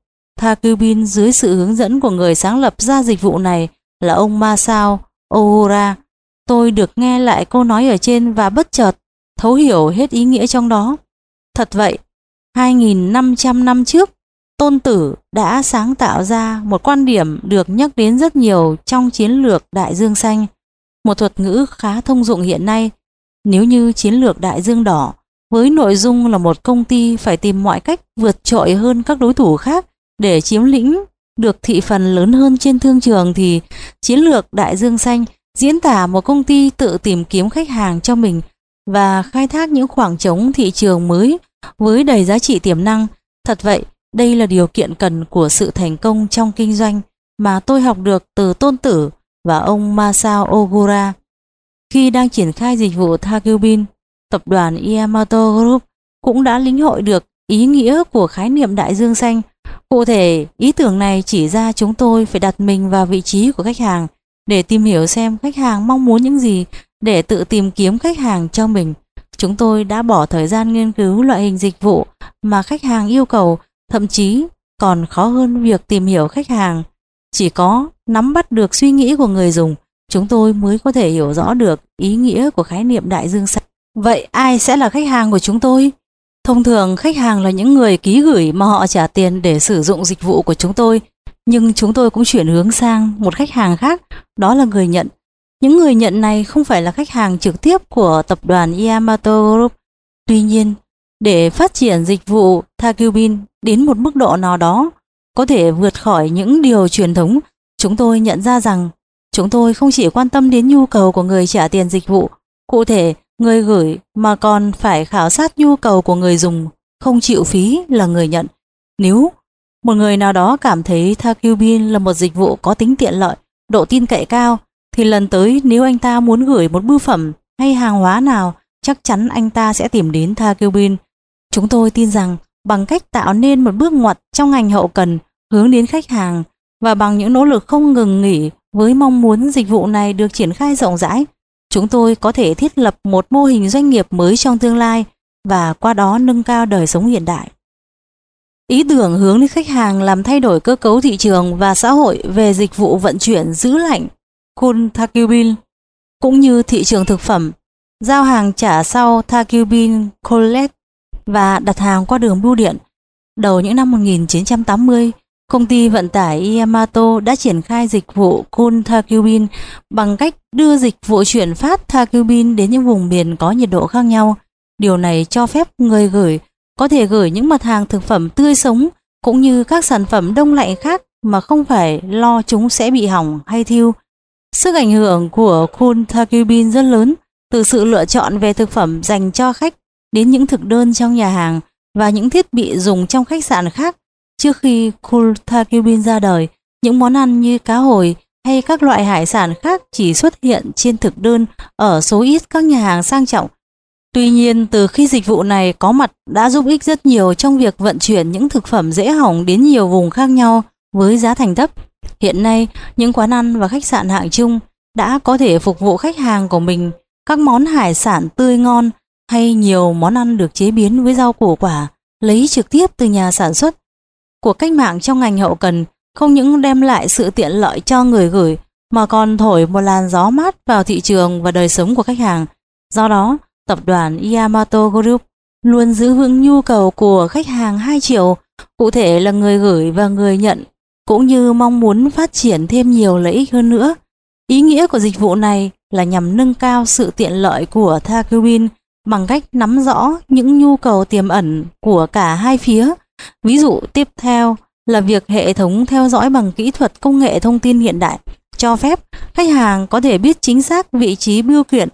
Takubin dưới sự hướng dẫn của người sáng lập ra dịch vụ này là ông Masao Ohura, tôi được nghe lại câu nói ở trên và bất chợt thấu hiểu hết ý nghĩa trong đó. Thật vậy, 2.500 năm trước, Tôn Tử đã sáng tạo ra một quan điểm được nhắc đến rất nhiều trong chiến lược Đại Dương Xanh, một thuật ngữ khá thông dụng hiện nay. Nếu như chiến lược đại dương đỏ với nội dung là một công ty phải tìm mọi cách vượt trội hơn các đối thủ khác để chiếm lĩnh được thị phần lớn hơn trên thương trường thì chiến lược đại dương xanh diễn tả một công ty tự tìm kiếm khách hàng cho mình và khai thác những khoảng trống thị trường mới với đầy giá trị tiềm năng. Thật vậy, đây là điều kiện cần của sự thành công trong kinh doanh mà tôi học được từ tôn tử và ông Masao Ogura. Khi đang triển khai dịch vụ Takubin, tập đoàn Yamato Group cũng đã lĩnh hội được ý nghĩa của khái niệm đại dương xanh. Cụ thể, ý tưởng này chỉ ra chúng tôi phải đặt mình vào vị trí của khách hàng để tìm hiểu xem khách hàng mong muốn những gì để tự tìm kiếm khách hàng cho mình. Chúng tôi đã bỏ thời gian nghiên cứu loại hình dịch vụ mà khách hàng yêu cầu, thậm chí còn khó hơn việc tìm hiểu khách hàng. Chỉ có nắm bắt được suy nghĩ của người dùng, chúng tôi mới có thể hiểu rõ được ý nghĩa của khái niệm đại dương xanh. Vậy ai sẽ là khách hàng của chúng tôi? Thông thường khách hàng là những người ký gửi mà họ trả tiền để sử dụng dịch vụ của chúng tôi, nhưng chúng tôi cũng chuyển hướng sang một khách hàng khác, đó là người nhận. Những người nhận này không phải là khách hàng trực tiếp của tập đoàn Yamato Group. Tuy nhiên, để phát triển dịch vụ Takubin đến một mức độ nào đó, có thể vượt khỏi những điều truyền thống, chúng tôi nhận ra rằng chúng tôi không chỉ quan tâm đến nhu cầu của người trả tiền dịch vụ, cụ thể người gửi mà còn phải khảo sát nhu cầu của người dùng, không chịu phí là người nhận. Nếu một người nào đó cảm thấy Takubin là một dịch vụ có tính tiện lợi, độ tin cậy cao, thì lần tới nếu anh ta muốn gửi một bưu phẩm hay hàng hóa nào, chắc chắn anh ta sẽ tìm đến Takubin. Chúng tôi tin rằng bằng cách tạo nên một bước ngoặt trong ngành hậu cần hướng đến khách hàng và bằng những nỗ lực không ngừng nghỉ với mong muốn dịch vụ này được triển khai rộng rãi, chúng tôi có thể thiết lập một mô hình doanh nghiệp mới trong tương lai và qua đó nâng cao đời sống hiện đại. Ý tưởng hướng đến khách hàng làm thay đổi cơ cấu thị trường và xã hội về dịch vụ vận chuyển giữ lạnh Kun Takubin cũng như thị trường thực phẩm, giao hàng trả sau Takubin Collect và đặt hàng qua đường bưu điện. Đầu những năm 1980, công ty vận tải Yamato đã triển khai dịch vụ Kun Takubin bằng cách đưa dịch vụ chuyển phát Takubin đến những vùng miền có nhiệt độ khác nhau. Điều này cho phép người gửi có thể gửi những mặt hàng thực phẩm tươi sống cũng như các sản phẩm đông lạnh khác mà không phải lo chúng sẽ bị hỏng hay thiêu. Sức ảnh hưởng của Kun Takubin rất lớn, từ sự lựa chọn về thực phẩm dành cho khách đến những thực đơn trong nhà hàng và những thiết bị dùng trong khách sạn khác. Trước khi Kun Takubin ra đời, những món ăn như cá hồi hay các loại hải sản khác chỉ xuất hiện trên thực đơn ở số ít các nhà hàng sang trọng Tuy nhiên, từ khi dịch vụ này có mặt đã giúp ích rất nhiều trong việc vận chuyển những thực phẩm dễ hỏng đến nhiều vùng khác nhau với giá thành thấp. Hiện nay, những quán ăn và khách sạn hạng chung đã có thể phục vụ khách hàng của mình các món hải sản tươi ngon hay nhiều món ăn được chế biến với rau củ quả lấy trực tiếp từ nhà sản xuất. Cuộc cách mạng trong ngành hậu cần không những đem lại sự tiện lợi cho người gửi mà còn thổi một làn gió mát vào thị trường và đời sống của khách hàng. Do đó, tập đoàn Yamato Group luôn giữ vững nhu cầu của khách hàng hai triệu, cụ thể là người gửi và người nhận, cũng như mong muốn phát triển thêm nhiều lợi ích hơn nữa. Ý nghĩa của dịch vụ này là nhằm nâng cao sự tiện lợi của Takubin bằng cách nắm rõ những nhu cầu tiềm ẩn của cả hai phía. Ví dụ tiếp theo là việc hệ thống theo dõi bằng kỹ thuật công nghệ thông tin hiện đại cho phép khách hàng có thể biết chính xác vị trí bưu kiện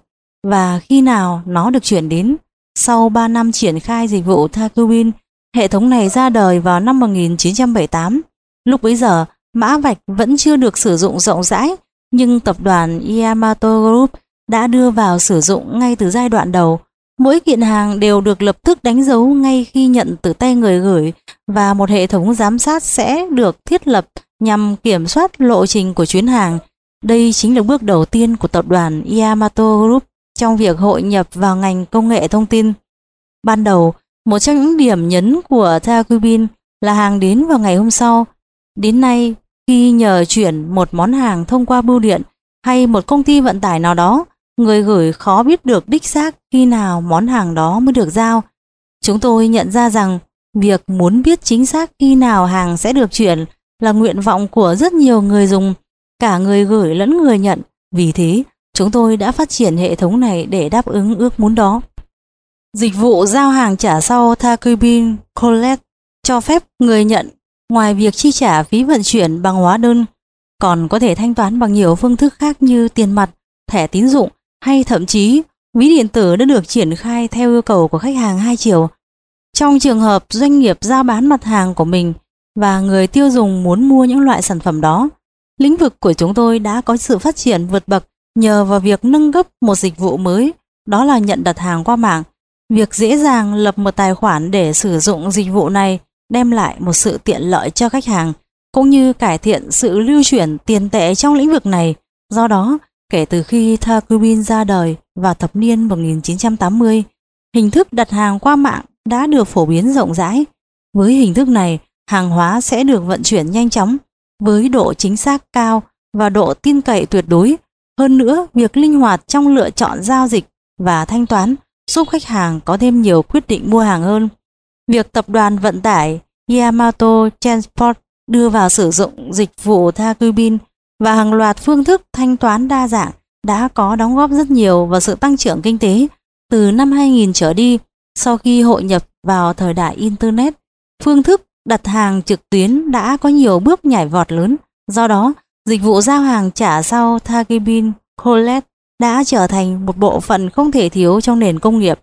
và khi nào nó được chuyển đến. Sau 3 năm triển khai dịch vụ Takubin, hệ thống này ra đời vào năm 1978. Lúc bấy giờ, mã vạch vẫn chưa được sử dụng rộng rãi, nhưng tập đoàn Yamato Group đã đưa vào sử dụng ngay từ giai đoạn đầu. Mỗi kiện hàng đều được lập tức đánh dấu ngay khi nhận từ tay người gửi và một hệ thống giám sát sẽ được thiết lập nhằm kiểm soát lộ trình của chuyến hàng. Đây chính là bước đầu tiên của tập đoàn Yamato Group trong việc hội nhập vào ngành công nghệ thông tin. Ban đầu, một trong những điểm nhấn của Takubin là hàng đến vào ngày hôm sau. Đến nay, khi nhờ chuyển một món hàng thông qua bưu điện hay một công ty vận tải nào đó, người gửi khó biết được đích xác khi nào món hàng đó mới được giao. Chúng tôi nhận ra rằng việc muốn biết chính xác khi nào hàng sẽ được chuyển là nguyện vọng của rất nhiều người dùng, cả người gửi lẫn người nhận. Vì thế, chúng tôi đã phát triển hệ thống này để đáp ứng ước muốn đó. Dịch vụ giao hàng trả sau Takubin Collect cho phép người nhận ngoài việc chi trả phí vận chuyển bằng hóa đơn còn có thể thanh toán bằng nhiều phương thức khác như tiền mặt, thẻ tín dụng hay thậm chí ví điện tử đã được triển khai theo yêu cầu của khách hàng hai chiều. Trong trường hợp doanh nghiệp giao bán mặt hàng của mình và người tiêu dùng muốn mua những loại sản phẩm đó, lĩnh vực của chúng tôi đã có sự phát triển vượt bậc nhờ vào việc nâng cấp một dịch vụ mới, đó là nhận đặt hàng qua mạng. Việc dễ dàng lập một tài khoản để sử dụng dịch vụ này đem lại một sự tiện lợi cho khách hàng, cũng như cải thiện sự lưu chuyển tiền tệ trong lĩnh vực này. Do đó, kể từ khi Takubin ra đời vào thập niên 1980, hình thức đặt hàng qua mạng đã được phổ biến rộng rãi. Với hình thức này, hàng hóa sẽ được vận chuyển nhanh chóng, với độ chính xác cao và độ tin cậy tuyệt đối. Hơn nữa, việc linh hoạt trong lựa chọn giao dịch và thanh toán giúp khách hàng có thêm nhiều quyết định mua hàng hơn. Việc tập đoàn vận tải Yamato Transport đưa vào sử dụng dịch vụ Takubin và hàng loạt phương thức thanh toán đa dạng đã có đóng góp rất nhiều vào sự tăng trưởng kinh tế từ năm 2000 trở đi sau khi hội nhập vào thời đại Internet. Phương thức đặt hàng trực tuyến đã có nhiều bước nhảy vọt lớn, do đó dịch vụ giao hàng trả sau Takibin Collect đã trở thành một bộ phận không thể thiếu trong nền công nghiệp.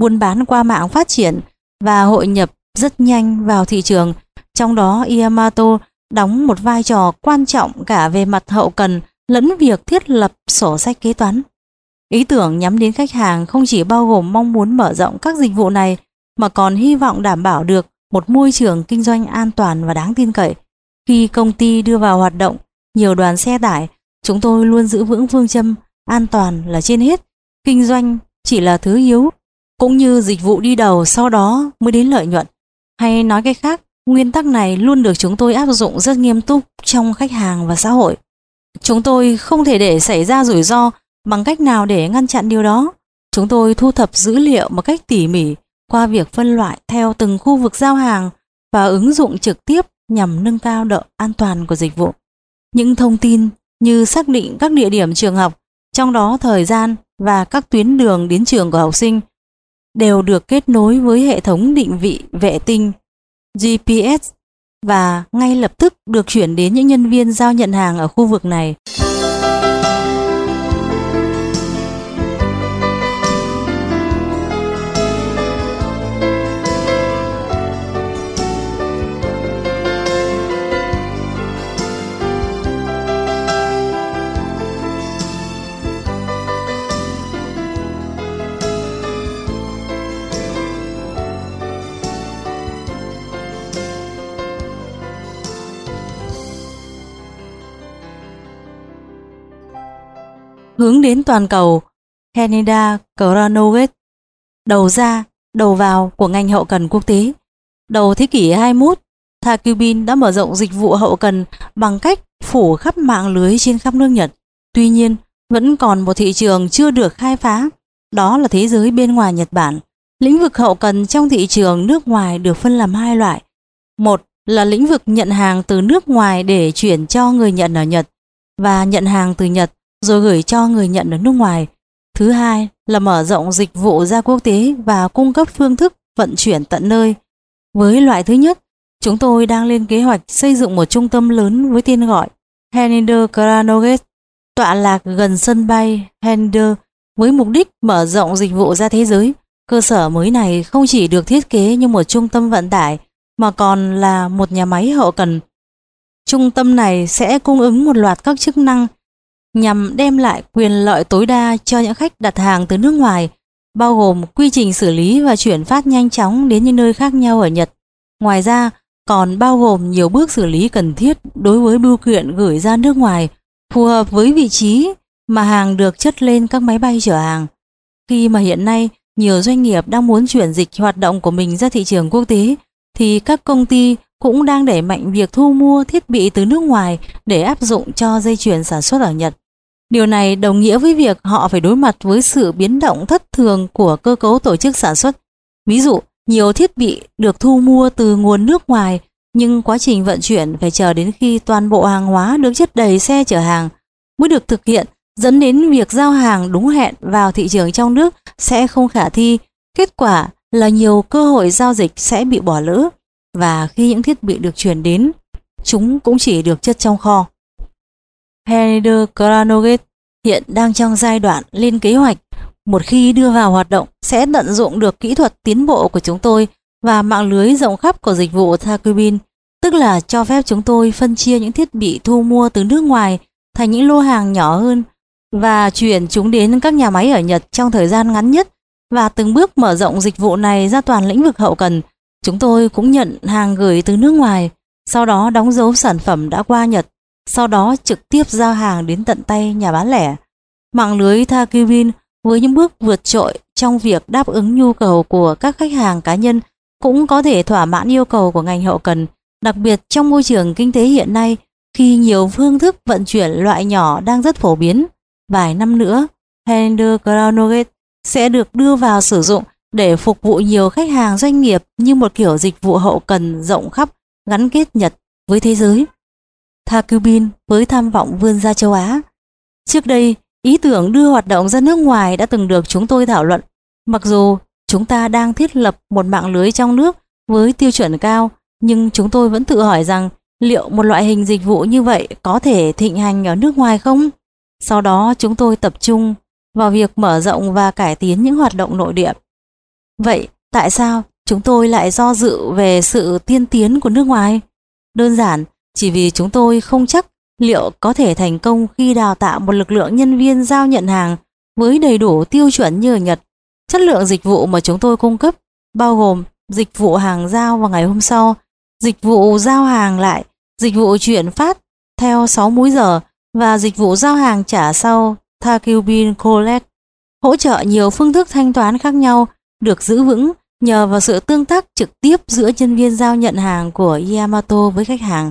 Buôn bán qua mạng phát triển và hội nhập rất nhanh vào thị trường, trong đó Yamato đóng một vai trò quan trọng cả về mặt hậu cần lẫn việc thiết lập sổ sách kế toán. Ý tưởng nhắm đến khách hàng không chỉ bao gồm mong muốn mở rộng các dịch vụ này mà còn hy vọng đảm bảo được một môi trường kinh doanh an toàn và đáng tin cậy. Khi công ty đưa vào hoạt động nhiều đoàn xe tải, chúng tôi luôn giữ vững phương châm an toàn là trên hết, kinh doanh chỉ là thứ yếu, cũng như dịch vụ đi đầu sau đó mới đến lợi nhuận. Hay nói cách khác, nguyên tắc này luôn được chúng tôi áp dụng rất nghiêm túc trong khách hàng và xã hội. Chúng tôi không thể để xảy ra rủi ro bằng cách nào để ngăn chặn điều đó. Chúng tôi thu thập dữ liệu một cách tỉ mỉ qua việc phân loại theo từng khu vực giao hàng và ứng dụng trực tiếp nhằm nâng cao độ an toàn của dịch vụ. Những thông tin như xác định các địa điểm trường học, trong đó thời gian và các tuyến đường đến trường của học sinh đều được kết nối với hệ thống định vị vệ tinh GPS và ngay lập tức được chuyển đến những nhân viên giao nhận hàng ở khu vực này. Hướng đến toàn cầu, Canada Granovate, đầu ra, đầu vào của ngành hậu cần quốc tế. Đầu thế kỷ 21, Takubin đã mở rộng dịch vụ hậu cần bằng cách phủ khắp mạng lưới trên khắp nước Nhật. Tuy nhiên, vẫn còn một thị trường chưa được khai phá, đó là thế giới bên ngoài Nhật Bản. Lĩnh vực hậu cần trong thị trường nước ngoài được phân làm hai loại. Một là lĩnh vực nhận hàng từ nước ngoài để chuyển cho người nhận ở Nhật và nhận hàng từ Nhật rồi gửi cho người nhận ở nước ngoài. Thứ hai là mở rộng dịch vụ ra quốc tế và cung cấp phương thức vận chuyển tận nơi. Với loại thứ nhất, chúng tôi đang lên kế hoạch xây dựng một trung tâm lớn với tên gọi Henider Kranoget, tọa lạc gần sân bay Henider với mục đích mở rộng dịch vụ ra thế giới. Cơ sở mới này không chỉ được thiết kế như một trung tâm vận tải mà còn là một nhà máy hậu cần. Trung tâm này sẽ cung ứng một loạt các chức năng nhằm đem lại quyền lợi tối đa cho những khách đặt hàng từ nước ngoài, bao gồm quy trình xử lý và chuyển phát nhanh chóng đến những nơi khác nhau ở Nhật. Ngoài ra, còn bao gồm nhiều bước xử lý cần thiết đối với bưu kiện gửi ra nước ngoài, phù hợp với vị trí mà hàng được chất lên các máy bay chở hàng. Khi mà hiện nay nhiều doanh nghiệp đang muốn chuyển dịch hoạt động của mình ra thị trường quốc tế, thì các công ty cũng đang đẩy mạnh việc thu mua thiết bị từ nước ngoài để áp dụng cho dây chuyền sản xuất ở Nhật. Điều này đồng nghĩa với việc họ phải đối mặt với sự biến động thất thường của cơ cấu tổ chức sản xuất. Ví dụ, nhiều thiết bị được thu mua từ nguồn nước ngoài, nhưng quá trình vận chuyển phải chờ đến khi toàn bộ hàng hóa được chất đầy xe chở hàng mới được thực hiện dẫn đến việc giao hàng đúng hẹn vào thị trường trong nước sẽ không khả thi. Kết quả là nhiều cơ hội giao dịch sẽ bị bỏ lỡ và khi những thiết bị được chuyển đến, chúng cũng chỉ được chất trong kho. Henry Granogate hiện đang trong giai đoạn lên kế hoạch. Một khi đưa vào hoạt động sẽ tận dụng được kỹ thuật tiến bộ của chúng tôi và mạng lưới rộng khắp của dịch vụ Thakubin, tức là cho phép chúng tôi phân chia những thiết bị thu mua từ nước ngoài thành những lô hàng nhỏ hơn và chuyển chúng đến các nhà máy ở Nhật trong thời gian ngắn nhất và từng bước mở rộng dịch vụ này ra toàn lĩnh vực hậu cần. Chúng tôi cũng nhận hàng gửi từ nước ngoài, sau đó đóng dấu sản phẩm đã qua Nhật, sau đó trực tiếp giao hàng đến tận tay nhà bán lẻ. Mạng lưới Takubin với những bước vượt trội trong việc đáp ứng nhu cầu của các khách hàng cá nhân cũng có thể thỏa mãn yêu cầu của ngành hậu cần, đặc biệt trong môi trường kinh tế hiện nay khi nhiều phương thức vận chuyển loại nhỏ đang rất phổ biến. Vài năm nữa, Hender Granogate sẽ được đưa vào sử dụng để phục vụ nhiều khách hàng doanh nghiệp như một kiểu dịch vụ hậu cần rộng khắp gắn kết Nhật với thế giới. Takubin với tham vọng vươn ra châu Á. Trước đây, ý tưởng đưa hoạt động ra nước ngoài đã từng được chúng tôi thảo luận. Mặc dù chúng ta đang thiết lập một mạng lưới trong nước với tiêu chuẩn cao, nhưng chúng tôi vẫn tự hỏi rằng liệu một loại hình dịch vụ như vậy có thể thịnh hành ở nước ngoài không? Sau đó chúng tôi tập trung vào việc mở rộng và cải tiến những hoạt động nội địa. Vậy tại sao chúng tôi lại do dự về sự tiên tiến của nước ngoài? Đơn giản, chỉ vì chúng tôi không chắc liệu có thể thành công khi đào tạo một lực lượng nhân viên giao nhận hàng với đầy đủ tiêu chuẩn như ở Nhật. Chất lượng dịch vụ mà chúng tôi cung cấp bao gồm dịch vụ hàng giao vào ngày hôm sau, dịch vụ giao hàng lại, dịch vụ chuyển phát theo 6 múi giờ và dịch vụ giao hàng trả sau Takubin Collect. Hỗ trợ nhiều phương thức thanh toán khác nhau được giữ vững nhờ vào sự tương tác trực tiếp giữa nhân viên giao nhận hàng của Yamato với khách hàng.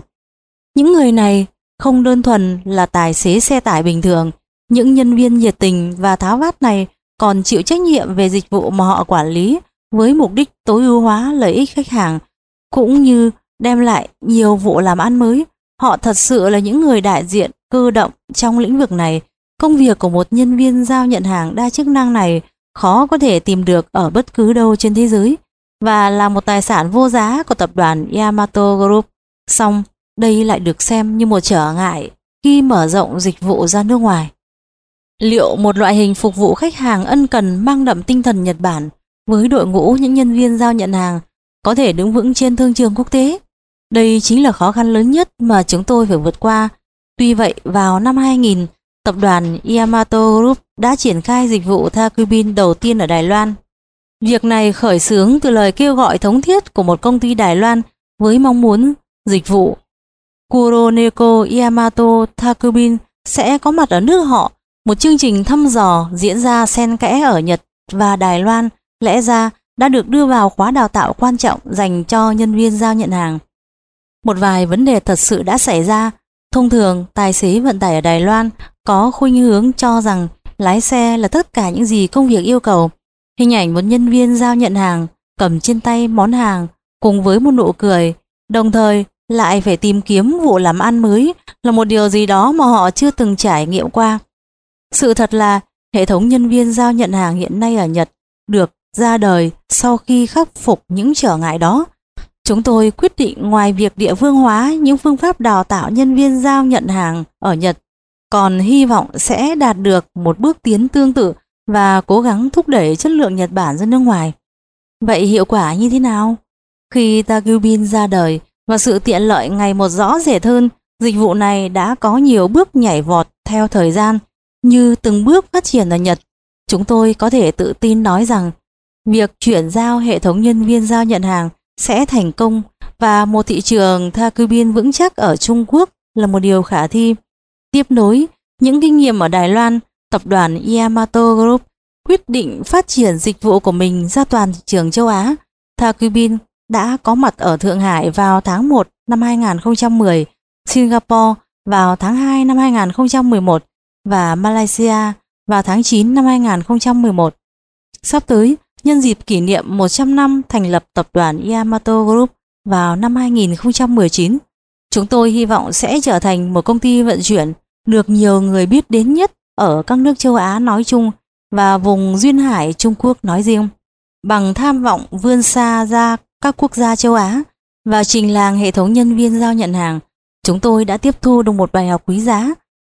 Những người này không đơn thuần là tài xế xe tải bình thường, những nhân viên nhiệt tình và tháo vát này còn chịu trách nhiệm về dịch vụ mà họ quản lý với mục đích tối ưu hóa lợi ích khách hàng, cũng như đem lại nhiều vụ làm ăn mới. Họ thật sự là những người đại diện cơ động trong lĩnh vực này. Công việc của một nhân viên giao nhận hàng đa chức năng này khó có thể tìm được ở bất cứ đâu trên thế giới và là một tài sản vô giá của tập đoàn Yamato Group. Song, đây lại được xem như một trở ngại khi mở rộng dịch vụ ra nước ngoài. Liệu một loại hình phục vụ khách hàng ân cần mang đậm tinh thần Nhật Bản với đội ngũ những nhân viên giao nhận hàng có thể đứng vững trên thương trường quốc tế? Đây chính là khó khăn lớn nhất mà chúng tôi phải vượt qua. Tuy vậy, vào năm 2000, tập đoàn Yamato Group đã triển khai dịch vụ Thakubin đầu tiên ở Đài Loan. Việc này khởi xướng từ lời kêu gọi thống thiết của một công ty Đài Loan với mong muốn dịch vụ Kuroneko Yamato Takubin sẽ có mặt ở nước họ. Một chương trình thăm dò diễn ra xen kẽ ở Nhật và Đài Loan, lẽ ra đã được đưa vào khóa đào tạo quan trọng dành cho nhân viên giao nhận hàng. Một vài vấn đề thật sự đã xảy ra. Thông thường, tài xế vận tải ở Đài Loan có khuynh hướng cho rằng lái xe là tất cả những gì công việc yêu cầu. Hình ảnh một nhân viên giao nhận hàng cầm trên tay món hàng cùng với một nụ cười, đồng thời lại phải tìm kiếm vụ làm ăn mới là một điều gì đó mà họ chưa từng trải nghiệm qua. Sự thật là hệ thống nhân viên giao nhận hàng hiện nay ở Nhật được ra đời sau khi khắc phục những trở ngại đó. Chúng tôi quyết định ngoài việc địa phương hóa những phương pháp đào tạo nhân viên giao nhận hàng ở Nhật, còn hy vọng sẽ đạt được một bước tiến tương tự và cố gắng thúc đẩy chất lượng Nhật Bản ra nước ngoài. Vậy hiệu quả như thế nào? Khi Takubin ra đời và sự tiện lợi ngày một rõ rệt hơn, dịch vụ này đã có nhiều bước nhảy vọt theo thời gian. Như từng bước phát triển ở Nhật, chúng tôi có thể tự tin nói rằng việc chuyển giao hệ thống nhân viên giao nhận hàng sẽ thành công và một thị trường Takubin vững chắc ở Trung Quốc là một điều khả thi. Tiếp nối những kinh nghiệm ở Đài Loan, tập đoàn Yamato Group quyết định phát triển dịch vụ của mình ra toàn thị trường châu Á. Takubin đã có mặt ở Thượng Hải vào tháng 1 năm 2010, Singapore vào tháng 2 năm 2011 và Malaysia vào tháng 9 năm 2011. Sắp tới, nhân dịp kỷ niệm 100 năm thành lập tập đoàn Yamato Group vào năm 2019, chúng tôi hy vọng sẽ trở thành một công ty vận chuyển được nhiều người biết đến nhất ở các nước châu Á nói chung và vùng Duyên Hải Trung Quốc nói riêng. Bằng tham vọng vươn xa ra các quốc gia châu Á và trình làng hệ thống nhân viên giao nhận hàng, chúng tôi đã tiếp thu được một bài học quý giá.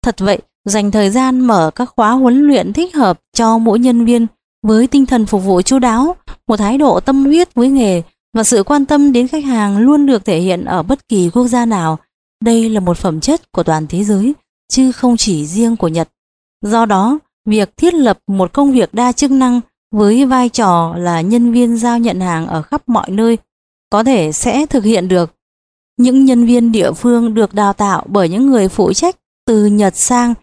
Thật vậy, dành thời gian mở các khóa huấn luyện thích hợp cho mỗi nhân viên với tinh thần phục vụ chu đáo, một thái độ tâm huyết với nghề và sự quan tâm đến khách hàng luôn được thể hiện ở bất kỳ quốc gia nào. Đây là một phẩm chất của toàn thế giới, chứ không chỉ riêng của Nhật. Do đó, việc thiết lập một công việc đa chức năng với vai trò là nhân viên giao nhận hàng ở khắp mọi nơi có thể sẽ thực hiện được. Những nhân viên địa phương được đào tạo bởi những người phụ trách từ Nhật sang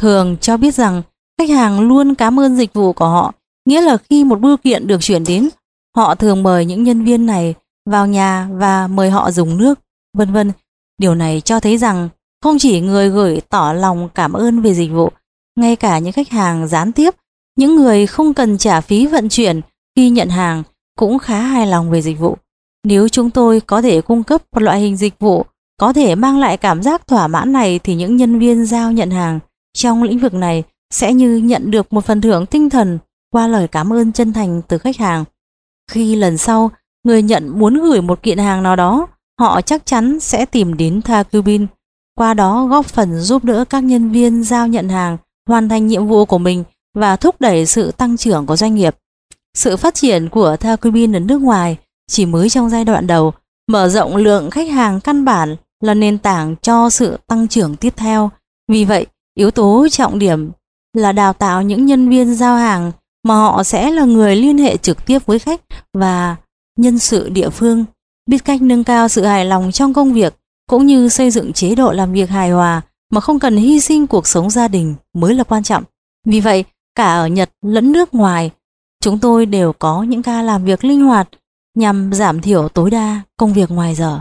thường cho biết rằng khách hàng luôn cảm ơn dịch vụ của họ, nghĩa là khi một bưu kiện được chuyển đến, họ thường mời những nhân viên này vào nhà và mời họ dùng nước, vân vân. Điều này cho thấy rằng không chỉ người gửi tỏ lòng cảm ơn về dịch vụ, ngay cả những khách hàng gián tiếp, những người không cần trả phí vận chuyển khi nhận hàng cũng khá hài lòng về dịch vụ. Nếu chúng tôi có thể cung cấp một loại hình dịch vụ có thể mang lại cảm giác thỏa mãn này thì những nhân viên giao nhận hàng trong lĩnh vực này sẽ như nhận được một phần thưởng tinh thần qua lời cảm ơn chân thành từ khách hàng. Khi lần sau người nhận muốn gửi một kiện hàng nào đó, họ chắc chắn sẽ tìm đến Thakubin, qua đó góp phần giúp đỡ các nhân viên giao nhận hàng hoàn thành nhiệm vụ của mình và thúc đẩy sự tăng trưởng của doanh nghiệp. Sự phát triển của Thakubin ở nước ngoài chỉ mới trong giai đoạn đầu, mở rộng lượng khách hàng căn bản là nền tảng cho sự tăng trưởng tiếp theo. Vì vậy, yếu tố trọng điểm là đào tạo những nhân viên giao hàng mà họ sẽ là người liên hệ trực tiếp với khách và nhân sự địa phương, biết cách nâng cao sự hài lòng trong công việc cũng như xây dựng chế độ làm việc hài hòa mà không cần hy sinh cuộc sống gia đình mới là quan trọng. Vì vậy, cả ở Nhật lẫn nước ngoài, chúng tôi đều có những ca làm việc linh hoạt nhằm giảm thiểu tối đa công việc ngoài giờ.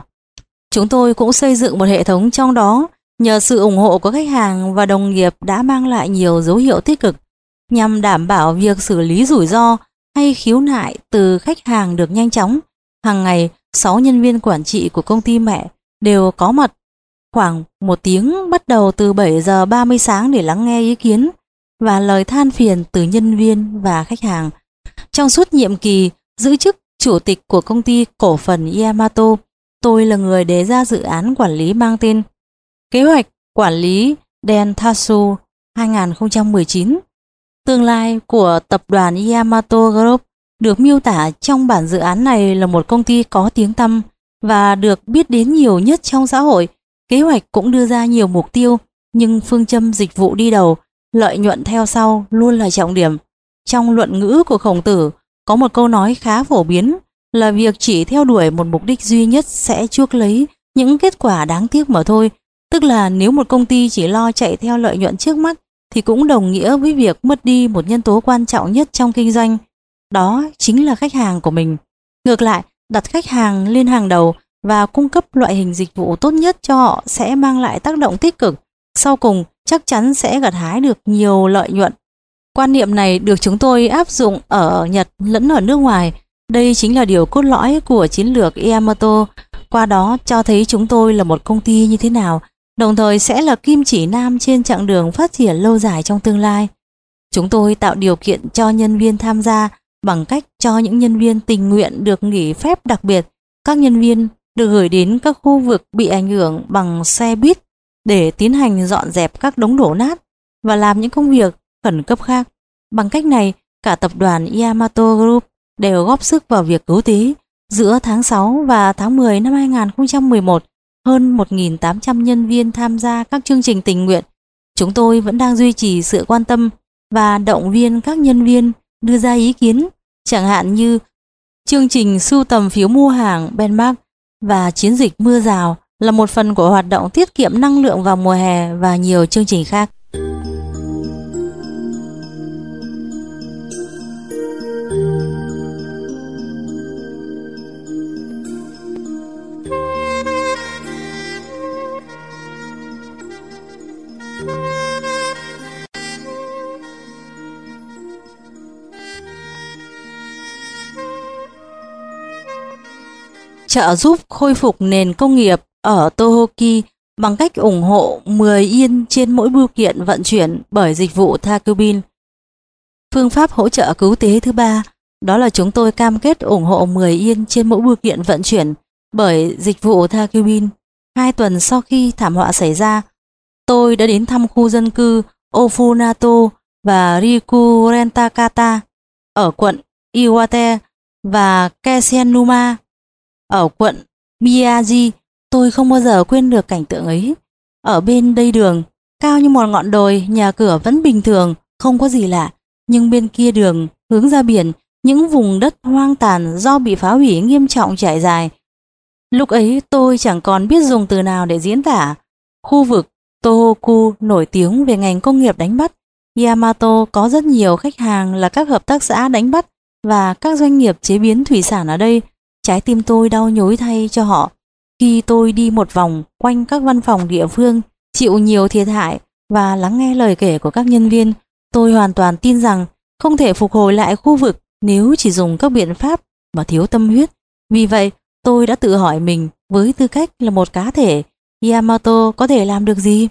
Chúng tôi cũng xây dựng một hệ thống trong đó nhờ sự ủng hộ của khách hàng và đồng nghiệp đã mang lại nhiều dấu hiệu tích cực nhằm đảm bảo việc xử lý rủi ro hay khiếu nại từ khách hàng được nhanh chóng. Hàng ngày, 6 nhân viên quản trị của công ty mẹ đều có mặt khoảng một tiếng bắt đầu từ 7 giờ 30 sáng để lắng nghe ý kiến và lời than phiền từ nhân viên và khách hàng. Trong suốt nhiệm kỳ giữ chức chủ tịch của công ty cổ phần Yamato, tôi là người đề ra dự án quản lý mang tên Kế hoạch quản lý Dentsu 2019. Tương lai của tập đoàn Yamato Group được miêu tả trong bản dự án này là một công ty có tiếng tăm và được biết đến nhiều nhất trong xã hội. Kế hoạch cũng đưa ra nhiều mục tiêu, nhưng phương châm dịch vụ đi đầu, lợi nhuận theo sau luôn là trọng điểm. Trong luận ngữ của khổng tử, có một câu nói khá phổ biến là việc chỉ theo đuổi một mục đích duy nhất sẽ chuốc lấy những kết quả đáng tiếc mà thôi. Tức là nếu một công ty chỉ lo chạy theo lợi nhuận trước mắt thì cũng đồng nghĩa với việc mất đi một nhân tố quan trọng nhất trong kinh doanh. Đó chính là khách hàng của mình. Ngược lại, đặt khách hàng lên hàng đầu và cung cấp loại hình dịch vụ tốt nhất cho họ sẽ mang lại tác động tích cực. Sau cùng, chắc chắn sẽ gặt hái được nhiều lợi nhuận. Quan niệm này được chúng tôi áp dụng ở Nhật lẫn ở nước ngoài. Đây chính là điều cốt lõi của chiến lược Yamato. Qua đó cho thấy chúng tôi là một công ty như thế nào, đồng thời sẽ là kim chỉ nam trên chặng đường phát triển lâu dài trong tương lai. Chúng tôi tạo điều kiện cho nhân viên tham gia bằng cách cho những nhân viên tình nguyện được nghỉ phép đặc biệt. Các nhân viên được gửi đến các khu vực bị ảnh hưởng bằng xe buýt để tiến hành dọn dẹp các đống đổ nát và làm những công việc khẩn cấp khác. Bằng cách này, cả tập đoàn Yamato Group đều góp sức vào việc cứu tế. Giữa tháng 6 và tháng 10 năm 2011, hơn 1.800 nhân viên tham gia các chương trình tình nguyện. Chúng tôi vẫn đang duy trì sự quan tâm và động viên các nhân viên đưa ra ý kiến, chẳng hạn như chương trình sưu tầm phiếu mua hàng Benmark và chiến dịch mưa rào là một phần của hoạt động tiết kiệm năng lượng vào mùa hè và nhiều chương trình khác. Trợ giúp khôi phục nền công nghiệp ở Tohoki bằng cách ủng hộ 10 yên trên mỗi bưu kiện vận chuyển bởi dịch vụ Thakubin. Phương pháp hỗ trợ cứu tế thứ ba đó là chúng tôi cam kết ủng hộ 10 yên trên mỗi bưu kiện vận chuyển bởi dịch vụ Thakubin. Hai tuần sau khi thảm họa xảy ra, tôi đã đến thăm khu dân cư Ofunato và Riku Rentakata ở quận Iwate và Kesenuma ở quận Miyagi. Tôi không bao giờ quên được cảnh tượng ấy. Ở bên đây đường, cao như một ngọn đồi, nhà cửa vẫn bình thường, không có gì lạ. Nhưng bên kia đường, hướng ra biển, những vùng đất hoang tàn do bị phá hủy nghiêm trọng trải dài. Lúc ấy tôi chẳng còn biết dùng từ nào để diễn tả. Khu vực Tohoku nổi tiếng về ngành công nghiệp đánh bắt. Yamato có rất nhiều khách hàng là các hợp tác xã đánh bắt và các doanh nghiệp chế biến thủy sản ở đây. Trái tim tôi đau nhối thay cho họ. Khi tôi đi một vòng quanh các văn phòng địa phương, chịu nhiều thiệt hại và lắng nghe lời kể của các nhân viên, tôi hoàn toàn tin rằng không thể phục hồi lại khu vực nếu chỉ dùng các biện pháp mà thiếu tâm huyết. Vì vậy, tôi đã tự hỏi mình với tư cách là một cá thể, Yamato có thể làm được gì?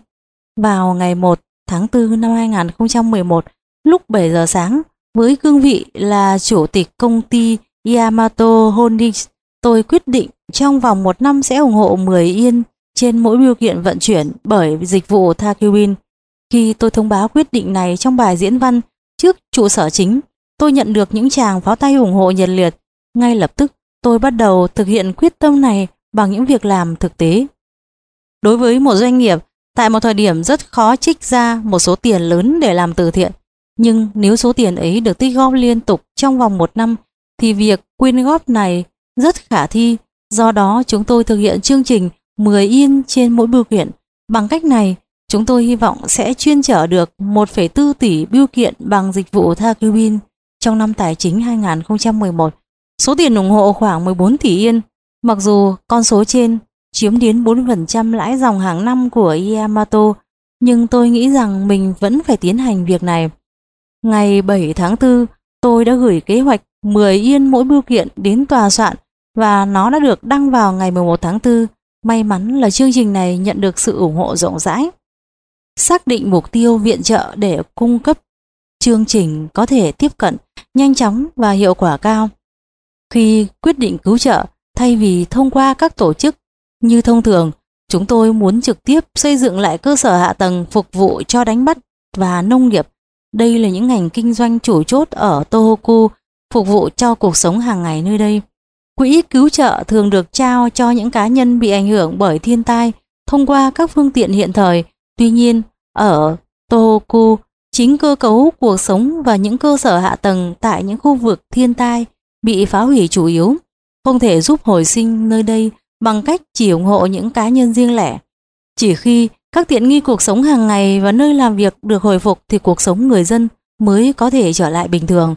Vào ngày 1 tháng 4 năm 2011, lúc 7 giờ sáng, với cương vị là chủ tịch công ty Yamato Holdings, tôi quyết định trong vòng một năm sẽ ủng hộ 10 yên trên mỗi biểu kiện vận chuyển bởi dịch vụ Takiwin. Khi tôi thông báo quyết định này trong bài diễn văn trước trụ sở chính, tôi nhận được những chàng pháo tay ủng hộ nhiệt liệt. Ngay lập tức, tôi bắt đầu thực hiện quyết tâm này bằng những việc làm thực tế. Đối với một doanh nghiệp, tại một thời điểm rất khó trích ra một số tiền lớn để làm từ thiện. Nhưng nếu số tiền ấy được tích góp liên tục trong vòng một năm, thì việc quyên góp này rất khả thi. Do đó, chúng tôi thực hiện chương trình 10 yên trên mỗi bưu kiện. Bằng cách này, chúng tôi hy vọng sẽ chuyên trở được 1,4 tỷ bưu kiện bằng dịch vụ Thakubin trong năm tài chính 2011. Số tiền ủng hộ khoảng 14 tỷ yên, mặc dù con số trên chiếm đến 40% lãi dòng hàng năm của Yamato, nhưng tôi nghĩ rằng mình vẫn phải tiến hành việc này. Ngày 7 tháng 4, tôi đã gửi kế hoạch 10 yên mỗi bưu kiện đến tòa soạn và nó đã được đăng vào ngày 11 tháng 4. May mắn là chương trình này nhận được sự ủng hộ rộng rãi. Xác định mục tiêu viện trợ để cung cấp chương trình có thể tiếp cận nhanh chóng và hiệu quả cao. Khi quyết định cứu trợ, thay vì thông qua các tổ chức như thông thường, chúng tôi muốn trực tiếp xây dựng lại cơ sở hạ tầng phục vụ cho đánh bắt và nông nghiệp. Đây là những ngành kinh doanh chủ chốt ở Tohoku, phục vụ cho cuộc sống hàng ngày nơi đây. Quỹ cứu trợ thường được trao cho những cá nhân bị ảnh hưởng bởi thiên tai thông qua các phương tiện hiện thời. Tuy nhiên, ở Tohoku, chính cơ cấu cuộc sống và những cơ sở hạ tầng tại những khu vực thiên tai bị phá hủy chủ yếu, không thể giúp hồi sinh nơi đây bằng cách chỉ ủng hộ những cá nhân riêng lẻ. Chỉ khi các tiện nghi cuộc sống hàng ngày và nơi làm việc được hồi phục thì cuộc sống người dân mới có thể trở lại bình thường.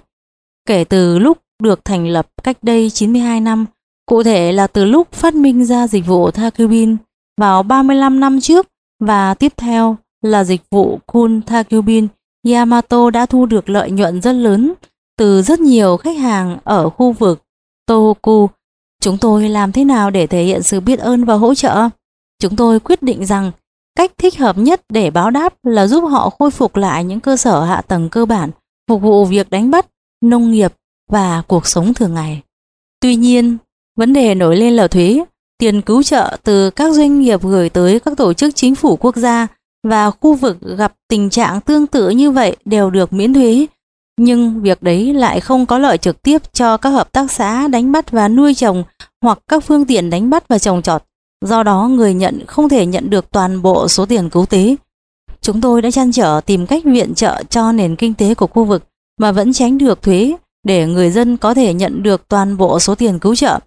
Kể từ lúc được thành lập cách đây 92 năm, cụ thể là từ lúc phát minh ra dịch vụ Thakubin vào 35 năm trước và tiếp theo là dịch vụ Kun Thakubin, Yamato đã thu được lợi nhuận rất lớn từ rất nhiều khách hàng ở khu vực Tohoku. Chúng tôi làm thế nào để thể hiện sự biết ơn và hỗ trợ? Chúng tôi quyết định rằng cách thích hợp nhất để báo đáp là giúp họ khôi phục lại những cơ sở hạ tầng cơ bản, phục vụ việc đánh bắt, nông nghiệp và cuộc sống thường ngày. Tuy nhiên, vấn đề nổi lên là thuế, tiền cứu trợ từ các doanh nghiệp gửi tới các tổ chức chính phủ quốc gia và khu vực gặp tình trạng tương tự như vậy đều được miễn thuế nhưng việc đấy lại không có lợi trực tiếp cho các hợp tác xã đánh bắt và nuôi trồng hoặc các phương tiện đánh bắt và trồng trọt. Do đó người nhận không thể nhận được toàn bộ số tiền cứu tế. Chúng tôi đã chăn trở tìm cách viện trợ cho nền kinh tế của khu vực mà vẫn tránh được thuế để người dân có thể nhận được toàn bộ số tiền cứu trợ.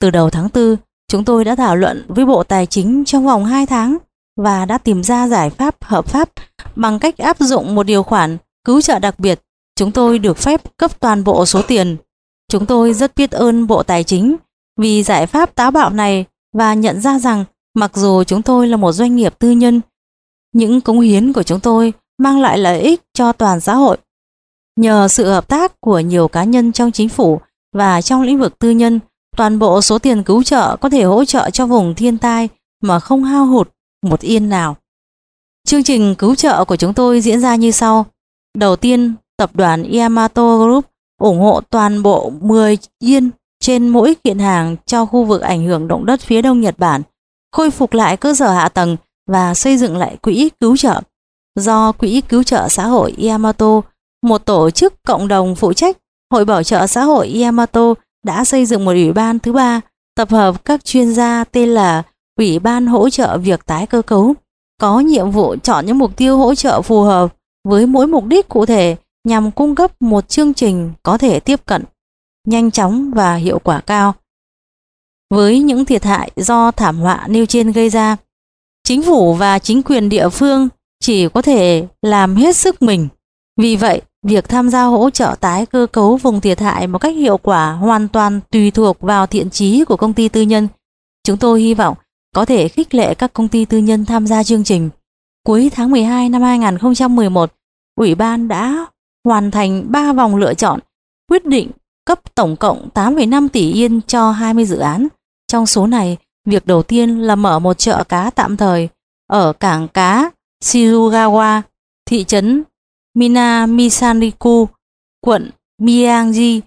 Từ đầu tháng 4, chúng tôi đã thảo luận với Bộ Tài chính trong vòng 2 tháng và đã tìm ra giải pháp hợp pháp bằng cách áp dụng một điều khoản cứu trợ đặc biệt Chúng tôi được phép cấp toàn bộ số tiền. Chúng tôi rất biết ơn Bộ Tài chính vì giải pháp táo bạo này và nhận ra rằng mặc dù chúng tôi là một doanh nghiệp tư nhân, những cống hiến của chúng tôi mang lại lợi ích cho toàn xã hội. Nhờ sự hợp tác của nhiều cá nhân trong chính phủ và trong lĩnh vực tư nhân, toàn bộ số tiền cứu trợ có thể hỗ trợ cho vùng thiên tai mà không hao hụt một yên nào. Chương trình cứu trợ của chúng tôi diễn ra như sau. Đầu tiên, tập đoàn Yamato Group ủng hộ toàn bộ 10 yên trên mỗi kiện hàng cho khu vực ảnh hưởng động đất phía đông Nhật Bản, khôi phục lại cơ sở hạ tầng và xây dựng lại quỹ cứu trợ. Do Quỹ Cứu trợ Xã hội Yamato, một tổ chức cộng đồng phụ trách Hội Bảo trợ Xã hội Yamato đã xây dựng một ủy ban thứ ba tập hợp các chuyên gia tên là Ủy ban hỗ trợ việc tái cơ cấu, có nhiệm vụ chọn những mục tiêu hỗ trợ phù hợp với mỗi mục đích cụ thể nhằm cung cấp một chương trình có thể tiếp cận nhanh chóng và hiệu quả cao. Với những thiệt hại do thảm họa nêu trên gây ra, chính phủ và chính quyền địa phương chỉ có thể làm hết sức mình. Vì vậy, việc tham gia hỗ trợ tái cơ cấu vùng thiệt hại một cách hiệu quả hoàn toàn tùy thuộc vào thiện chí của công ty tư nhân. Chúng tôi hy vọng có thể khích lệ các công ty tư nhân tham gia chương trình. Cuối tháng 12 năm 2011, Ủy ban đã hoàn thành 3 vòng lựa chọn, quyết định cấp tổng cộng 8,5 tỷ yên cho 20 dự án. Trong số này, việc đầu tiên là mở một chợ cá tạm thời ở cảng cá Shizugawa, thị trấn Minamisariku, quận Miyagi.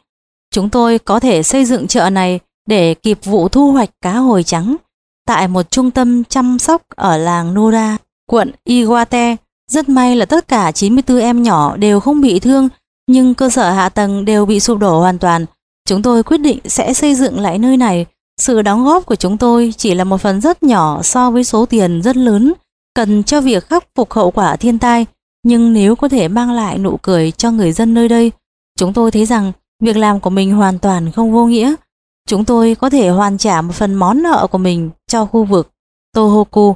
Chúng tôi có thể xây dựng chợ này để kịp vụ thu hoạch cá hồi trắng tại một trung tâm chăm sóc ở làng Nura, quận Iwate. Rất may là tất cả 94 em nhỏ đều không bị thương, nhưng cơ sở hạ tầng đều bị sụp đổ hoàn toàn. Chúng tôi quyết định sẽ xây dựng lại nơi này. Sự đóng góp của chúng tôi chỉ là một phần rất nhỏ so với số tiền rất lớn cần cho việc khắc phục hậu quả thiên tai, nhưng nếu có thể mang lại nụ cười cho người dân nơi đây, chúng tôi thấy rằng việc làm của mình hoàn toàn không vô nghĩa. Chúng tôi có thể hoàn trả một phần món nợ của mình cho khu vực Tohoku.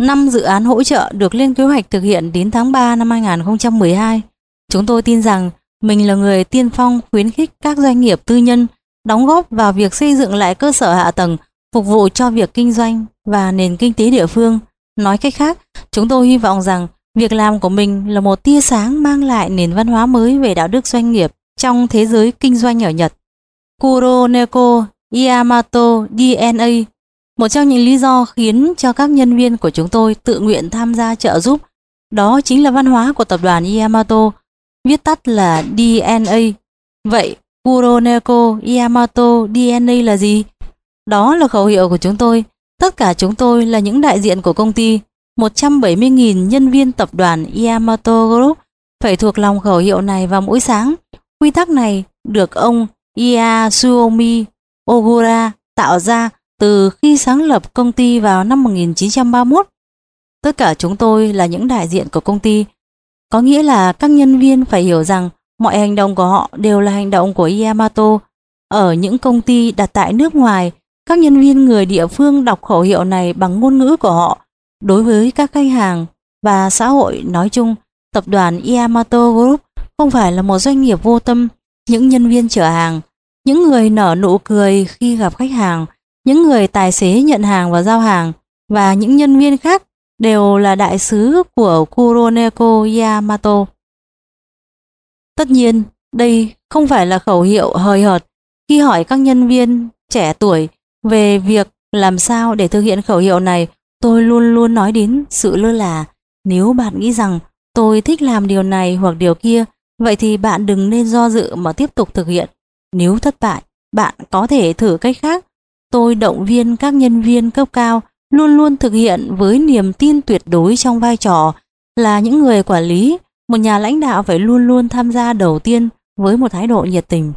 Năm dự án hỗ trợ được lên kế hoạch thực hiện đến tháng 3 năm 2012. Chúng tôi tin rằng mình là người tiên phong khuyến khích các doanh nghiệp tư nhân đóng góp vào việc xây dựng lại cơ sở hạ tầng phục vụ cho việc kinh doanh và nền kinh tế địa phương. Nói cách khác, chúng tôi hy vọng rằng việc làm của mình là một tia sáng mang lại nền văn hóa mới về đạo đức doanh nghiệp trong thế giới kinh doanh ở Nhật. Kuroneko Yamato DNA Một trong những lý do khiến cho các nhân viên của chúng tôi tự nguyện tham gia trợ giúp đó chính là văn hóa của tập đoàn Yamato, viết tắt là DNA. Vậy Kuroneko Yamato DNA là gì? Đó là khẩu hiệu của chúng tôi Tất cả chúng tôi là những đại diện của công ty, 170.000 nhân viên tập đoàn Yamato Group phải thuộc lòng khẩu hiệu này vào mỗi sáng. Quy tắc này được ông Yasuomi Ogura tạo ra từ khi sáng lập công ty vào năm 1931. Tất cả chúng tôi là những đại diện của công ty, có nghĩa là các nhân viên phải hiểu rằng mọi hành động của họ đều là hành động của Yamato. Ở những công ty đặt tại nước ngoài, các nhân viên người địa phương đọc khẩu hiệu này bằng ngôn ngữ của họ đối với các khách hàng và xã hội nói chung. Tập đoàn Yamato Group không phải là một doanh nghiệp vô tâm. Những nhân viên chở hàng, những người nở nụ cười khi gặp khách hàng, những người tài xế nhận hàng và giao hàng và những nhân viên khác đều là đại sứ của Kuroneko Yamato. Tất nhiên, đây không phải là khẩu hiệu hời hợt khi hỏi các nhân viên trẻ tuổi về việc làm sao để thực hiện khẩu hiệu này, tôi luôn luôn nói đến sự lơ là. Nếu bạn nghĩ rằng tôi thích làm điều này hoặc điều kia, vậy thì bạn đừng nên do dự mà tiếp tục thực hiện. Nếu thất bại, bạn có thể thử cách khác. Tôi động viên các nhân viên cấp cao luôn luôn thực hiện với niềm tin tuyệt đối trong vai trò là những người quản lý. Một nhà lãnh đạo phải luôn luôn tham gia đầu tiên với một thái độ nhiệt tình.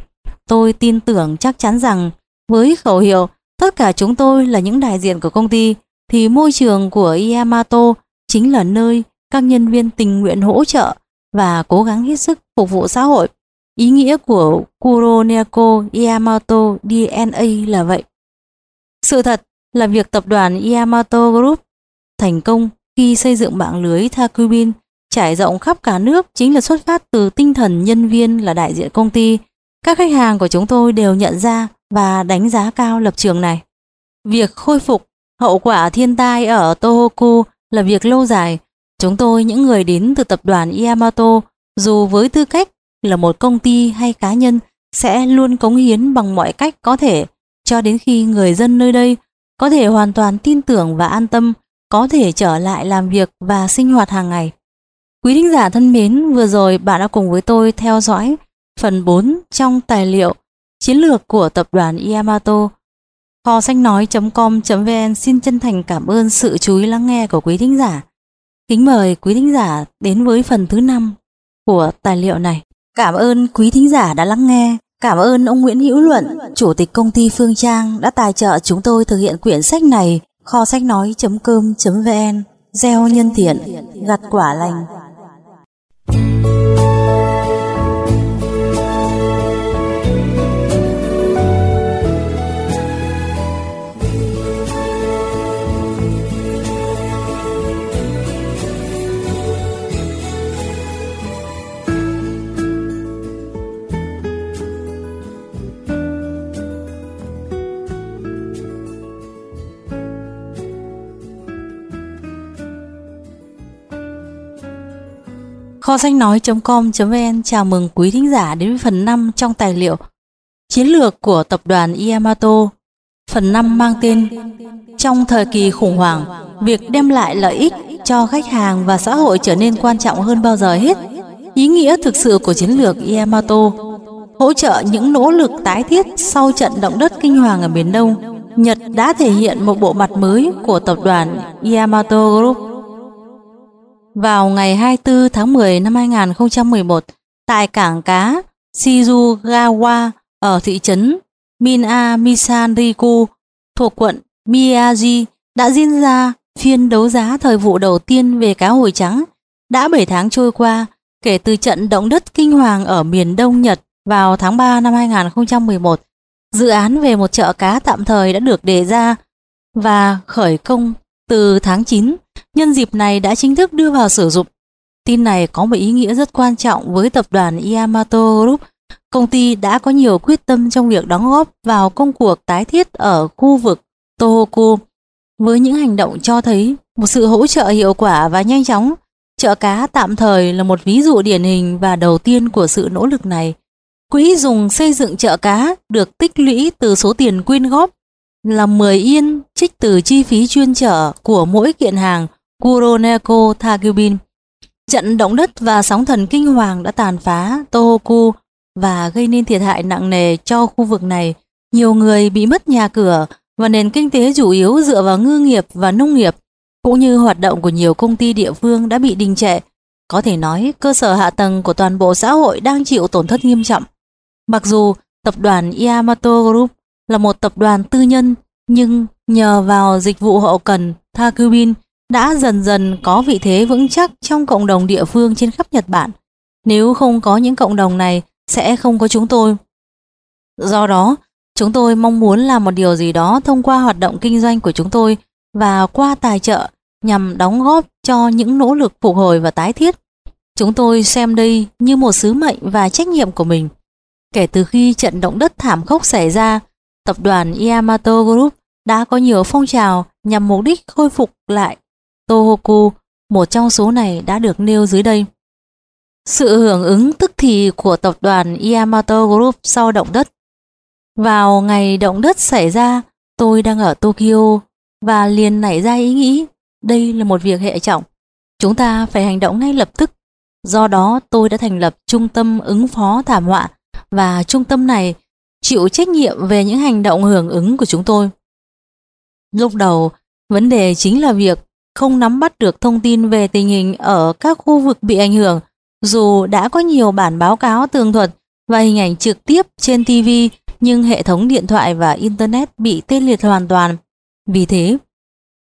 Tôi tin tưởng chắc chắn rằng với khẩu hiệu Tất cả chúng tôi là những đại diện của công ty, thì môi trường của Yamato chính là nơi các nhân viên tình nguyện hỗ trợ và cố gắng hết sức phục vụ xã hội. Ý nghĩa của Kuroneko Yamato DNA là vậy. Sự thật là việc tập đoàn Yamato Group thành công khi xây dựng mạng lưới Takubin trải rộng khắp cả nước chính là xuất phát từ tinh thần nhân viên là đại diện công ty. Các khách hàng của chúng tôi đều nhận ra và đánh giá cao lập trường này. Việc khôi phục hậu quả thiên tai ở Tohoku là việc lâu dài. Chúng tôi, những người đến từ tập đoàn Yamato, dù với tư cách là một công ty hay cá nhân, sẽ luôn cống hiến bằng mọi cách có thể cho đến khi người dân nơi đây có thể hoàn toàn tin tưởng và an tâm có thể trở lại làm việc và sinh hoạt hàng ngày. Quý thính giả thân mến, vừa rồi bạn đã cùng với tôi theo dõi phần 4 trong tài liệu Chiến lược của tập đoàn Yamato. Kho sách nói.com.vn xin chân thành cảm ơn sự chú ý lắng nghe của quý thính giả. Kính mời quý thính giả đến với phần thứ 5 của tài liệu này. Cảm ơn quý thính giả đã lắng nghe. Cảm ơn ông Nguyễn Hữu Luận, Chủ tịch công ty Phương Trang đã tài trợ chúng tôi thực hiện quyển sách này. Kho sách nói.com.vn Gieo nhân thiện, gặt quả lành. Kho sách nói.com.vn chào mừng quý thính giả đến với phần 5 trong tài liệu Chiến lược của tập đoàn Yamato. Phần 5 mang tên Trong thời kỳ khủng hoảng, việc đem lại lợi ích cho khách hàng và xã hội trở nên quan trọng hơn bao giờ hết. Ý nghĩa thực sự của chiến lược Yamato hỗ trợ những nỗ lực tái thiết sau trận động đất kinh hoàng ở Biển Đông. Nhật đã thể hiện một bộ mặt mới của tập đoàn Yamato Group vào ngày 24 tháng 10 năm 2011 tại cảng cá Shizugawa ở thị trấn Minamisanriku, thuộc quận Miyagi đã diễn ra phiên đấu giá thời vụ đầu tiên về cá hồi trắng. Đã 7 tháng trôi qua kể từ trận động đất kinh hoàng ở miền Đông Nhật vào tháng 3 năm 2011. Dự án về một chợ cá tạm thời đã được đề ra và khởi công từ tháng 9 nhân dịp này đã chính thức đưa vào sử dụng. Tin này có một ý nghĩa rất quan trọng với tập đoàn Yamato Group. Công ty đã có nhiều quyết tâm trong việc đóng góp vào công cuộc tái thiết ở khu vực Tohoku với những hành động cho thấy một sự hỗ trợ hiệu quả và nhanh chóng. Chợ cá tạm thời là một ví dụ điển hình và đầu tiên của sự nỗ lực này. Quỹ dùng xây dựng chợ cá được tích lũy từ số tiền quyên góp là 10 yên trích từ chi phí chuyên chở của mỗi kiện hàng Kuroneko Tagubin. Trận động đất và sóng thần kinh hoàng đã tàn phá Tohoku và gây nên thiệt hại nặng nề cho khu vực này. Nhiều người bị mất nhà cửa và nền kinh tế chủ yếu dựa vào ngư nghiệp và nông nghiệp, cũng như hoạt động của nhiều công ty địa phương đã bị đình trệ. Có thể nói cơ sở hạ tầng của toàn bộ xã hội đang chịu tổn thất nghiêm trọng. Mặc dù tập đoàn Yamato Group là một tập đoàn tư nhân, nhưng nhờ vào dịch vụ hậu cần Thakubin đã dần dần có vị thế vững chắc trong cộng đồng địa phương trên khắp Nhật Bản. Nếu không có những cộng đồng này, sẽ không có chúng tôi. Do đó, chúng tôi mong muốn làm một điều gì đó thông qua hoạt động kinh doanh của chúng tôi và qua tài trợ nhằm đóng góp cho những nỗ lực phục hồi và tái thiết. Chúng tôi xem đây như một sứ mệnh và trách nhiệm của mình. Kể từ khi trận động đất thảm khốc xảy ra, tập đoàn Yamato Group đã có nhiều phong trào nhằm mục đích khôi phục lại Tohoku, một trong số này đã được nêu dưới đây. Sự hưởng ứng tức thì của tập đoàn Yamato Group sau động đất. Vào ngày động đất xảy ra, tôi đang ở Tokyo và liền nảy ra ý nghĩ đây là một việc hệ trọng. Chúng ta phải hành động ngay lập tức. Do đó tôi đã thành lập trung tâm ứng phó thảm họa và trung tâm này chịu trách nhiệm về những hành động hưởng ứng của chúng tôi. Lúc đầu, vấn đề chính là việc không nắm bắt được thông tin về tình hình ở các khu vực bị ảnh hưởng, dù đã có nhiều bản báo cáo tường thuật và hình ảnh trực tiếp trên TV, nhưng hệ thống điện thoại và Internet bị tê liệt hoàn toàn. Vì thế,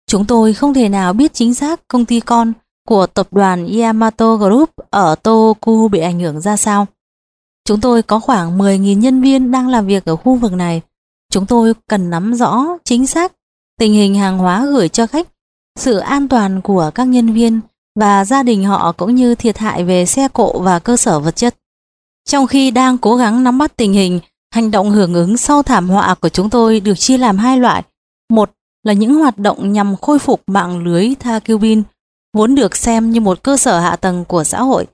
chúng tôi không thể nào biết chính xác công ty con của tập đoàn Yamato Group ở Tohoku bị ảnh hưởng ra sao. Chúng tôi có khoảng 10.000 nhân viên đang làm việc ở khu vực này. Chúng tôi cần nắm rõ chính xác tình hình hàng hóa gửi cho khách sự an toàn của các nhân viên và gia đình họ cũng như thiệt hại về xe cộ và cơ sở vật chất. Trong khi đang cố gắng nắm bắt tình hình, hành động hưởng ứng sau thảm họa của chúng tôi được chia làm hai loại. Một là những hoạt động nhằm khôi phục mạng lưới Thakubin, vốn được xem như một cơ sở hạ tầng của xã hội.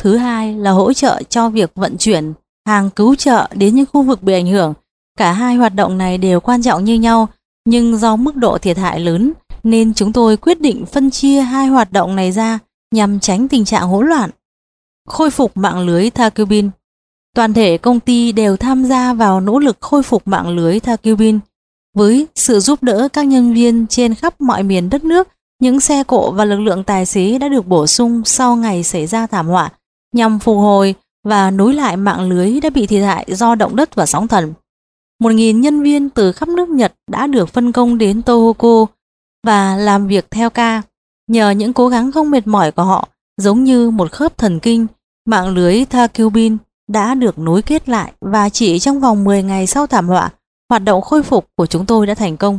Thứ hai là hỗ trợ cho việc vận chuyển hàng cứu trợ đến những khu vực bị ảnh hưởng. Cả hai hoạt động này đều quan trọng như nhau, nhưng do mức độ thiệt hại lớn nên chúng tôi quyết định phân chia hai hoạt động này ra nhằm tránh tình trạng hỗn loạn. Khôi phục mạng lưới Thakubin Toàn thể công ty đều tham gia vào nỗ lực khôi phục mạng lưới Thakubin với sự giúp đỡ các nhân viên trên khắp mọi miền đất nước, những xe cộ và lực lượng tài xế đã được bổ sung sau ngày xảy ra thảm họa, nhằm phục hồi và nối lại mạng lưới đã bị thiệt hại do động đất và sóng thần. 1.000 nhân viên từ khắp nước Nhật đã được phân công đến Tohoku và làm việc theo ca. Nhờ những cố gắng không mệt mỏi của họ, giống như một khớp thần kinh, mạng lưới Takubin đã được nối kết lại và chỉ trong vòng 10 ngày sau thảm họa, hoạt động khôi phục của chúng tôi đã thành công.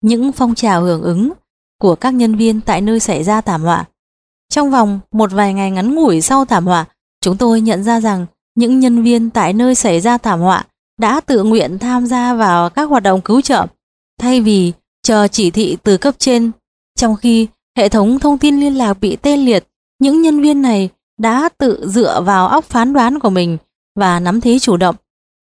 Những phong trào hưởng ứng của các nhân viên tại nơi xảy ra thảm họa. Trong vòng một vài ngày ngắn ngủi sau thảm họa, chúng tôi nhận ra rằng những nhân viên tại nơi xảy ra thảm họa đã tự nguyện tham gia vào các hoạt động cứu trợ, thay vì chờ chỉ thị từ cấp trên. Trong khi hệ thống thông tin liên lạc bị tê liệt, những nhân viên này đã tự dựa vào óc phán đoán của mình và nắm thế chủ động.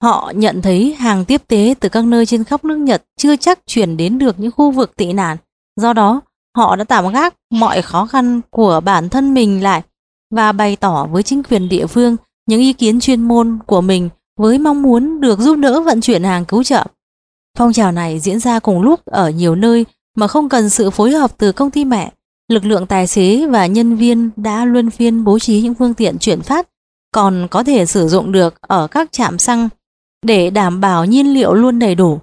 Họ nhận thấy hàng tiếp tế từ các nơi trên khắp nước Nhật chưa chắc chuyển đến được những khu vực tị nạn. Do đó, họ đã tạm gác mọi khó khăn của bản thân mình lại và bày tỏ với chính quyền địa phương những ý kiến chuyên môn của mình với mong muốn được giúp đỡ vận chuyển hàng cứu trợ. Phong trào này diễn ra cùng lúc ở nhiều nơi mà không cần sự phối hợp từ công ty mẹ. Lực lượng tài xế và nhân viên đã luân phiên bố trí những phương tiện chuyển phát còn có thể sử dụng được ở các trạm xăng để đảm bảo nhiên liệu luôn đầy đủ.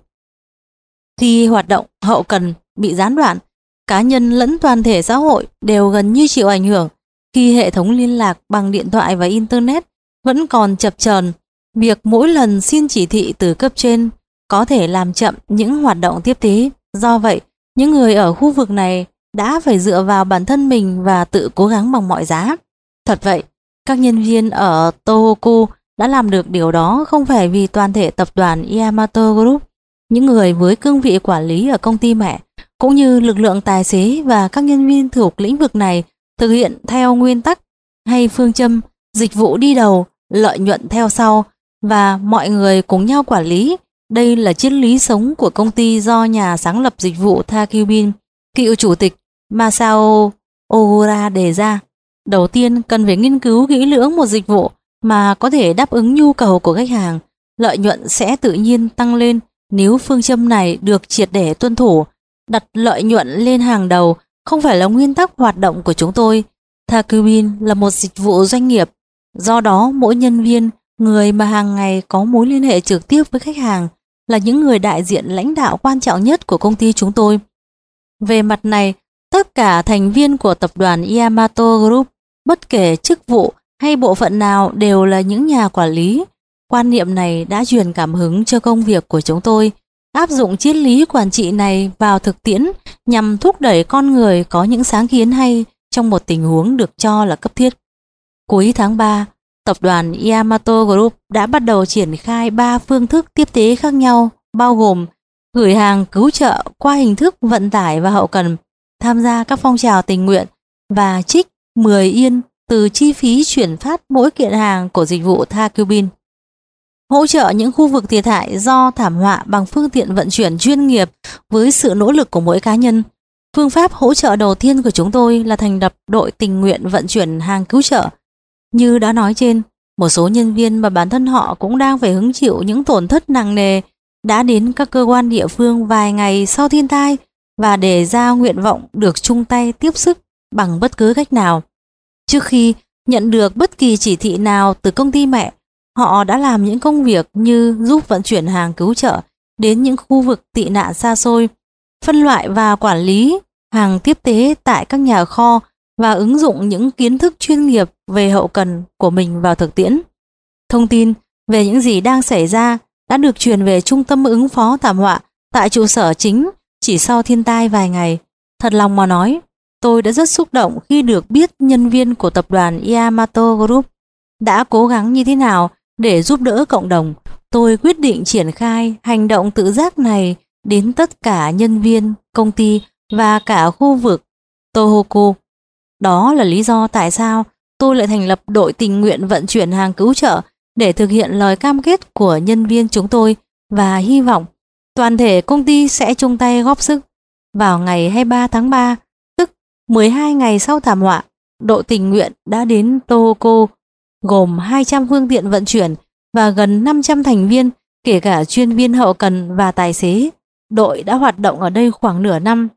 Khi hoạt động hậu cần bị gián đoạn, cá nhân lẫn toàn thể xã hội đều gần như chịu ảnh hưởng khi hệ thống liên lạc bằng điện thoại và Internet vẫn còn chập chờn. Việc mỗi lần xin chỉ thị từ cấp trên có thể làm chậm những hoạt động tiếp tế. Do vậy, những người ở khu vực này đã phải dựa vào bản thân mình và tự cố gắng bằng mọi giá. Thật vậy, các nhân viên ở Tohoku đã làm được điều đó không phải vì toàn thể tập đoàn Yamato Group, những người với cương vị quản lý ở công ty mẹ, cũng như lực lượng tài xế và các nhân viên thuộc lĩnh vực này thực hiện theo nguyên tắc hay phương châm dịch vụ đi đầu, lợi nhuận theo sau và mọi người cùng nhau quản lý. Đây là triết lý sống của công ty do nhà sáng lập dịch vụ Takubin, cựu chủ tịch Masao Ogura đề ra. Đầu tiên cần phải nghiên cứu kỹ lưỡng một dịch vụ mà có thể đáp ứng nhu cầu của khách hàng. Lợi nhuận sẽ tự nhiên tăng lên nếu phương châm này được triệt để tuân thủ. Đặt lợi nhuận lên hàng đầu không phải là nguyên tắc hoạt động của chúng tôi. Takubin là một dịch vụ doanh nghiệp. Do đó mỗi nhân viên, người mà hàng ngày có mối liên hệ trực tiếp với khách hàng là những người đại diện lãnh đạo quan trọng nhất của công ty chúng tôi. Về mặt này, tất cả thành viên của tập đoàn Yamato Group, bất kể chức vụ hay bộ phận nào đều là những nhà quản lý. Quan niệm này đã truyền cảm hứng cho công việc của chúng tôi. Áp dụng triết lý quản trị này vào thực tiễn nhằm thúc đẩy con người có những sáng kiến hay trong một tình huống được cho là cấp thiết. Cuối tháng 3, tập đoàn Yamato Group đã bắt đầu triển khai 3 phương thức tiếp tế khác nhau, bao gồm gửi hàng cứu trợ qua hình thức vận tải và hậu cần, tham gia các phong trào tình nguyện và trích 10 yên từ chi phí chuyển phát mỗi kiện hàng của dịch vụ Thakubin. Hỗ trợ những khu vực thiệt hại do thảm họa bằng phương tiện vận chuyển chuyên nghiệp với sự nỗ lực của mỗi cá nhân. Phương pháp hỗ trợ đầu tiên của chúng tôi là thành lập đội tình nguyện vận chuyển hàng cứu trợ. Như đã nói trên, một số nhân viên mà bản thân họ cũng đang phải hứng chịu những tổn thất nặng nề đã đến các cơ quan địa phương vài ngày sau thiên tai và đề ra nguyện vọng được chung tay tiếp sức bằng bất cứ cách nào. Trước khi nhận được bất kỳ chỉ thị nào từ công ty mẹ, họ đã làm những công việc như giúp vận chuyển hàng cứu trợ đến những khu vực tị nạn xa xôi, phân loại và quản lý hàng tiếp tế tại các nhà kho và ứng dụng những kiến thức chuyên nghiệp về hậu cần của mình vào thực tiễn. Thông tin về những gì đang xảy ra đã được truyền về trung tâm ứng phó thảm họa tại trụ sở chính chỉ sau thiên tai vài ngày. Thật lòng mà nói, Tôi đã rất xúc động khi được biết nhân viên của tập đoàn Yamato Group đã cố gắng như thế nào để giúp đỡ cộng đồng. Tôi quyết định triển khai hành động tự giác này đến tất cả nhân viên, công ty và cả khu vực Tohoku. Đó là lý do tại sao tôi lại thành lập đội tình nguyện vận chuyển hàng cứu trợ để thực hiện lời cam kết của nhân viên chúng tôi và hy vọng toàn thể công ty sẽ chung tay góp sức. vào ngày 23 tháng 3, tức 12 ngày sau thảm họa, đội tình nguyện đã đến Tohoku gồm 200 phương tiện vận chuyển và gần 500 thành viên, kể cả chuyên viên hậu cần và tài xế. Đội đã hoạt động ở đây khoảng nửa năm.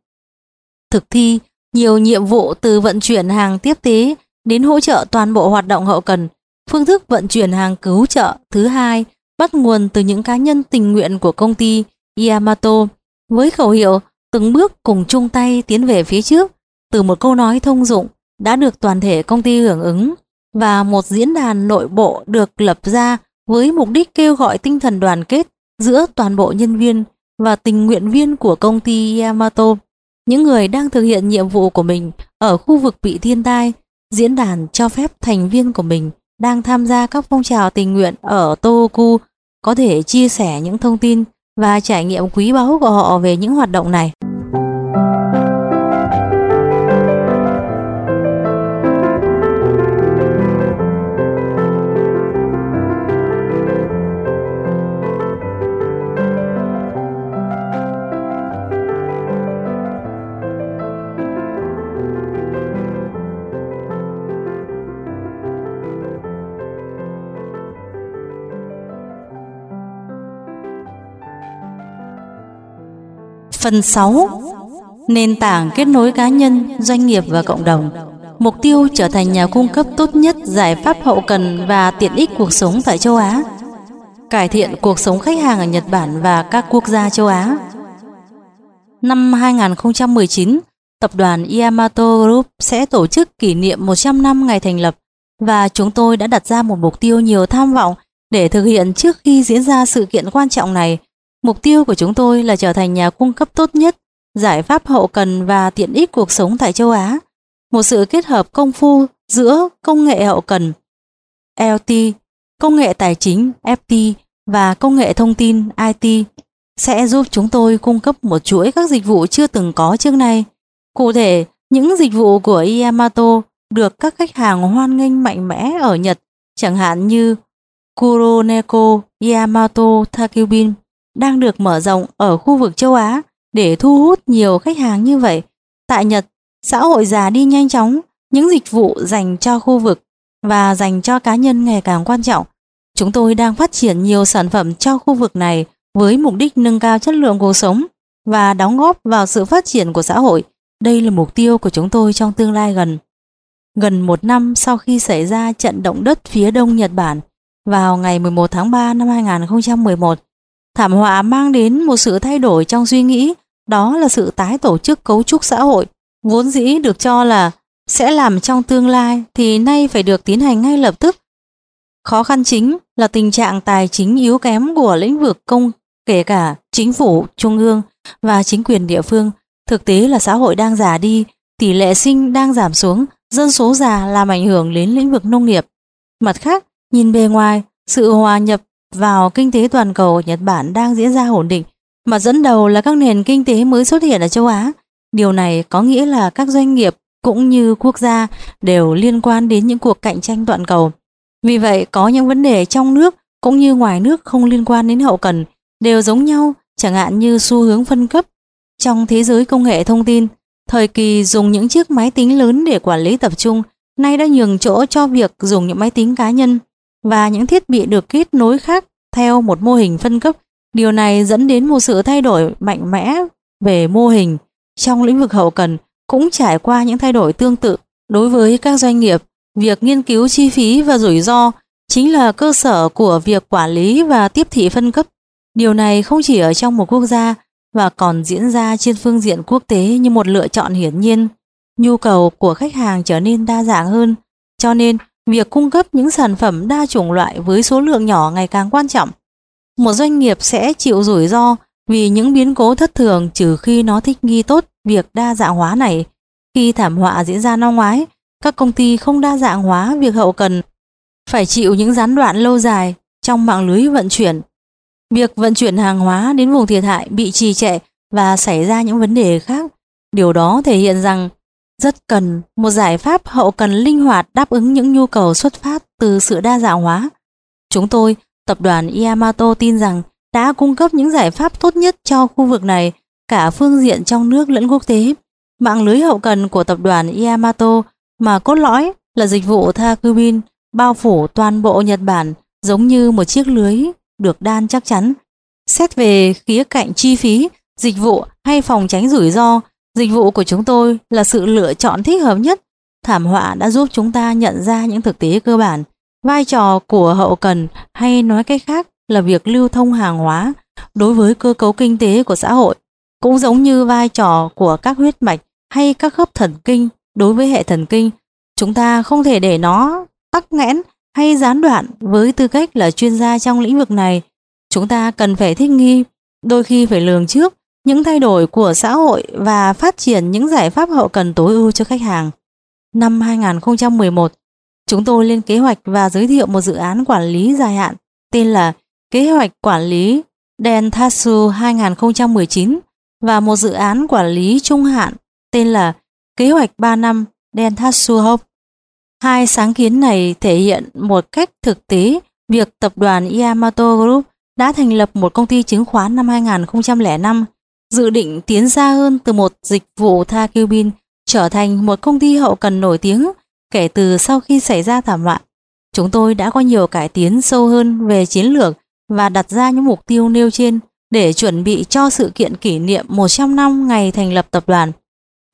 Thực thi nhiều nhiệm vụ từ vận chuyển hàng tiếp tế đến hỗ trợ toàn bộ hoạt động hậu cần. Phương thức vận chuyển hàng cứu trợ thứ hai bắt nguồn từ những cá nhân tình nguyện của công ty Yamato với khẩu hiệu từng bước cùng chung tay tiến về phía trước từ một câu nói thông dụng đã được toàn thể công ty hưởng ứng và một diễn đàn nội bộ được lập ra với mục đích kêu gọi tinh thần đoàn kết giữa toàn bộ nhân viên và tình nguyện viên của công ty Yamato, những người đang thực hiện nhiệm vụ của mình ở khu vực bị thiên tai. Diễn đàn cho phép thành viên của mình đang tham gia các phong trào tình nguyện ở Tohoku có thể chia sẻ những thông tin và trải nghiệm quý báu của họ về những hoạt động này. Phần 6 Nền tảng kết nối cá nhân, doanh nghiệp và cộng đồng. Mục tiêu trở thành nhà cung cấp tốt nhất giải pháp hậu cần và tiện ích cuộc sống tại châu Á. Cải thiện cuộc sống khách hàng ở Nhật Bản và các quốc gia châu Á. Năm 2019, tập đoàn Yamato Group sẽ tổ chức kỷ niệm 100 năm ngày thành lập và chúng tôi đã đặt ra một mục tiêu nhiều tham vọng để thực hiện trước khi diễn ra sự kiện quan trọng này. Mục tiêu của chúng tôi là trở thành nhà cung cấp tốt nhất, giải pháp hậu cần và tiện ích cuộc sống tại châu Á. Một sự kết hợp công phu giữa công nghệ hậu cần LT, công nghệ tài chính FT và công nghệ thông tin IT sẽ giúp chúng tôi cung cấp một chuỗi các dịch vụ chưa từng có trước nay. Cụ thể, những dịch vụ của Yamato được các khách hàng hoan nghênh mạnh mẽ ở Nhật, chẳng hạn như Kuroneko Yamato Takubin đang được mở rộng ở khu vực châu Á để thu hút nhiều khách hàng như vậy. Tại Nhật, xã hội già đi nhanh chóng, những dịch vụ dành cho khu vực và dành cho cá nhân ngày càng quan trọng. Chúng tôi đang phát triển nhiều sản phẩm cho khu vực này với mục đích nâng cao chất lượng cuộc sống và đóng góp vào sự phát triển của xã hội. Đây là mục tiêu của chúng tôi trong tương lai gần. Gần một năm sau khi xảy ra trận động đất phía đông Nhật Bản, vào ngày 11 tháng 3 năm 2011, Thảm họa mang đến một sự thay đổi trong suy nghĩ, đó là sự tái tổ chức cấu trúc xã hội, vốn dĩ được cho là sẽ làm trong tương lai thì nay phải được tiến hành ngay lập tức. Khó khăn chính là tình trạng tài chính yếu kém của lĩnh vực công kể cả chính phủ, trung ương và chính quyền địa phương. Thực tế là xã hội đang già đi, tỷ lệ sinh đang giảm xuống, dân số già làm ảnh hưởng đến lĩnh vực nông nghiệp. Mặt khác, nhìn bề ngoài, sự hòa nhập vào kinh tế toàn cầu Nhật Bản đang diễn ra ổn định, mà dẫn đầu là các nền kinh tế mới xuất hiện ở châu Á. Điều này có nghĩa là các doanh nghiệp cũng như quốc gia đều liên quan đến những cuộc cạnh tranh toàn cầu. Vì vậy, có những vấn đề trong nước cũng như ngoài nước không liên quan đến hậu cần đều giống nhau, chẳng hạn như xu hướng phân cấp. Trong thế giới công nghệ thông tin, thời kỳ dùng những chiếc máy tính lớn để quản lý tập trung nay đã nhường chỗ cho việc dùng những máy tính cá nhân và những thiết bị được kết nối khác theo một mô hình phân cấp. Điều này dẫn đến một sự thay đổi mạnh mẽ về mô hình trong lĩnh vực hậu cần cũng trải qua những thay đổi tương tự. Đối với các doanh nghiệp, việc nghiên cứu chi phí và rủi ro chính là cơ sở của việc quản lý và tiếp thị phân cấp. Điều này không chỉ ở trong một quốc gia và còn diễn ra trên phương diện quốc tế như một lựa chọn hiển nhiên. Nhu cầu của khách hàng trở nên đa dạng hơn, cho nên Việc cung cấp những sản phẩm đa chủng loại với số lượng nhỏ ngày càng quan trọng. Một doanh nghiệp sẽ chịu rủi ro vì những biến cố thất thường trừ khi nó thích nghi tốt việc đa dạng hóa này. Khi thảm họa diễn ra năm ngoái, các công ty không đa dạng hóa việc hậu cần phải chịu những gián đoạn lâu dài trong mạng lưới vận chuyển. Việc vận chuyển hàng hóa đến vùng thiệt hại bị trì trệ và xảy ra những vấn đề khác. Điều đó thể hiện rằng rất cần một giải pháp hậu cần linh hoạt đáp ứng những nhu cầu xuất phát từ sự đa dạng hóa. Chúng tôi, tập đoàn Yamato tin rằng đã cung cấp những giải pháp tốt nhất cho khu vực này cả phương diện trong nước lẫn quốc tế. Mạng lưới hậu cần của tập đoàn Yamato mà cốt lõi là dịch vụ Takubin bao phủ toàn bộ Nhật Bản giống như một chiếc lưới được đan chắc chắn. Xét về khía cạnh chi phí, dịch vụ hay phòng tránh rủi ro, dịch vụ của chúng tôi là sự lựa chọn thích hợp nhất. Thảm họa đã giúp chúng ta nhận ra những thực tế cơ bản. Vai trò của hậu cần hay nói cách khác là việc lưu thông hàng hóa đối với cơ cấu kinh tế của xã hội, cũng giống như vai trò của các huyết mạch hay các khớp thần kinh đối với hệ thần kinh. Chúng ta không thể để nó tắc nghẽn hay gián đoạn với tư cách là chuyên gia trong lĩnh vực này. Chúng ta cần phải thích nghi, đôi khi phải lường trước những thay đổi của xã hội và phát triển những giải pháp hậu cần tối ưu cho khách hàng. Năm 2011, chúng tôi lên kế hoạch và giới thiệu một dự án quản lý dài hạn tên là Kế hoạch quản lý Dentsu 2019 và một dự án quản lý trung hạn tên là Kế hoạch 3 năm Dentsu Hope. Hai sáng kiến này thể hiện một cách thực tế việc tập đoàn Yamato Group đã thành lập một công ty chứng khoán năm 2005, dự định tiến xa hơn từ một dịch vụ tha bin trở thành một công ty hậu cần nổi tiếng kể từ sau khi xảy ra thảm họa. Chúng tôi đã có nhiều cải tiến sâu hơn về chiến lược và đặt ra những mục tiêu nêu trên để chuẩn bị cho sự kiện kỷ niệm 100 năm ngày thành lập tập đoàn.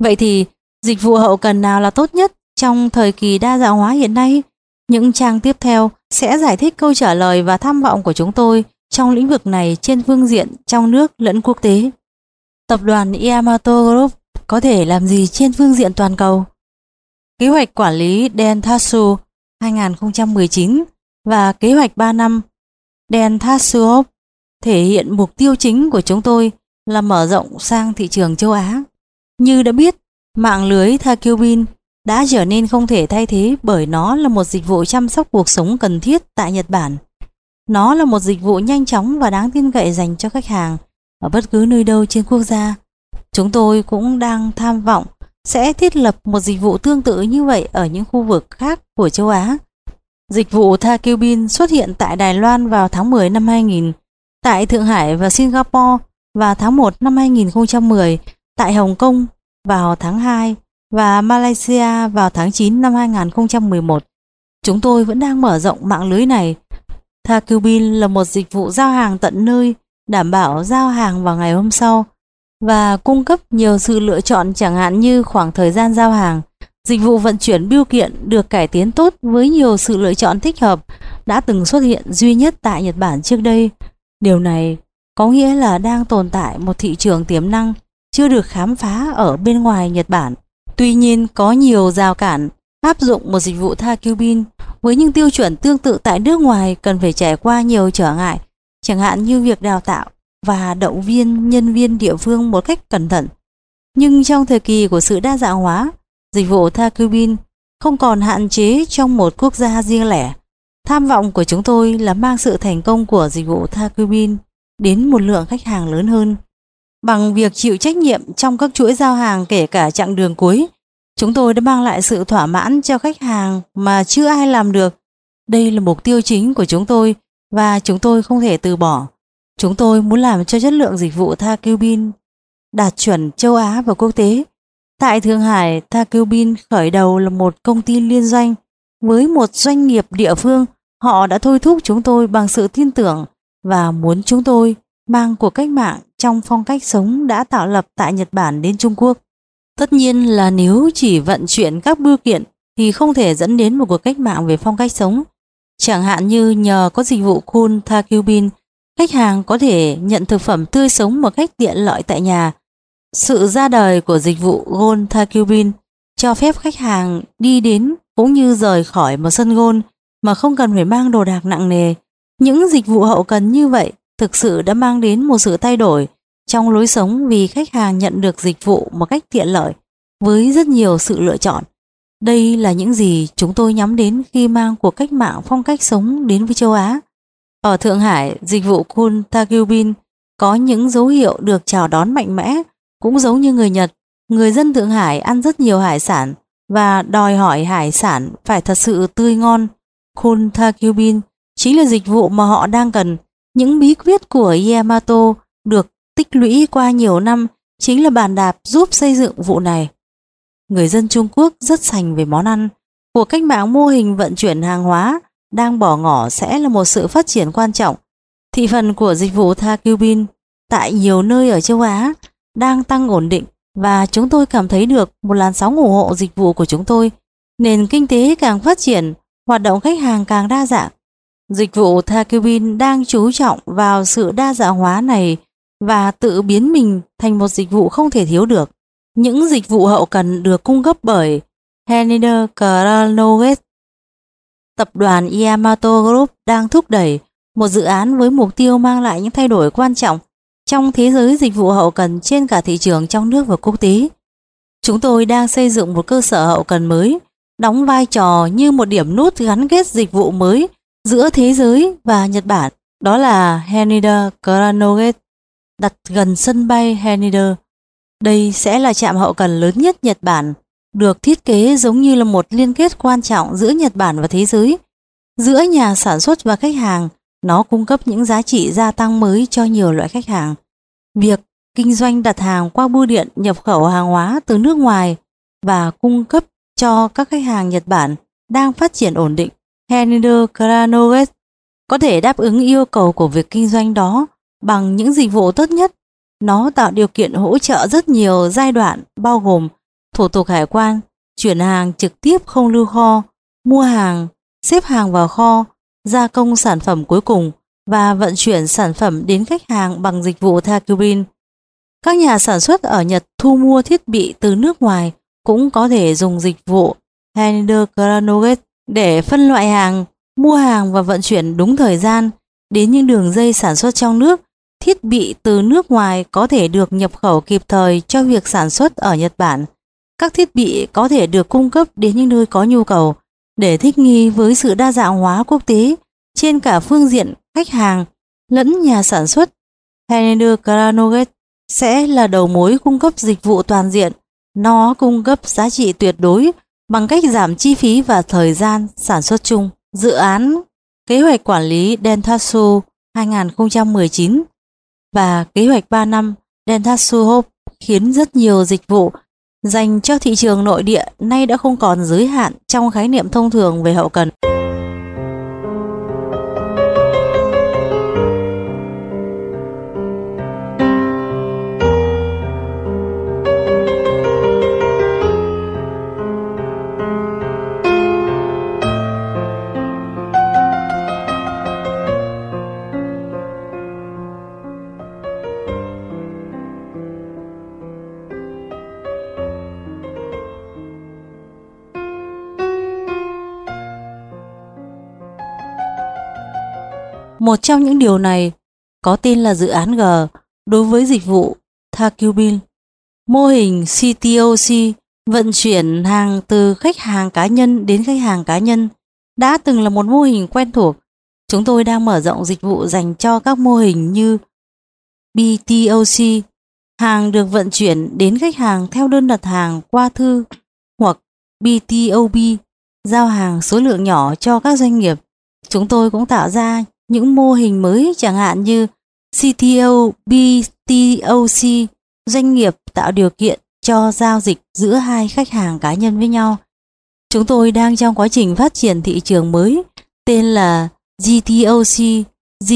Vậy thì, dịch vụ hậu cần nào là tốt nhất trong thời kỳ đa dạng hóa hiện nay? Những trang tiếp theo sẽ giải thích câu trả lời và tham vọng của chúng tôi trong lĩnh vực này trên phương diện trong nước lẫn quốc tế. Tập đoàn Yamato Group có thể làm gì trên phương diện toàn cầu? Kế hoạch quản lý Dentatsu 2019 và kế hoạch 3 năm Dentatsu thể hiện mục tiêu chính của chúng tôi là mở rộng sang thị trường châu Á. Như đã biết, mạng lưới Thakubin đã trở nên không thể thay thế bởi nó là một dịch vụ chăm sóc cuộc sống cần thiết tại Nhật Bản. Nó là một dịch vụ nhanh chóng và đáng tin cậy dành cho khách hàng ở bất cứ nơi đâu trên quốc gia. Chúng tôi cũng đang tham vọng sẽ thiết lập một dịch vụ tương tự như vậy ở những khu vực khác của châu Á. Dịch vụ Tha Ciu Bin xuất hiện tại Đài Loan vào tháng 10 năm 2000, tại Thượng Hải và Singapore vào tháng 1 năm 2010, tại Hồng Kông vào tháng 2 và Malaysia vào tháng 9 năm 2011. Chúng tôi vẫn đang mở rộng mạng lưới này. Tha Ciu Bin là một dịch vụ giao hàng tận nơi, đảm bảo giao hàng vào ngày hôm sau và cung cấp nhiều sự lựa chọn chẳng hạn như khoảng thời gian giao hàng. Dịch vụ vận chuyển bưu kiện được cải tiến tốt với nhiều sự lựa chọn thích hợp đã từng xuất hiện duy nhất tại Nhật Bản trước đây. Điều này có nghĩa là đang tồn tại một thị trường tiềm năng chưa được khám phá ở bên ngoài Nhật Bản. Tuy nhiên có nhiều rào cản áp dụng một dịch vụ tha Cubin với những tiêu chuẩn tương tự tại nước ngoài cần phải trải qua nhiều trở ngại, chẳng hạn như việc đào tạo và động viên nhân viên địa phương một cách cẩn thận. Nhưng trong thời kỳ của sự đa dạng hóa, dịch vụ Thakubin không còn hạn chế trong một quốc gia riêng lẻ. Tham vọng của chúng tôi là mang sự thành công của dịch vụ Thakubin đến một lượng khách hàng lớn hơn. Bằng việc chịu trách nhiệm trong các chuỗi giao hàng kể cả chặng đường cuối, chúng tôi đã mang lại sự thỏa mãn cho khách hàng mà chưa ai làm được. Đây là mục tiêu chính của chúng tôi và chúng tôi không thể từ bỏ. Chúng tôi muốn làm cho chất lượng dịch vụ Tha Bin đạt chuẩn châu Á và quốc tế. Tại Thượng Hải, Tha Bin khởi đầu là một công ty liên doanh với một doanh nghiệp địa phương. Họ đã thôi thúc chúng tôi bằng sự tin tưởng và muốn chúng tôi mang cuộc cách mạng trong phong cách sống đã tạo lập tại Nhật Bản đến Trung Quốc. Tất nhiên là nếu chỉ vận chuyển các bưu kiện thì không thể dẫn đến một cuộc cách mạng về phong cách sống. Chẳng hạn như nhờ có dịch vụ Cool Takubin, khách hàng có thể nhận thực phẩm tươi sống một cách tiện lợi tại nhà. Sự ra đời của dịch vụ Gold Takubin cho phép khách hàng đi đến cũng như rời khỏi một sân gôn mà không cần phải mang đồ đạc nặng nề. Những dịch vụ hậu cần như vậy thực sự đã mang đến một sự thay đổi trong lối sống vì khách hàng nhận được dịch vụ một cách tiện lợi với rất nhiều sự lựa chọn. Đây là những gì chúng tôi nhắm đến khi mang cuộc cách mạng phong cách sống đến với châu Á. Ở Thượng Hải, dịch vụ Kun Takubin có những dấu hiệu được chào đón mạnh mẽ, cũng giống như người Nhật. Người dân Thượng Hải ăn rất nhiều hải sản và đòi hỏi hải sản phải thật sự tươi ngon. Kun Takubin chính là dịch vụ mà họ đang cần những bí quyết của Yamato được tích lũy qua nhiều năm chính là bàn đạp giúp xây dựng vụ này. Người dân Trung Quốc rất sành về món ăn. Cuộc cách mạng mô hình vận chuyển hàng hóa đang bỏ ngỏ sẽ là một sự phát triển quan trọng. Thị phần của dịch vụ tha Cubin tại nhiều nơi ở châu Á đang tăng ổn định và chúng tôi cảm thấy được một làn sóng ủng hộ dịch vụ của chúng tôi. Nền kinh tế càng phát triển, hoạt động khách hàng càng đa dạng. Dịch vụ Thakubin đang chú trọng vào sự đa dạng hóa này và tự biến mình thành một dịch vụ không thể thiếu được. Những dịch vụ hậu cần được cung cấp bởi Henider Kranoget. Tập đoàn Yamato Group đang thúc đẩy một dự án với mục tiêu mang lại những thay đổi quan trọng trong thế giới dịch vụ hậu cần trên cả thị trường trong nước và quốc tế. Chúng tôi đang xây dựng một cơ sở hậu cần mới, đóng vai trò như một điểm nút gắn kết dịch vụ mới giữa thế giới và Nhật Bản. Đó là Haneda Kranoget, đặt gần sân bay Haneda. Đây sẽ là trạm hậu cần lớn nhất Nhật Bản, được thiết kế giống như là một liên kết quan trọng giữa Nhật Bản và thế giới. Giữa nhà sản xuất và khách hàng, nó cung cấp những giá trị gia tăng mới cho nhiều loại khách hàng. Việc kinh doanh đặt hàng qua bưu điện nhập khẩu hàng hóa từ nước ngoài và cung cấp cho các khách hàng Nhật Bản đang phát triển ổn định. Henider Kranoget có thể đáp ứng yêu cầu của việc kinh doanh đó bằng những dịch vụ tốt nhất. Nó tạo điều kiện hỗ trợ rất nhiều giai đoạn bao gồm thủ tục hải quan, chuyển hàng trực tiếp không lưu kho, mua hàng, xếp hàng vào kho, gia công sản phẩm cuối cùng và vận chuyển sản phẩm đến khách hàng bằng dịch vụ Thakubin. Các nhà sản xuất ở Nhật thu mua thiết bị từ nước ngoài cũng có thể dùng dịch vụ Handler Kranoget để phân loại hàng, mua hàng và vận chuyển đúng thời gian đến những đường dây sản xuất trong nước. Thiết bị từ nước ngoài có thể được nhập khẩu kịp thời cho việc sản xuất ở Nhật Bản. Các thiết bị có thể được cung cấp đến những nơi có nhu cầu để thích nghi với sự đa dạng hóa quốc tế trên cả phương diện khách hàng lẫn nhà sản xuất. Heneder Kranoget sẽ là đầu mối cung cấp dịch vụ toàn diện. Nó cung cấp giá trị tuyệt đối bằng cách giảm chi phí và thời gian sản xuất chung. Dự án Kế hoạch quản lý Dentasu 2019 và kế hoạch 3 năm Dentatsu Hope khiến rất nhiều dịch vụ dành cho thị trường nội địa nay đã không còn giới hạn trong khái niệm thông thường về hậu cần. Một trong những điều này có tên là dự án G đối với dịch vụ Thakubin. Mô hình CTOC vận chuyển hàng từ khách hàng cá nhân đến khách hàng cá nhân đã từng là một mô hình quen thuộc. Chúng tôi đang mở rộng dịch vụ dành cho các mô hình như BTOC, hàng được vận chuyển đến khách hàng theo đơn đặt hàng qua thư hoặc BTOB, giao hàng số lượng nhỏ cho các doanh nghiệp. Chúng tôi cũng tạo ra những mô hình mới chẳng hạn như CTO, BTOC, doanh nghiệp tạo điều kiện cho giao dịch giữa hai khách hàng cá nhân với nhau. Chúng tôi đang trong quá trình phát triển thị trường mới tên là GTOC, G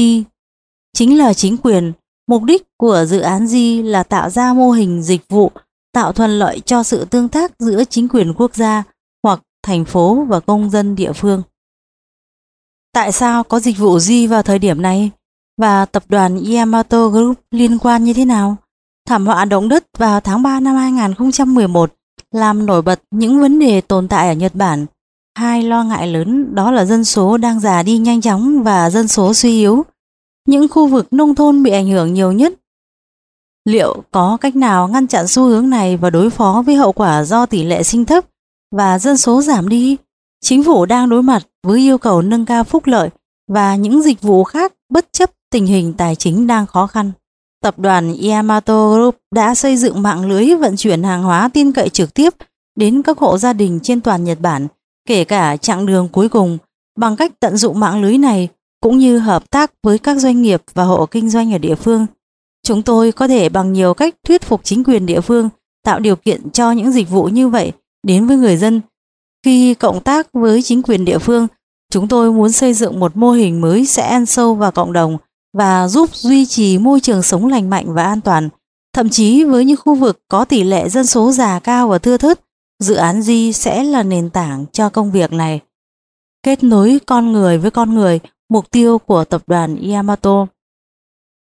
chính là chính quyền. Mục đích của dự án G là tạo ra mô hình dịch vụ tạo thuận lợi cho sự tương tác giữa chính quyền quốc gia hoặc thành phố và công dân địa phương. Tại sao có dịch vụ gì vào thời điểm này? Và tập đoàn Yamato Group liên quan như thế nào? Thảm họa động đất vào tháng 3 năm 2011 làm nổi bật những vấn đề tồn tại ở Nhật Bản. Hai lo ngại lớn đó là dân số đang già đi nhanh chóng và dân số suy yếu. Những khu vực nông thôn bị ảnh hưởng nhiều nhất. Liệu có cách nào ngăn chặn xu hướng này và đối phó với hậu quả do tỷ lệ sinh thấp và dân số giảm đi? Chính phủ đang đối mặt với yêu cầu nâng cao phúc lợi và những dịch vụ khác bất chấp tình hình tài chính đang khó khăn. Tập đoàn Yamato Group đã xây dựng mạng lưới vận chuyển hàng hóa tin cậy trực tiếp đến các hộ gia đình trên toàn Nhật Bản, kể cả chặng đường cuối cùng, bằng cách tận dụng mạng lưới này cũng như hợp tác với các doanh nghiệp và hộ kinh doanh ở địa phương. Chúng tôi có thể bằng nhiều cách thuyết phục chính quyền địa phương tạo điều kiện cho những dịch vụ như vậy đến với người dân. Khi cộng tác với chính quyền địa phương, chúng tôi muốn xây dựng một mô hình mới sẽ ăn sâu vào cộng đồng và giúp duy trì môi trường sống lành mạnh và an toàn. Thậm chí với những khu vực có tỷ lệ dân số già cao và thưa thớt, dự án Di sẽ là nền tảng cho công việc này. Kết nối con người với con người, mục tiêu của tập đoàn Yamato.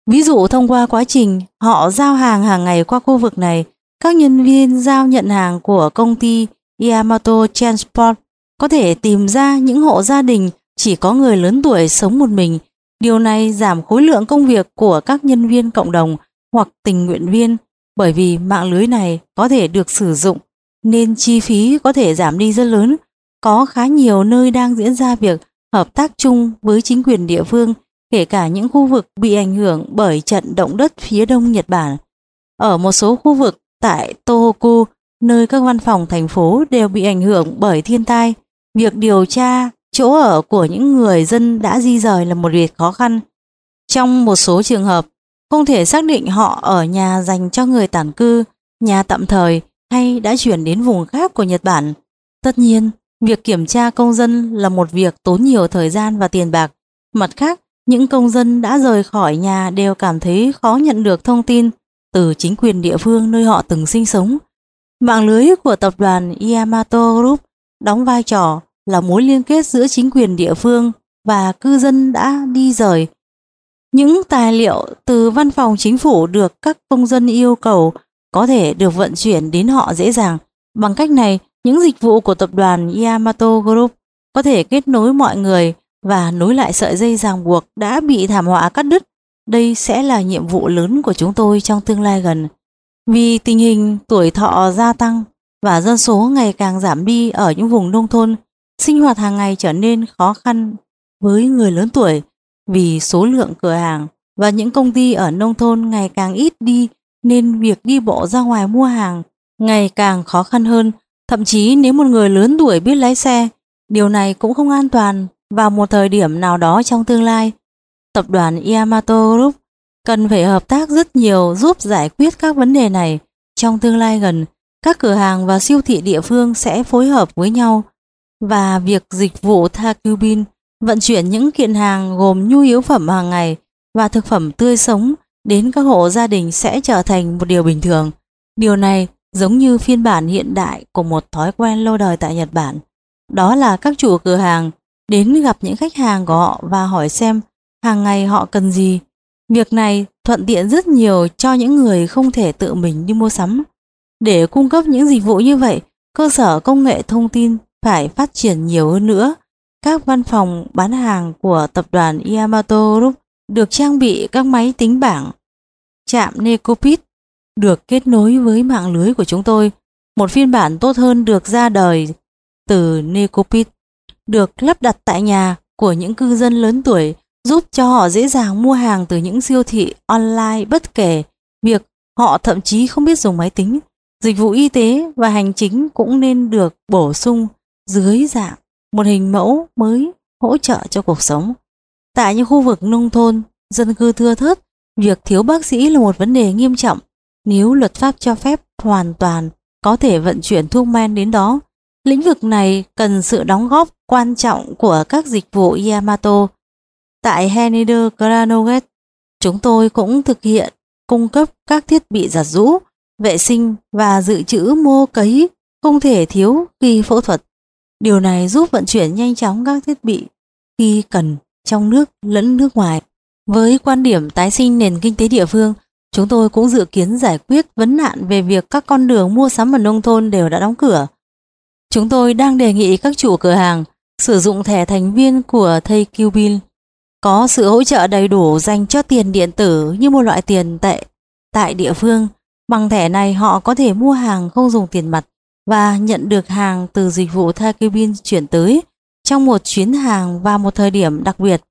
Ví dụ thông qua quá trình họ giao hàng hàng ngày qua khu vực này, các nhân viên giao nhận hàng của công ty Yamato Transport có thể tìm ra những hộ gia đình chỉ có người lớn tuổi sống một mình. Điều này giảm khối lượng công việc của các nhân viên cộng đồng hoặc tình nguyện viên bởi vì mạng lưới này có thể được sử dụng nên chi phí có thể giảm đi rất lớn. Có khá nhiều nơi đang diễn ra việc hợp tác chung với chính quyền địa phương kể cả những khu vực bị ảnh hưởng bởi trận động đất phía đông Nhật Bản. Ở một số khu vực tại Tohoku, nơi các văn phòng thành phố đều bị ảnh hưởng bởi thiên tai, việc điều tra chỗ ở của những người dân đã di rời là một việc khó khăn. Trong một số trường hợp, không thể xác định họ ở nhà dành cho người tản cư, nhà tạm thời hay đã chuyển đến vùng khác của Nhật Bản. Tất nhiên, việc kiểm tra công dân là một việc tốn nhiều thời gian và tiền bạc. Mặt khác, những công dân đã rời khỏi nhà đều cảm thấy khó nhận được thông tin từ chính quyền địa phương nơi họ từng sinh sống. Mạng lưới của tập đoàn Yamato Group đóng vai trò là mối liên kết giữa chính quyền địa phương và cư dân đã đi rời. Những tài liệu từ văn phòng chính phủ được các công dân yêu cầu có thể được vận chuyển đến họ dễ dàng. Bằng cách này, những dịch vụ của tập đoàn Yamato Group có thể kết nối mọi người và nối lại sợi dây ràng buộc đã bị thảm họa cắt đứt. Đây sẽ là nhiệm vụ lớn của chúng tôi trong tương lai gần. Vì tình hình tuổi thọ gia tăng và dân số ngày càng giảm đi ở những vùng nông thôn, sinh hoạt hàng ngày trở nên khó khăn với người lớn tuổi vì số lượng cửa hàng và những công ty ở nông thôn ngày càng ít đi nên việc đi bộ ra ngoài mua hàng ngày càng khó khăn hơn. Thậm chí nếu một người lớn tuổi biết lái xe, điều này cũng không an toàn vào một thời điểm nào đó trong tương lai. Tập đoàn Yamato Group cần phải hợp tác rất nhiều giúp giải quyết các vấn đề này. Trong tương lai gần, các cửa hàng và siêu thị địa phương sẽ phối hợp với nhau và việc dịch vụ Takubin vận chuyển những kiện hàng gồm nhu yếu phẩm hàng ngày và thực phẩm tươi sống đến các hộ gia đình sẽ trở thành một điều bình thường. Điều này giống như phiên bản hiện đại của một thói quen lâu đời tại Nhật Bản. Đó là các chủ cửa hàng đến gặp những khách hàng của họ và hỏi xem hàng ngày họ cần gì. Việc này thuận tiện rất nhiều cho những người không thể tự mình đi mua sắm. Để cung cấp những dịch vụ như vậy, cơ sở công nghệ thông tin phải phát triển nhiều hơn nữa. Các văn phòng bán hàng của tập đoàn Yamato Group được trang bị các máy tính bảng. Trạm Necopit được kết nối với mạng lưới của chúng tôi. Một phiên bản tốt hơn được ra đời từ Necopit được lắp đặt tại nhà của những cư dân lớn tuổi giúp cho họ dễ dàng mua hàng từ những siêu thị online bất kể việc họ thậm chí không biết dùng máy tính. Dịch vụ y tế và hành chính cũng nên được bổ sung dưới dạng một hình mẫu mới hỗ trợ cho cuộc sống. Tại những khu vực nông thôn, dân cư thưa thớt, việc thiếu bác sĩ là một vấn đề nghiêm trọng. Nếu luật pháp cho phép hoàn toàn có thể vận chuyển thuốc men đến đó, lĩnh vực này cần sự đóng góp quan trọng của các dịch vụ Yamato. Tại Henider Granoget, chúng tôi cũng thực hiện cung cấp các thiết bị giặt rũ, vệ sinh và dự trữ mô cấy không thể thiếu khi phẫu thuật. Điều này giúp vận chuyển nhanh chóng các thiết bị khi cần trong nước lẫn nước ngoài. Với quan điểm tái sinh nền kinh tế địa phương, chúng tôi cũng dự kiến giải quyết vấn nạn về việc các con đường mua sắm ở nông thôn đều đã đóng cửa. Chúng tôi đang đề nghị các chủ cửa hàng sử dụng thẻ thành viên của thầy Qbil có sự hỗ trợ đầy đủ dành cho tiền điện tử như một loại tiền tệ tại địa phương. Bằng thẻ này, họ có thể mua hàng không dùng tiền mặt và nhận được hàng từ dịch vụ Takibin chuyển tới trong một chuyến hàng và một thời điểm đặc biệt.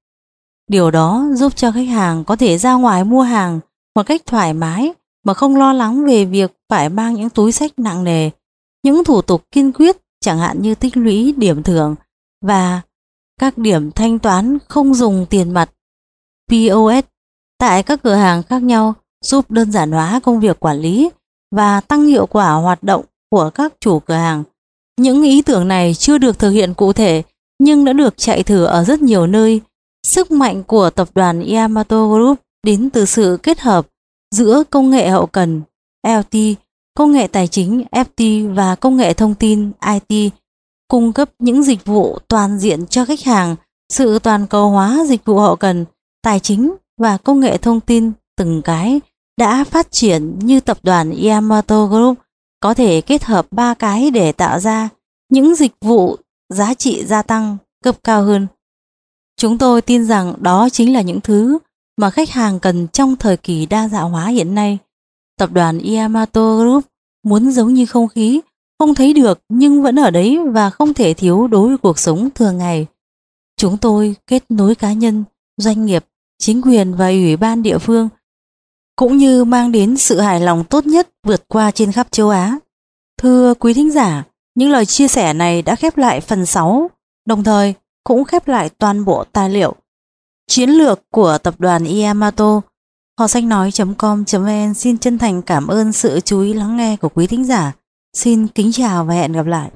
Điều đó giúp cho khách hàng có thể ra ngoài mua hàng một cách thoải mái mà không lo lắng về việc phải mang những túi sách nặng nề. Những thủ tục kiên quyết chẳng hạn như tích lũy điểm thưởng và các điểm thanh toán không dùng tiền mặt POS tại các cửa hàng khác nhau giúp đơn giản hóa công việc quản lý và tăng hiệu quả hoạt động của các chủ cửa hàng. Những ý tưởng này chưa được thực hiện cụ thể nhưng đã được chạy thử ở rất nhiều nơi. Sức mạnh của tập đoàn Yamato Group đến từ sự kết hợp giữa công nghệ hậu cần LT, công nghệ tài chính FT và công nghệ thông tin IT, cung cấp những dịch vụ toàn diện cho khách hàng, sự toàn cầu hóa dịch vụ hậu cần, tài chính và công nghệ thông tin từng cái đã phát triển như tập đoàn Yamato Group có thể kết hợp ba cái để tạo ra những dịch vụ giá trị gia tăng cấp cao hơn. Chúng tôi tin rằng đó chính là những thứ mà khách hàng cần trong thời kỳ đa dạng hóa hiện nay. Tập đoàn Yamato Group muốn giống như không khí, không thấy được nhưng vẫn ở đấy và không thể thiếu đối với cuộc sống thường ngày. Chúng tôi kết nối cá nhân, doanh nghiệp, chính quyền và ủy ban địa phương cũng như mang đến sự hài lòng tốt nhất vượt qua trên khắp châu Á. Thưa quý thính giả, những lời chia sẻ này đã khép lại phần 6, đồng thời cũng khép lại toàn bộ tài liệu chiến lược của tập đoàn Yamato. Họ sách nói.com.vn xin chân thành cảm ơn sự chú ý lắng nghe của quý thính giả. Xin kính chào và hẹn gặp lại.